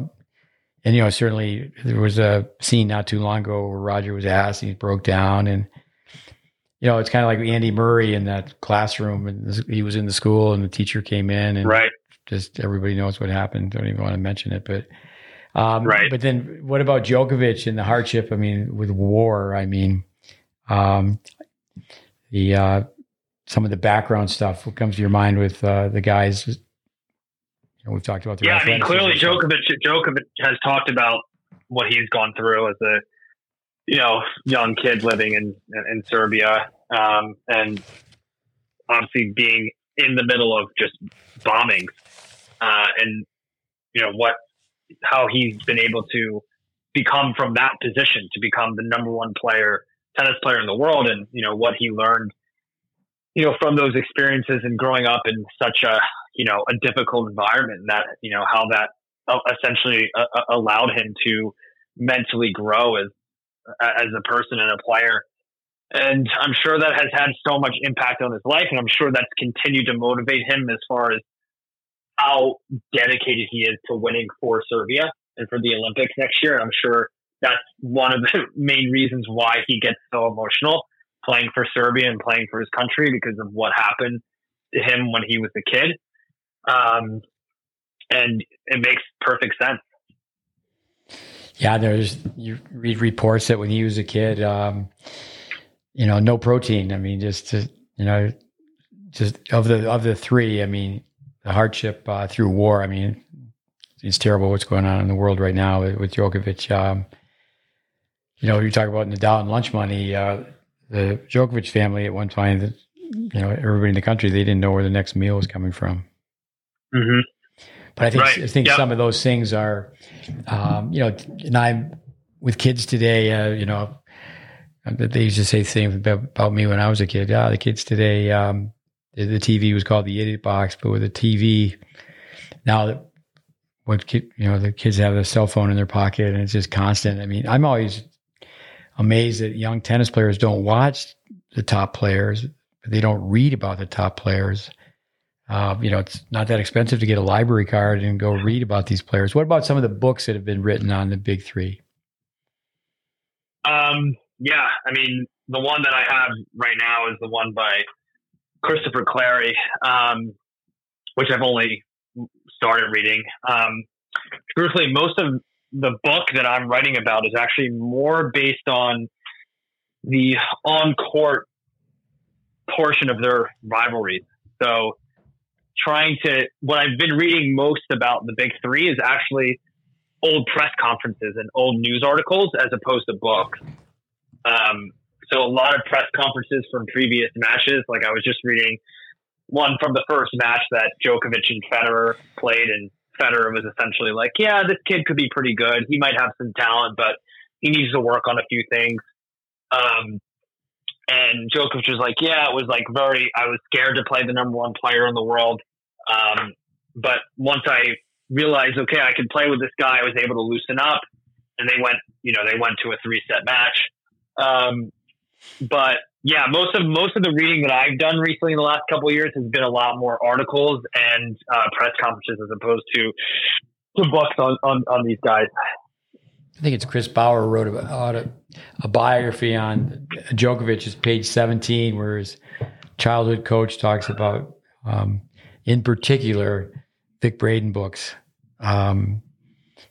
And, you know, certainly there was a scene not too long ago where Roger was asked he broke down. And, you know, it's kind of like Andy Murray in that classroom. And he was in the school and the teacher came in and right. Just everybody knows what happened. Don't even want to mention it. But, um, right. but then what about Djokovic and the hardship? I mean, with war, I mean, um, the, uh, some of the background stuff. What comes to your mind with uh, the guys? You know, we've talked about the yeah. I mean, clearly Djokovic Djokovic has talked about what he's gone through as a you know young kid living in in, Serbia, um, and obviously being in the middle of just bombings, uh, and you know what how he's been able to become from that position to become the number one player tennis player in the world, and you know what he learned you know, from those experiences and growing up in such a, you know, a difficult environment that, you know, how that uh, essentially uh, uh, allowed him to mentally grow as, as a person and a player. And I'm sure that has had so much impact on his life. And I'm sure that's continued to motivate him as far as how dedicated he is to winning for Serbia and for the Olympics next year. And I'm sure that's one of the main reasons why he gets so emotional playing for Serbia and playing for his country because of what happened to him when he was a kid. Um, and it makes perfect sense. Yeah, there's you read reports that when he was a kid, um, you know, no protein. I mean, just to, you know, just of the of the three. I mean, the hardship uh, through war. I mean, it's terrible what's going on in the world right now with, with Djokovic. Um, you know, you talk about Nadal and lunch money. Uh, the Djokovic family at one time that you know everybody in the country they didn't know where the next meal was coming from. Mm-hmm. But I think right. I think yep. some of those things are, um, you know, and I'm with kids today. Uh, you know, they used to say things about me when I was a kid. Yeah, the kids today, um, the, the, TV was called the idiot box, but with a TV now that what kid, you know, the kids have a cell phone in their pocket and it's just constant. I mean, I'm always amazed that young tennis players don't watch the top players. They don't read about the top players. Uh, you know, it's not that expensive to get a library card and go read about these players. What about some of the books that have been written on the big three? Um, yeah, I mean, the one that I have right now is the one by Christopher Clarey, um, which I've only started reading. Um, truthfully, most of the book that I'm writing about is actually more based on the on court portion of their rivalries. So trying to, what I've been reading most about the big three is actually old press conferences and old news articles as opposed to books. Um, so a lot of press conferences from previous matches. Like I was just reading one from the first match that Djokovic and Federer played, and Federer was essentially like, "Yeah, this kid could be pretty good. He might have some talent, but he needs to work on a few things." Um, and Djokovic was like, "Yeah, it was like very. I was scared to play the number one player in the world, um, but once I realized, okay, I can play with this guy, I was able to loosen up." And they went, you know, they went to a three set match. Um, but yeah, most of most of the reading that I've done recently in the last couple years has been a lot more articles and uh, press conferences as opposed to to books on, on, on these guys. I think it's Chris Bowers wrote a, a biography on Djokovic's page 17, where his childhood coach talks about, um, in particular, Vic Braden books. Um,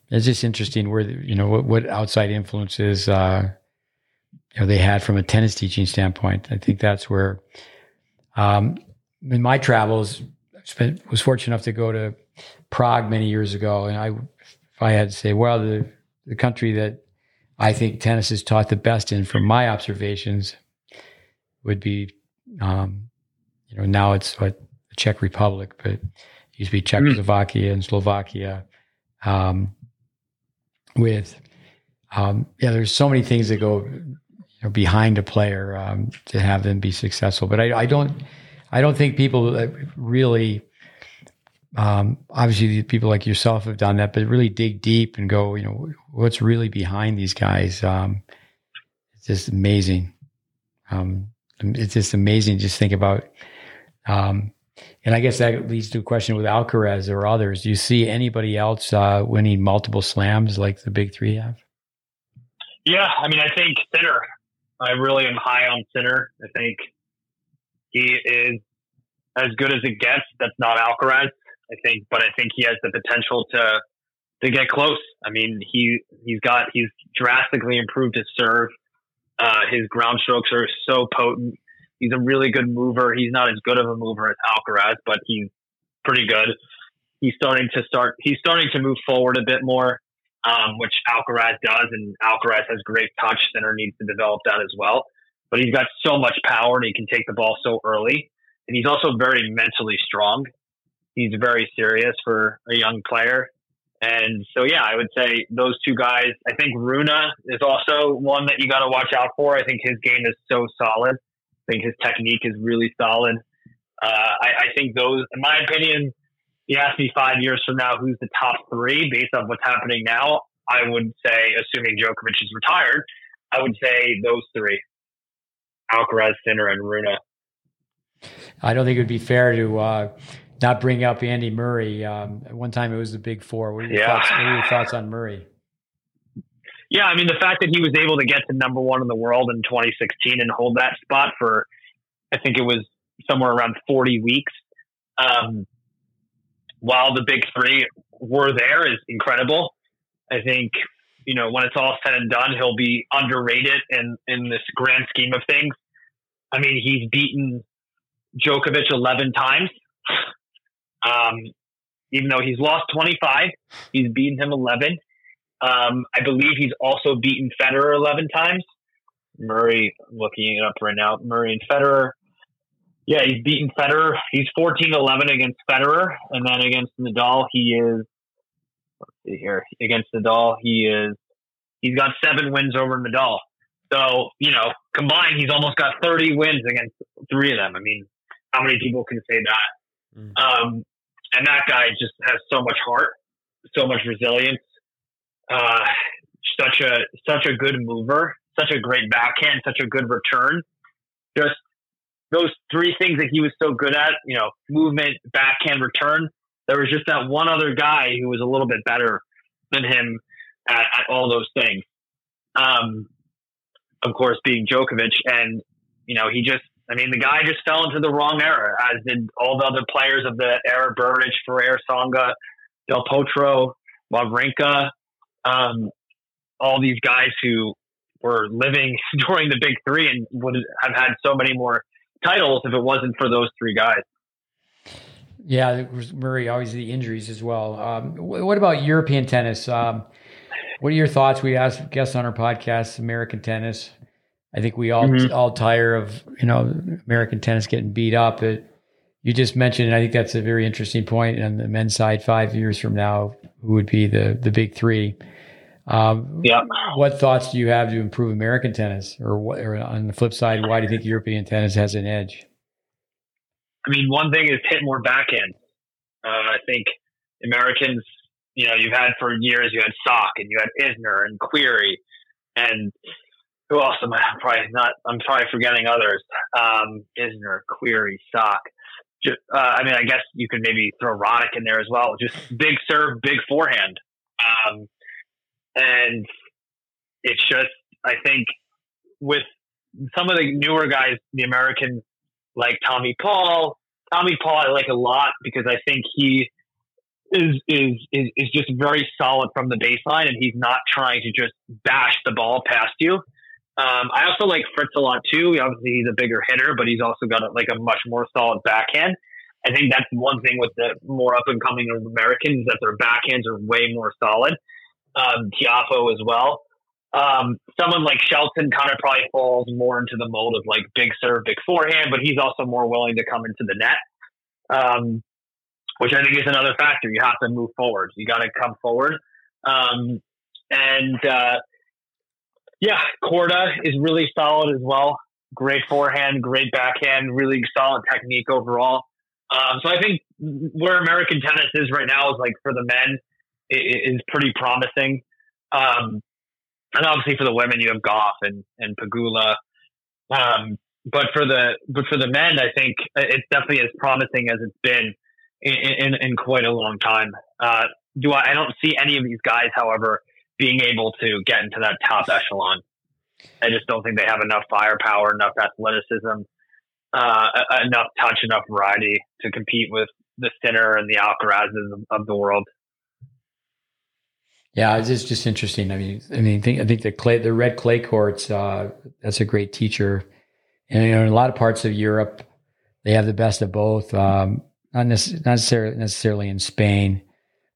it's just interesting where, you know, what, what outside influences, uh, you know, they had from a tennis teaching standpoint. I think that's where, um, in my travels, I was fortunate enough to go to Prague many years ago, and I, if I had to say, well, the the country that I think tennis is taught the best in, from my observations, would be, um, you know, now it's what the Czech Republic, but it used to be Czechoslovakia and Slovakia. Um, with, um, yeah, there's so many things that go know, behind a player um, to have them be successful. But I, I don't, I don't think people really, um, obviously, people like yourself have done that, but really dig deep and go, you know, what's really behind these guys. Um, it's just amazing. Um, it's just amazing. Just think about, um, and I guess that leads to a question with Alcaraz or others. Do you see anybody else uh, winning multiple slams like the big three have? Yeah, I mean, I think Sinner I really am high on Sinner. I think he is as good as it gets. That's not Alcaraz, I think, but I think he has the potential to to get close. I mean, he he's got he's drastically improved his serve. Uh, his ground strokes are so potent. He's a really good mover. He's not as good of a mover as Alcaraz, but he's pretty good. He's starting to start. He's starting to move forward a bit more um, which Alcaraz does, and Alcaraz has great touch. Sinner needs to develop that as well. But he's got so much power, and he can take the ball so early, and he's also very mentally strong. He's very serious for a young player. And so, yeah, I would say those two guys. I think Rune is also one that you got to watch out for. I think his game is so solid. I think his technique is really solid. Uh, I, I think those, in my opinion, you ask me five years from now who's the top three based on what's happening now, I would say, assuming Djokovic is retired, I would say those three: Alcaraz, Sinner, and Rune. I don't think it would be fair to uh, not bring up Andy Murray. Um, at one time, it was the big four. What are, yeah. thoughts, what are your thoughts on Murray? Yeah, I mean the fact that he was able to get to number one in the world in 2016 and hold that spot for, I think it was somewhere around 40 weeks. Um, while the big three were there is incredible. I think, you know, when it's all said and done, he'll be underrated in, in this grand scheme of things. I mean, he's beaten Djokovic 11 times. Um, even though he's lost 25, he's beaten him 11. Um, I believe he's also beaten Federer 11 times. Murray, looking it up right now, Murray and Federer yeah, he's beaten Federer. He's 14 11 against Federer. And then against Nadal, he is, let's see here, against Nadal, he is, he's got seven wins over Nadal. So, you know, combined, he's almost got 30 wins against three of them. I mean, how many people can say that? Mm. Um, and that guy just has so much heart, so much resilience, uh, such a such a good mover, such a great backhand, such a good return. Just those three things that he was so good at, you know, movement, backhand, return. There was just that one other guy who was a little bit better than him at, at all those things. Um, of course, being Djokovic, and you know, he just, I mean, the guy just fell into the wrong era, as did all the other players of the era: Berdych, Ferrer, Tsonga, Del Potro, Wawrinka, um, all these guys who were living during the big three and would have had so many more titles if it wasn't for those three guys. Yeah, Murray always the injuries as well. Um, what about European tennis? Um, what are your thoughts? We asked guests on our podcast, American tennis. I think we all mm-hmm. all tire of you know American tennis getting beat up. It, you just mentioned, and I think that's a very interesting point. On the men's side, five years from now, who would be the the big three? Um, yeah. What thoughts do you have to improve American tennis, or, what, or on the flip side, why do you think European tennis has an edge? I mean, one thing is hit more backhand. Uh, I think Americans, you know, you've had for years, you had Sock and you had Isner and Querrey and who else am I? I'm probably not, I'm probably forgetting others. Um, Isner, Querrey, Sock. Just, uh, I mean, I guess you could maybe throw Roddick in there as well. Just big serve, big forehand. Um, and it's just, I think with some of the newer guys, the Americans like Tommy Paul. Tommy Paul I like a lot because I think he is is is, is just very solid from the baseline and he's not trying to just bash the ball past you. Um, I also like Fritz a lot too. Obviously, he's a bigger hitter, but he's also got a, like a much more solid backhand. I think that's one thing with the more up and coming Americans that their backhands are way more solid. Um, Tiafoe as well. Um, someone like Shelton kind of probably falls more into the mold of like big serve, big forehand, but he's also more willing to come into the net, um, which I think is another factor. You have to move forward. You got to come forward. Um, and uh, yeah, Korda is really solid as well. Great forehand, great backhand, really solid technique overall. Um, so I think where American tennis is right now is like for the men is pretty promising. Um, and obviously for the women you have Gauff and and Pegula. Um, but for the but for the men, I think it's definitely as promising as it's been in in, in quite a long time. Uh, do I? I don't see any of these guys, however, being able to get into that top echelon. I just don't think they have enough firepower, enough athleticism, uh, enough touch, enough variety to compete with the Sinner and the Alcarazes of, of the world. Yeah, it's just, just interesting. I mean, I mean, think, I think the clay, the red clay courts, uh, that's a great teacher. And you know, in a lot of parts of Europe, they have the best of both. Um, not, necessarily necessarily in Spain.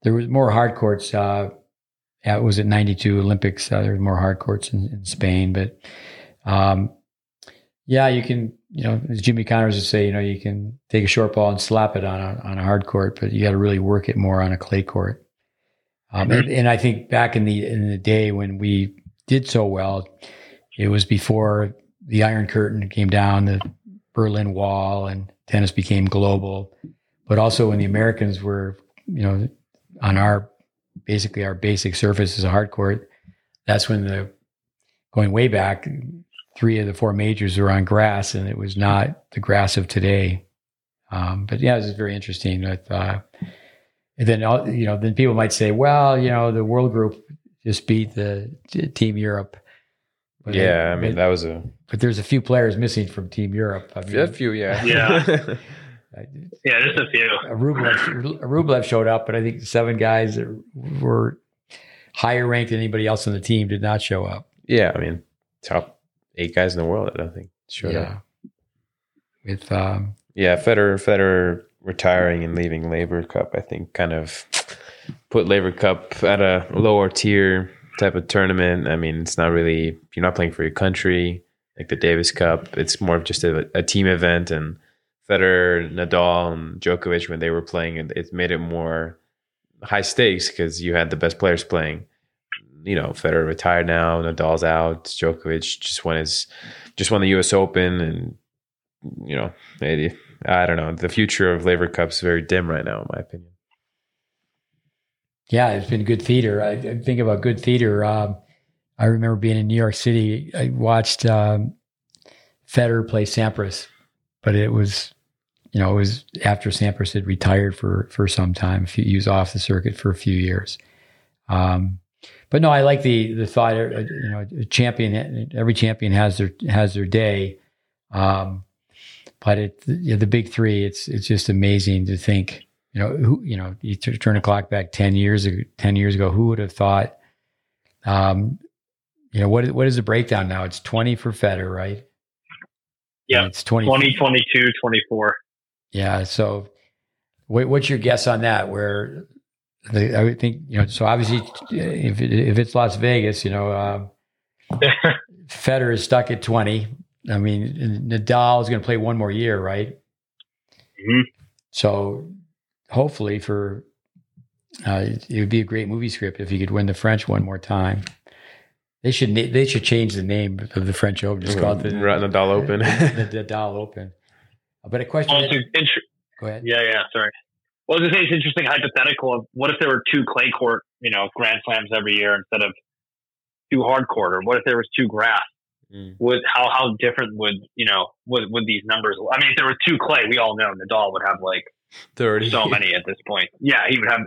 There was more hard courts. Uh, yeah, it was at '92 Olympics. Uh, there were more hard courts in, in Spain, but um, yeah, you can. You know, as Jimmy Connors would say, you know, you can take a short ball and slap it on a, on a hard court, but you got to really work it more on a clay court. Um, and, and, I think back in the in the day when we did so well, it was before the Iron Curtain came down, the Berlin Wall, and tennis became global. But also when the Americans were, you know, on our basically our basic surface is a hard court. That's when the going way back, three of the four majors were on grass, and it was not the grass of today. Um, but yeah, this is very interesting. With uh, and then you know, then people might say, well, you know, the world group just beat the Team Europe. But yeah, I mean that was a. But there's a few players missing from Team Europe. I mean, a few, yeah, yeah, yeah, just a few. Rublev, Rublev showed up, but I think seven guys that were higher ranked than anybody else on the team did not show up. Yeah, I mean, top eight guys in the world, I don't think showed yeah. up. With um, yeah, Federer, Federer retiring and leaving Laver Cup, I think kind of put Laver Cup at a lower tier type of tournament. I mean, it's not really you're not playing for your country like the Davis Cup. It's more of just a, a team event. And Federer, Nadal, and Djokovic when they were playing, it, it made it more high stakes because you had the best players playing. You know, Federer retired now, Nadal's out, Djokovic just won his just won the U.S. Open, and you know, maybe I don't know. The future of Laver Cup's very dim right now, in my opinion. Yeah, it's been good theater. I, I think about good theater. Um, I remember being in New York City. I watched um, Federer play Sampras, but it was, you know, it was after Sampras had retired for for some time. He was off the circuit for a few years. Um, but no, I like the the thought. Uh, you know, champion. Every champion has their has their day. Um, but it, you the big three, it's it's just amazing to think. You know, who you know, you t- turn the clock back ten years ago. Ten years ago, who would have thought? Um, you know, what what is the breakdown now? It's twenty for Federer, right? Yeah, it's 20, 20, 22, 24. Yeah, so Wait, what's your guess on that? Where the, I would think you know. So obviously, if it, if it's Las Vegas, you know, uh, Federer is stuck at twenty. I mean, Nadal is going to play one more year, right? Mhm. So hopefully, for uh, it would be a great movie script if he could win the French one more time. They should na- they should change the name of the French Open. Just call it the, Nadal Open. the, the Nadal Open. But a question. Also, inter- go ahead. yeah, yeah. Sorry. Well, I was gonna say it's interesting hypothetical of what if there were two clay court, you know, grand slams every year instead of two hard court, or what if there was two grass? Mm. Would how how different would you know would would these numbers? I mean, if there were two clay, we all know Nadal would have like Thirty. so many at this point. Yeah, he would have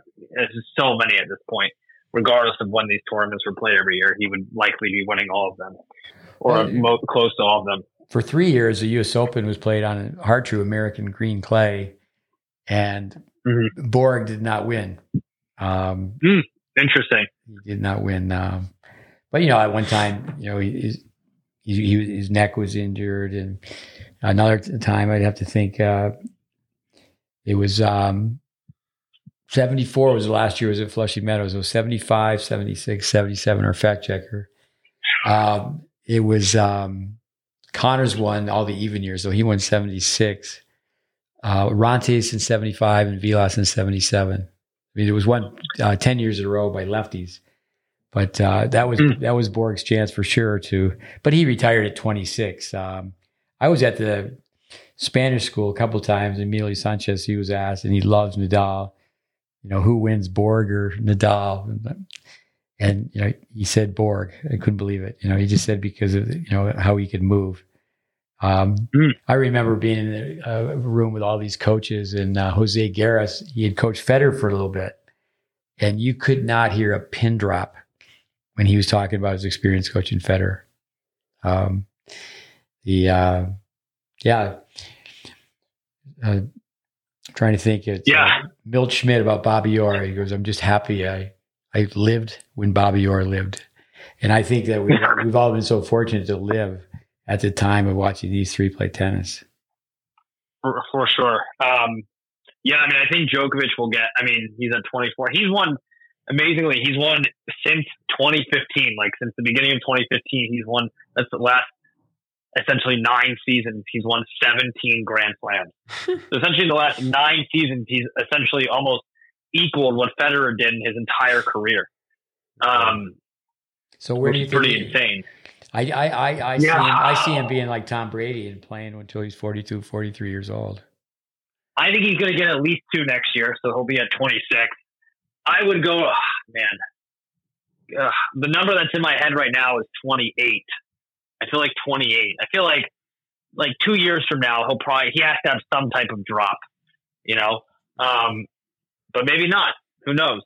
so many at this point. Regardless of when these tournaments were played every year, he would likely be winning all of them, or Well, mo- close to all of them. For three years, the U.S. Open was played on hard true American green clay, and Mhm. Borg did not win. Um, Interesting. he did not win. Um, but you know, at one time, you know, he, his, he, he, his neck was injured, and another time, I'd have to think uh, it was um, 74 was the last year was at Flushing Meadows. It was 75, 76, 77, or fact checker. Um, it was um, Connors won all the even years, so he won 76. Uh, Orantes in 75 and Vilas in 77. I mean, it was one uh, 10 years in a row by lefties. But uh, that was Mm. that was Borg's chance for sure to. But he retired at 26. Um, I was at the Spanish school a couple times. Emilio Sanchez, he was asked, and he loves Nadal. You know, who wins, Borg or Nadal? And you know, he said Borg. I couldn't believe it. You know, he just said because of you know how he could move. Um, Mm. I remember being in a, a room with all these coaches, and uh, Jose Higueras. He had coached Federer for a little bit, and you could not hear a pin drop when he was talking about his experience coaching Federer. Um, the uh, yeah, uh, trying to think. It's, Yeah. uh, Milt Schmidt about Bobby Orr. He goes, "I'm just happy I I lived when Bobby Orr lived," and I think that we we've all been so fortunate to live at the time of watching these three play tennis. for, for sure. Um, yeah, I mean, I think Djokovic will get. I mean, he's at 24. He's won amazingly. He's won since 2015. Like since the beginning of 2015, he's won. That's the last essentially nine seasons. He's won 17 Grand Slams. so essentially, in the last nine seasons, he's essentially almost equaled what Federer did in his entire career. Um, So where which do you is think? pretty insane. I I I, I see him. I see him being like Tom Brady and playing until he's 42, 43 years old. I think he's going to get at least two next year, so he'll be at 26. I would go, ah, man. Ugh, the number that's in my head right now is 28. I feel like 28. I feel like like two years from now, he'll probably he has to have some type of drop, you know. Um, but maybe not. Who knows?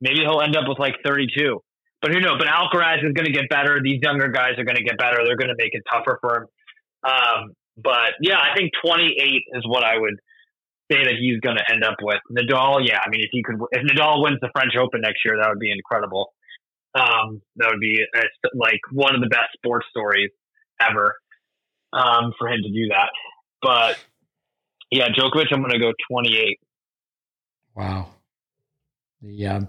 Maybe he'll end up with like 32. But who knows? But Alcaraz is going to get better. These younger guys are going to get better. They're going to make it tougher for him. Um, but yeah, I think 28 is what I would say that he's going to end up with. Nadal, yeah, I mean, if he could, if Nadal wins the French Open next year, that would be incredible. Um, that would be uh, like one of the best sports stories ever um, for him to do that. But yeah, Djokovic, I'm going to go 28. Wow. The um,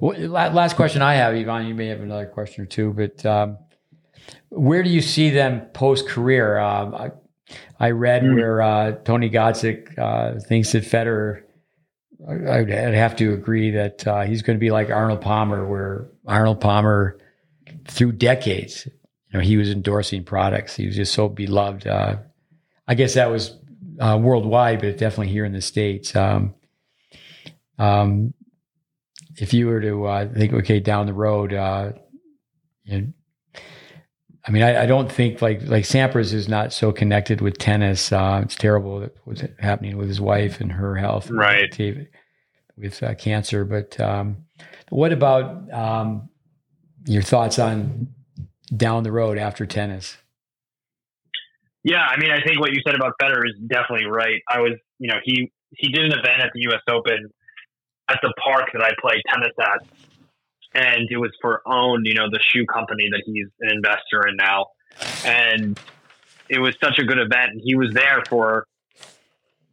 last question I have, Ivan, you may have another question or two, but um, where do you see them post career? Um, I, read Hmm. where uh, Tony Godsick uh, thinks that Federer. I- I'd I'd have to agree that uh, he's going to be like Arnold Palmer, where Arnold Palmer, through decades, you know, he was endorsing products. He was just so beloved. Uh, I guess that was uh, worldwide, but definitely here in the states. Um, um, if you were to uh, think, okay, down the road, uh, you know, I mean, I, I don't think like like Sampras is not so connected with tennis. Uh, it's terrible that what's happening with his wife and her health, Right. with, with uh, cancer. But um, what about um, your thoughts on down the road after tennis? Yeah, I mean, I think what you said about Federer is definitely right. I was, you know, he he did an event at the U.S. Open at the park that I play tennis at, and it was for On, you know, the shoe company that he's an investor in now, and it was such a good event. And he was there for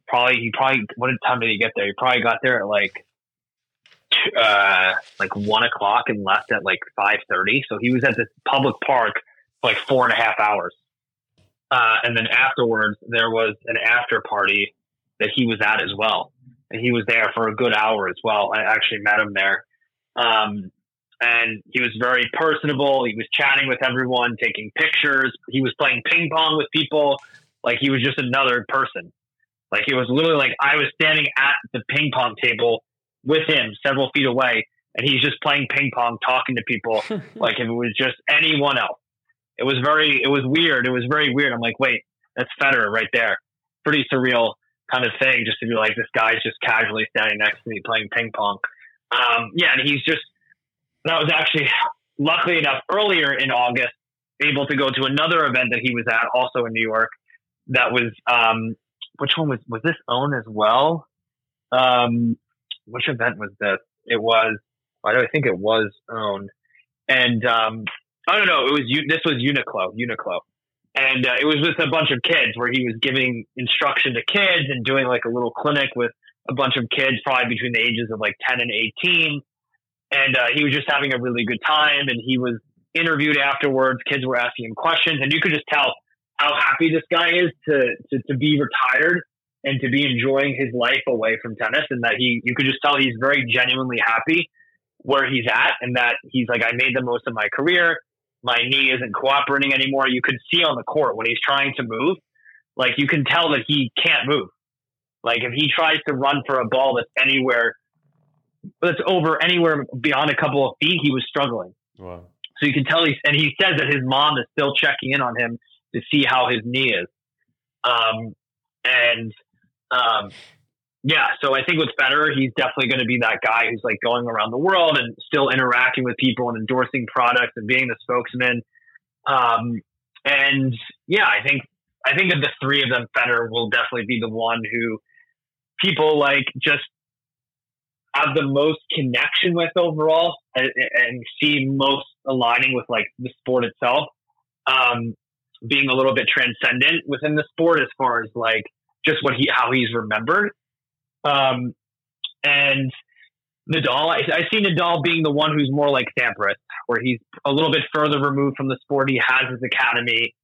probably he probably what time did he get there? He probably got there at like uh like one o'clock and left at like five thirty. So he was at this public park for like four and a half hours. Uh, and then afterwards, there was an after party that he was at as well, and he was there for a good hour as well. I actually met him there, um, and he was very personable. He was chatting with everyone, taking pictures. He was playing ping pong with people, like he was just another person. Like it was literally like I was standing at the ping pong table with him several feet away, and he's just playing ping pong, talking to people like if it was just anyone else. It was very, it was weird. It was very weird. I'm like, wait, that's Federer right there. Pretty surreal kind of thing, just to be like, this guy's just casually standing next to me playing ping pong. Um, yeah, and he's just that was actually luckily enough earlier in August able to go to another event that he was at, also in New York. That was um, which one was was this On as well? Um, which event was this? It was. I don't think it was owned, and um, I don't know. It was this was Uniqlo, Uniqlo, and uh, it was with a bunch of kids where he was giving instruction to kids and doing like a little clinic with a bunch of kids, probably between the ages of like ten and eighteen, and uh, he was just having a really good time. And he was interviewed afterwards. Kids were asking him questions, and you could just tell how happy this guy is to to, to be retired and to be enjoying his life away from tennis, and that he you could just tell he's very genuinely happy where he's at, and that he's like, I made the most of my career. My knee isn't cooperating anymore. You could see on the court when he's trying to move, like you can tell that he can't move. Like if he tries to run for a ball that's anywhere that's over anywhere beyond a couple of feet, he was struggling. Wow. So you can tell he's, and he says that his mom is still checking in on him to see how his knee is. Um, and um, yeah, so I think with Federer, he's definitely going to be that guy who's like going around the world and still interacting with people and endorsing products and being the spokesman. Um, and yeah, I think I think of the three of them, Federer will definitely be the one who people like just have the most connection with overall and, and see most aligning with like the sport itself. Um, being a little bit transcendent within the sport as far as like just what he how he's remembered. Um, and Nadal, I, I see Nadal being the one who's more like Sampras, where he's a little bit further removed from the sport. He has his academy,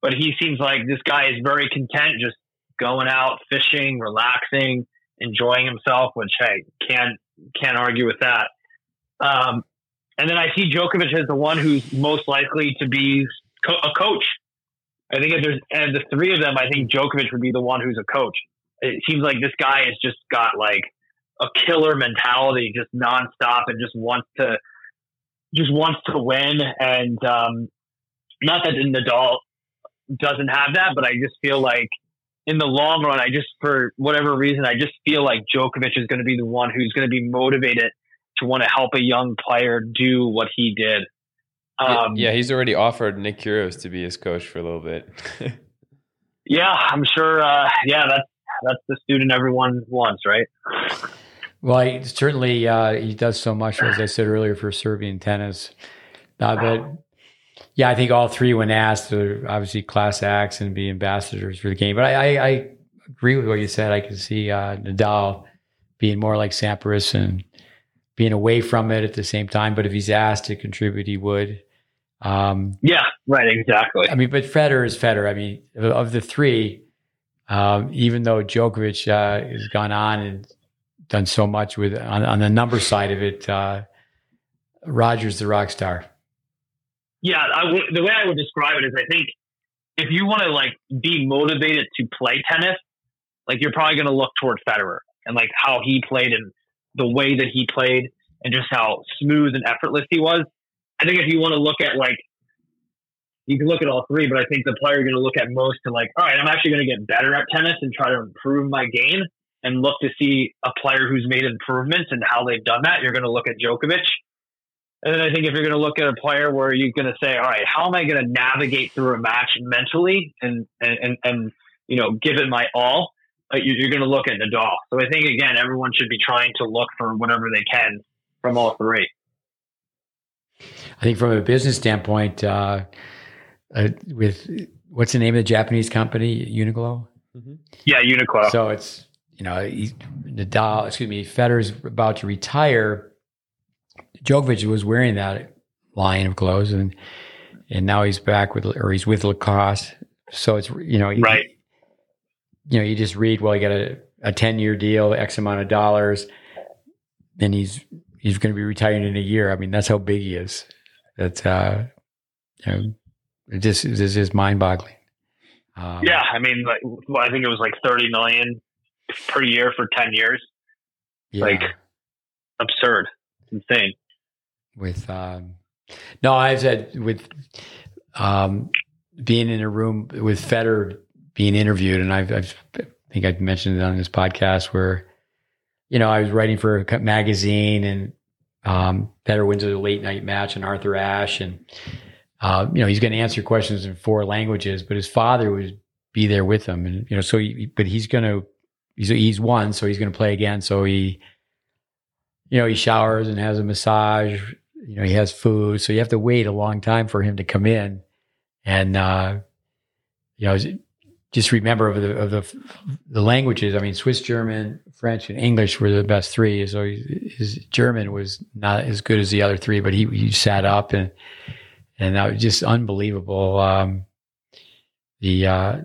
but he seems like this guy is very content, just going out fishing, relaxing, enjoying himself. Which hey, can't can't argue with that. Um, and then I see Djokovic as the one who's most likely to be co- a coach I think if there's and the three of them, I think Djokovic would be the one who's a coach. It seems like this guy has just got like a killer mentality, just nonstop, and just wants to just wants to win. And um, not that Nadal doesn't have that, but I just feel like in the long run, I just for whatever reason, I just feel like Djokovic is going to be the one who's going to be motivated to want to help a young player do what he did. Um, yeah, he's already offered Nick Kyrgios to be his coach for a little bit. yeah, I'm sure. Uh, yeah, that's that's the student everyone wants, right? Well, he, certainly uh, he does so much, as I said earlier, for Serbian tennis. Uh, but yeah, I think all three, when asked, are obviously class acts and be ambassadors for the game. But I, I, I agree with what you said. I can see uh, Nadal being more like Sampras and being away from it at the same time. But if he's asked to contribute, he would. Um, yeah, right, exactly. I mean, but Federer is Federer. I mean, of the three, um, even though Djokovic uh, has gone on and done so much with on, on the number side of it, uh, Roger's the rock star. Yeah, the way I would describe it is, I think if you want to like be motivated to play tennis, like you're probably going to look toward Federer and like how he played and the way that he played and just how smooth and effortless he was. I think if you want to look at like, you can look at all three, but I think the player you're going to look at most to like, all right, I'm actually going to get better at tennis and try to improve my game and look to see a player who's made improvements and how they've done that. You're going to look at Djokovic. And then I think if you're going to look at a player where you're going to say, all right, how am I going to navigate through a match mentally and, and, and, and you know, give it my all? Uh, you're going to look at Nadal. So I think again, everyone should be trying to look for whatever they can from all three. I think from a business standpoint, uh, uh, with what's the name of the Japanese company, Uniqlo? Mm-hmm. Yeah, Uniqlo. So it's you know, he, Nadal, excuse me, Federer's about to retire. Djokovic was wearing that line of clothes, and and now he's back with, or he's with Lacoste. So it's you know, right. You know, you just read, well, he got a, a ten year deal, X amount of dollars, then he's he's going to be retiring in a year. I mean, that's how big he is. That's uh, you know, it just just mind boggling. Um, yeah, I mean, like, well, I think it was like thirty million per year for ten years. Yeah. Like absurd, insane. With um, no, I've said with um, being in a room with Federer being interviewed, and I've, I've I think I've mentioned it on this podcast where you know I was writing for a magazine and um, wins a late night match and Arthur Ashe and uh, you know, he's going to answer questions in four languages, but his father would be there with him. And, you know, so, he, but he's going to, he's, he's won, so he's going to play again. So he, you know, he showers and has a massage, you know, he has food. So you have to wait a long time for him to come in. And, uh, you know, just remember of the, of the, the languages. I mean, Swiss German, French, and English were the best three. So his German was not as good as the other three, but he, he sat up and, and that was just unbelievable. Um, the uh,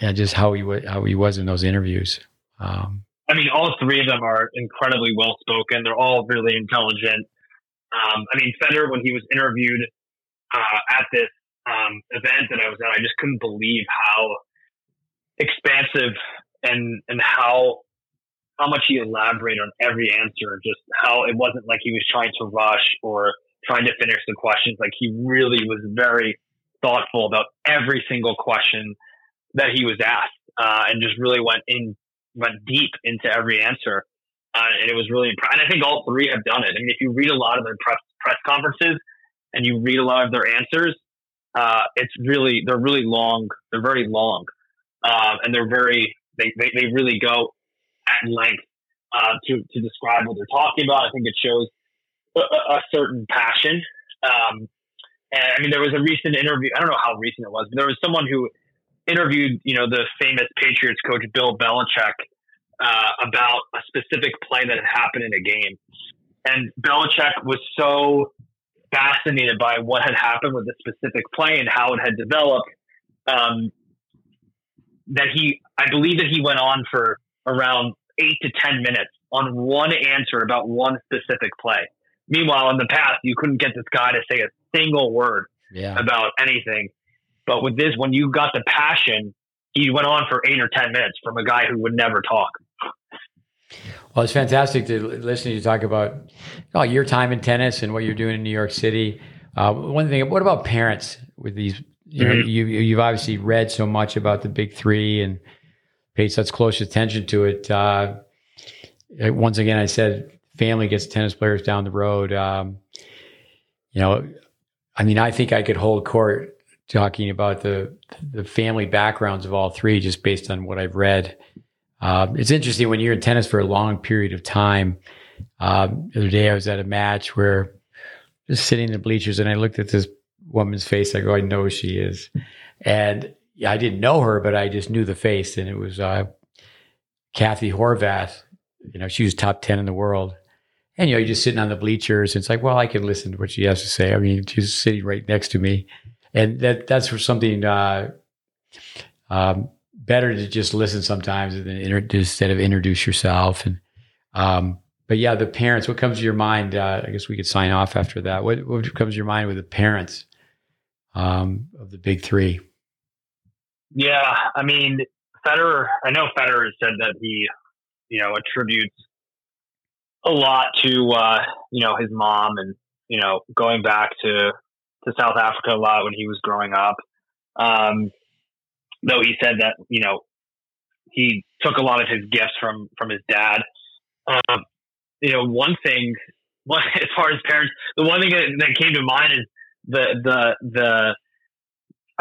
just how he how he was in those interviews. Um, I mean, all three of them are incredibly well spoken. They're all really intelligent. Um, I mean, Federer, when he was interviewed uh, at this um, event that I was at, I just couldn't believe how expansive and and how how much he elaborated on every answer. Just how it wasn't like he was trying to rush or trying to finish the questions. Like he really was very thoughtful about every single question that he was asked, uh, and just really went in, went deep into every answer. Uh, and it was really impressive. And I think all three have done it. I mean, if you read a lot of their press press conferences and you read a lot of their answers, uh, it's really they're really long. They're very long, uh, and they're very they, they, they really go at length uh, to to describe what they're talking about. I think it shows a, a certain passion. Um, and I mean, there was a recent interview. I don't know how recent it was, but there was someone who interviewed, you know, the famous Patriots coach Bill Belichick uh, about a specific play that had happened in a game. And Belichick was so fascinated by what had happened with the specific play and how it had developed um, that he, I believe that he went on for around eight to 10 minutes on one answer about one specific play. Meanwhile, in the past, you couldn't get this guy to say a single word yeah. about anything. But with this, when you got the passion, he went on for eight or 10 minutes from a guy who would never talk. Well, it's fantastic to listen to you talk about oh, your time in tennis and what you're doing in New York City. Uh, one thing, what about parents with these? You know, mm-hmm. you, you've obviously read so much about the big three and paid such close attention to it. Uh, once again, I said family gets tennis players down the road. Um, you know, I mean, I think I could hold court talking about the the family backgrounds of all three, just based on what I've read. Uh, it's interesting when you're in tennis for a long period of time. Uh, the other day, I was at a match where just sitting in the bleachers, and I looked at this woman's face. I go, I know who she is, and I didn't know her, but I just knew the face, and it was uh, Kathy Horvath. You know, she was top ten in the world, and you know, you're just sitting on the bleachers. And it's like, well, I can listen to what she has to say. I mean, she's sitting right next to me, and that that's for something uh, um, better to just listen sometimes than instead of introduce yourself. And um, but yeah, the parents. What comes to your mind? Uh, I guess we could sign off after that. What what comes to your mind with the parents um, of the big three? Yeah, I mean, Federer. I know Federer said that he, you know, attributes a lot to uh, you know his mom and you know going back to to South Africa a lot when he was growing up. Um, though he said that you know he took a lot of his gifts from from his dad. Um, you know, one thing, one, as far as parents, the one thing that, that came to mind is the the the.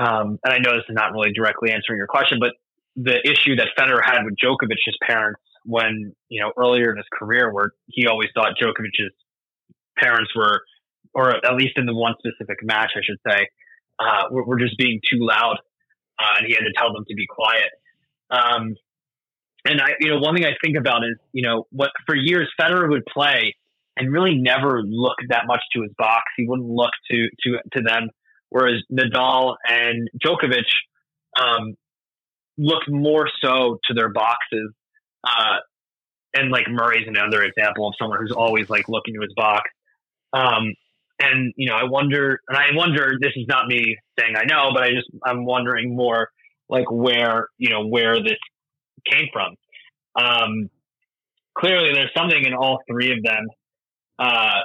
Um, and I know this is not really directly answering your question, but the issue that Federer had with Djokovic's parents when you know earlier in his career, where he always thought Djokovic's parents were, or at least in the one specific match, I should say, uh, were, were just being too loud, uh, and he had to tell them to be quiet. Um, and I, you know, one thing I think about is, you know, what for years Federer would play and really never look that much to his box. He wouldn't look to to to them, whereas Nadal and Djokovic um, looked more so to their boxes. Uh, and like Murray's another example of someone who's always like looking to his box. Um, and you know, I wonder, and I wonder. This is not me saying I know, but I just I'm wondering more like where you know where this came from. Um, clearly, there's something in all three of them uh,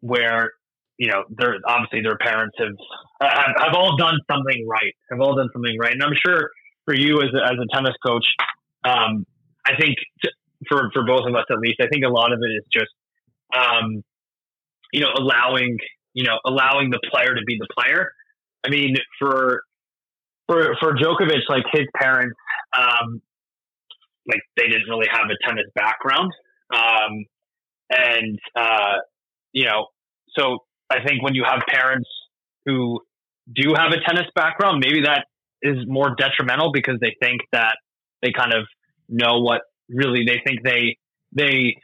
where you know they're obviously their parents have, have all done something right. Have all done something right, and I'm sure for you as a, as a tennis coach, um, I think t- for for both of us at least, I think a lot of it is just um, you know allowing you know allowing the player to be the player. I mean, for for for Djokovic, like his parents, um, like they didn't really have a tennis background, um, and uh, you know, so I think when you have parents who do have a tennis background, maybe that is more detrimental because they think that they kind of know what really they think they they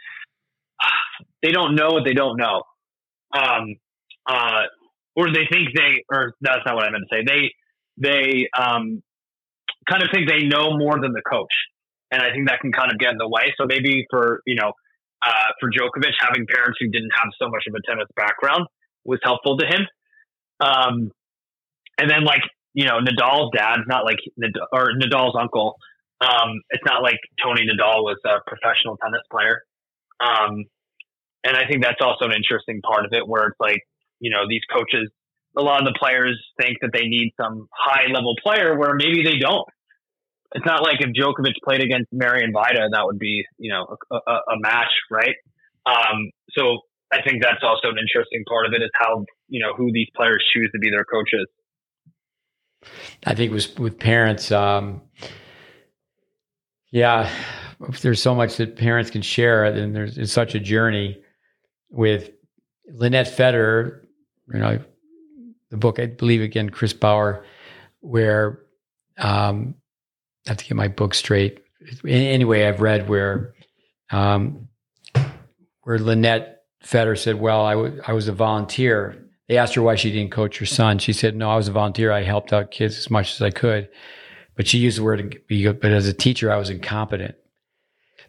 they don't know what they don't know um uh or they think they or that's not what i meant to say. They they um kind of think they know more than the coach. And i think that can kind of get in the way. So maybe for you know uh for Djokovic having parents who didn't have so much of a tennis background was helpful to him. Um and then like you know Nadal's dad not like or Nadal's uncle. Um, it's not like Tony Nadal was a professional tennis player. Um, and I think that's also an interesting part of it where it's like, you know, these coaches, a lot of the players think that they need some high level player where maybe they don't. It's not like if Djokovic played against Marian Vajda, that would be, you know, a, a, a match, right? Um, so I think that's also an interesting part of it is how, you know, who these players choose to be their coaches. I think with with parents, um, yeah, there's so much that parents can share, and there's it's such a journey with Lynette Federer. You know, the book I believe again, Chris Bowers, where um, I have to get my book straight. Anyway, I've read where um, where Lynette Federer said, "Well, I, w- I was a volunteer." They asked her why she didn't coach her son. She said, "No, I was a volunteer. I helped out kids as much as I could." but she used the word but as a teacher i was incompetent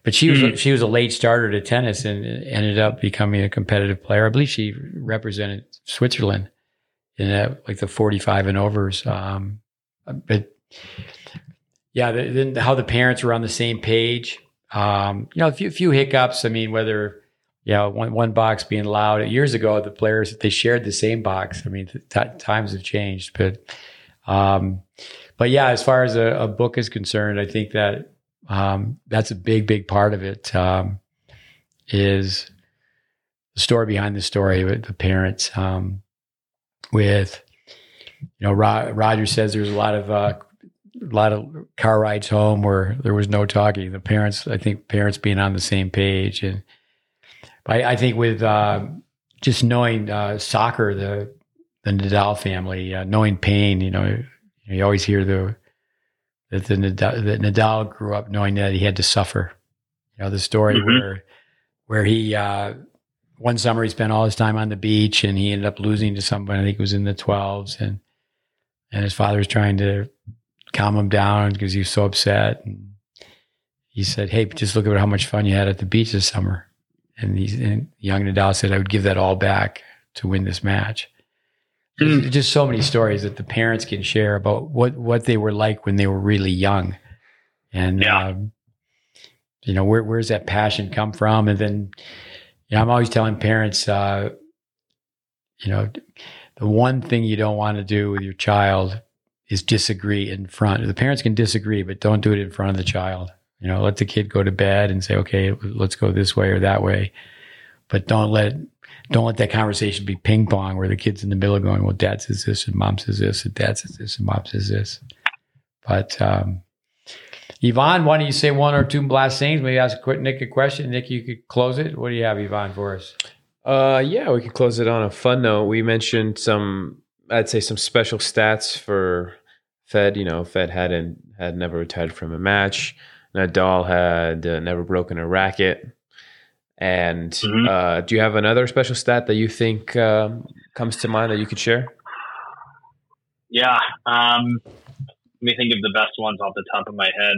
but she was mm-hmm. she was a late starter to tennis and ended up becoming a competitive player. I believe she represented switzerland in a, like the 45 and overs. Um, but yeah then how the parents were on the same page. Um, you know a few, few hiccups. I mean whether you know one, one box being loud. Years ago the players they shared the same box. I mean t- times have changed but um, but yeah, as far as a, a, book is concerned, I think that um, that's a big, big part of it. Um, is the story behind the story with the parents. Um, with you know, Ro- Roger says there's a lot of uh, a lot of car rides home where there was no talking. The parents, I think, parents being on the same page, and I, I think with uh, just knowing uh, soccer, the the Nadal family, uh, knowing pain, you know, you always hear the that the Nadal, that Nadal grew up knowing that he had to suffer. You know the story mm-hmm. where where he uh, one summer he spent all his time on the beach and he ended up losing to someone. I think it was in the twelves, and and his father was trying to calm him down because he was so upset. And he said, "Hey, just look at how much fun you had at the beach this summer." And, he, and young Nadal said, "I would give that all back to win this match." Mm. Just so many stories that the parents can share about what what they were like when they were really young, and yeah. um, you know where where's that passion come from? And then, you know, I'm always telling parents, uh, you know, the one thing you don't want to do with your child is disagree in front. The parents can disagree, but don't do it in front of the child. You know, let the kid go to bed and say, okay, let's go this way or that way, but don't let don't let that conversation be ping pong where the kid's in the middle going, well, dad says this and mom says this and dad says this and mom says this. But um, Ivan, why don't you say one or two last things? Maybe ask a quick Nick a question. Nick, you could close it. What do you have, Ivan, for us? Uh, yeah, we could close it on a fun note. We mentioned some, I'd say, some special stats for Fed. You know, Fed hadn't had never retired from a match. Nadal had uh, never broken a racket. And Mhm. uh, do you have another special stat that you think um, comes to mind that you could share? Yeah. Um, let me think of the best ones off the top of my head.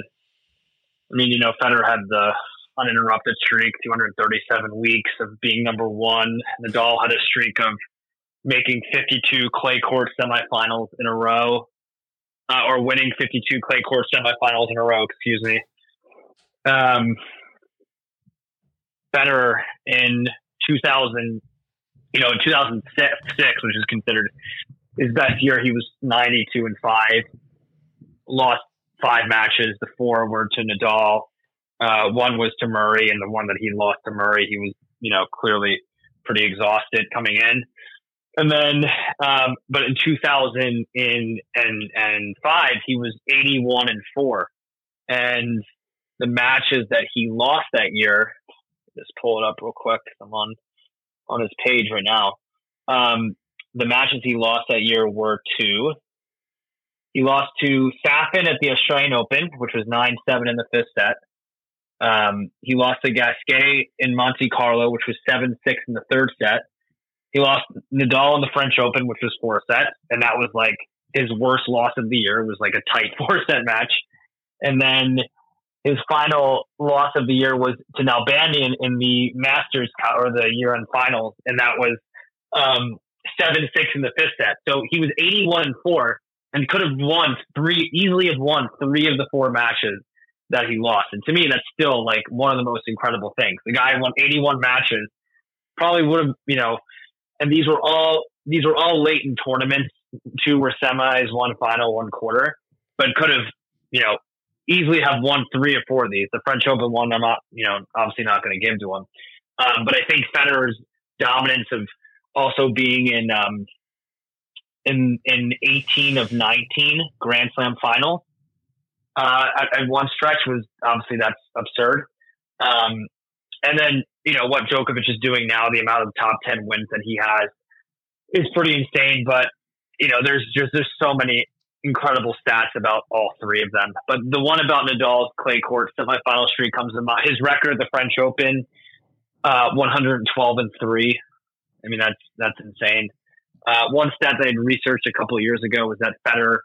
I mean, you know, Federer had the uninterrupted streak, 237 weeks of being number one. Nadal had a streak of making 52 clay court semifinals in a row, uh, or winning 52 clay court semifinals in a row. Excuse me. Um, Federer in 2000, you know, in 2006, which is considered his best year, he was 92 and five. Lost five matches. The four were to Nadal. Uh, one was to Murray, and the one that he lost to Murray, he was, you know, clearly pretty exhausted coming in. And then, um, but in 2000 in and and five, he was 81 and four. And the matches that he lost that year, just pull it up real quick. I'm on on his page right now. Um, the matches he lost that year were two. He lost to Safin at the Australian Open, which was 9 7 in the fifth set. Um, he lost to Gasquet in Monte Carlo, which was 7 6 in the third set. He lost Nadal in the French Open, which was four sets. And that was like his worst loss of the year. It was like a tight four set match. And then his final loss of the year was to Nalbandian in the Masters or the year end finals. And that was um, seven six in the fifth set. So he was eighty one and four, and could have won three easily have won three of the four matches that he lost. And to me, that's still like one of the most incredible things. The guy won eighty one matches, probably would have you know, and these were all these were all late in tournaments. Two were semis, one final, one quarter, but could have you know easily have won three or four of these. The French Open one, I'm not you know obviously not going to give to him, um, but I think Federer's dominance of also being in um, in in 18 of 19 Grand Slam final uh, at, at one stretch was obviously that's absurd. Um, and then you know what Djokovic is doing now, the amount of top 10 wins that he has is pretty insane. But you know, there's just there's so many incredible stats about all three of them. But the one about Nadal's clay court semifinal streak comes to mind. His record at the French Open, uh, 112 and three. I mean, that's that's insane. Uh, one stat that I'd researched a couple years ago was that Federer,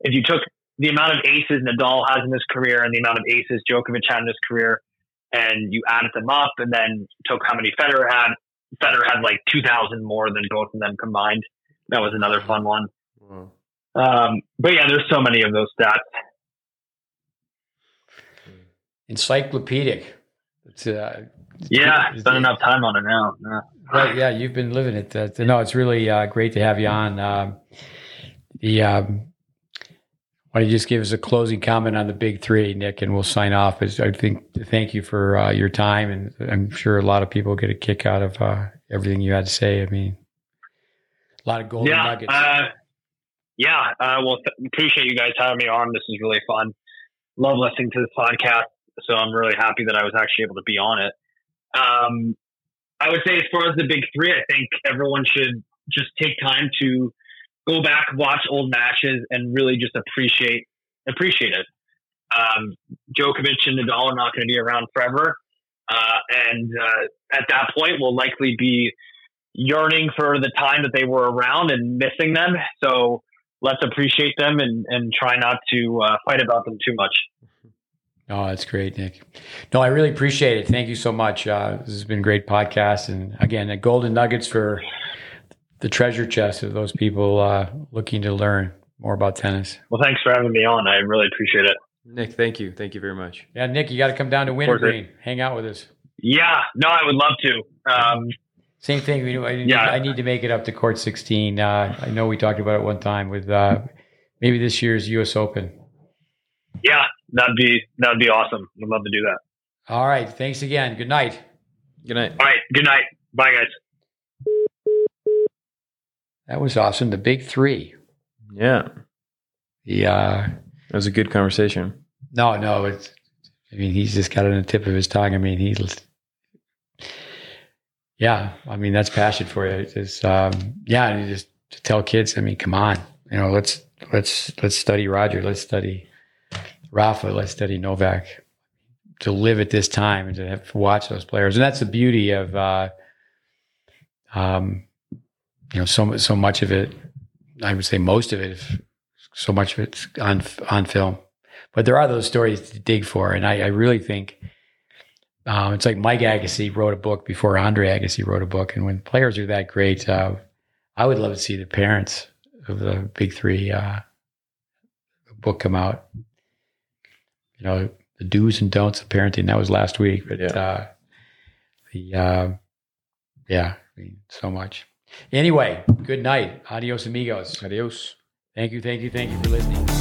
if you took the amount of aces Nadal has in his career and the amount of aces Djokovic had in his career, and you added them up, and then took how many Federer had, Federer had like 2,000 more than both of them combined. That was another fun one. Um, but yeah, there's so many of those stats. Encyclopedic. It's, uh, Yeah, it's- spend enough time on it now. Yeah. Right, yeah, you've been living it. Uh, no, it's really uh, great to have you on. Um, the um, why don't you just give us a closing comment on the big three, Nick, and we'll sign off. As I think, thank you for uh, your time, and I'm sure a lot of people get a kick out of uh, everything you had to say. I mean, a lot of golden yeah, nuggets. Yeah. Uh, well, th- appreciate you guys having me on. This is really fun. Love listening to this podcast. So I'm really happy that I was actually able to be on it. Um, I would say, as far as the big three, I think everyone should just take time to go back, watch old matches, and really just appreciate appreciate it. Um, Djokovic and Nadal are not going to be around forever, uh, and uh, at that point, we'll likely be yearning for the time that they were around and missing them. So let's appreciate them and, and try not to uh, fight about them too much. Oh, that's great, Nick. No, I really appreciate it. Thank you so much. Uh, this has been a great podcast. And again, the golden nuggets for the treasure chest of those people uh, looking to learn more about tennis. Well, thanks for having me on. I really appreciate it. Nick, thank you. Thank you very much. Yeah, Nick, you got to come down to course, Wintergreen, hang out with us. Yeah, no, I would love to. Um, Same thing. We, I, need, Yeah. I need to make it up to court 16. Uh, I know we talked about it one time with uh, maybe this year's U.S. Open. yeah, that'd be that'd be awesome. I'd love to do that. All right. Thanks again. Good night. Good night. All right, good night. Bye, guys. That was awesome. The big three. Yeah, Yeah. uh, that was a good conversation. no, no. It's. I mean, he's just got it on the tip of his tongue. I mean, he's. Yeah, I mean that's passion for you. It's um, yeah, you just tell kids. I mean, come on, you know, let's let's let's study Roger. Let's study Rafa. Let's study Novak. to live at this time and to have to watch those players, and that's the beauty of, uh, um, you know, so so much of it. I would say most of it, if so much of it's on on film, but there are those stories to dig for, and I, I really think. Um, it's like Mike Agassi wrote a book before Andre Agassi wrote a book, and when players are that great, uh, I would love to see the parents of the big three uh, book come out. You know, the do's and don'ts of parenting. That was last week, but Yeah. uh, the uh, yeah, I mean, so much. Anyway, good night. Adios, amigos. Adios. Thank you, thank you, thank you for listening.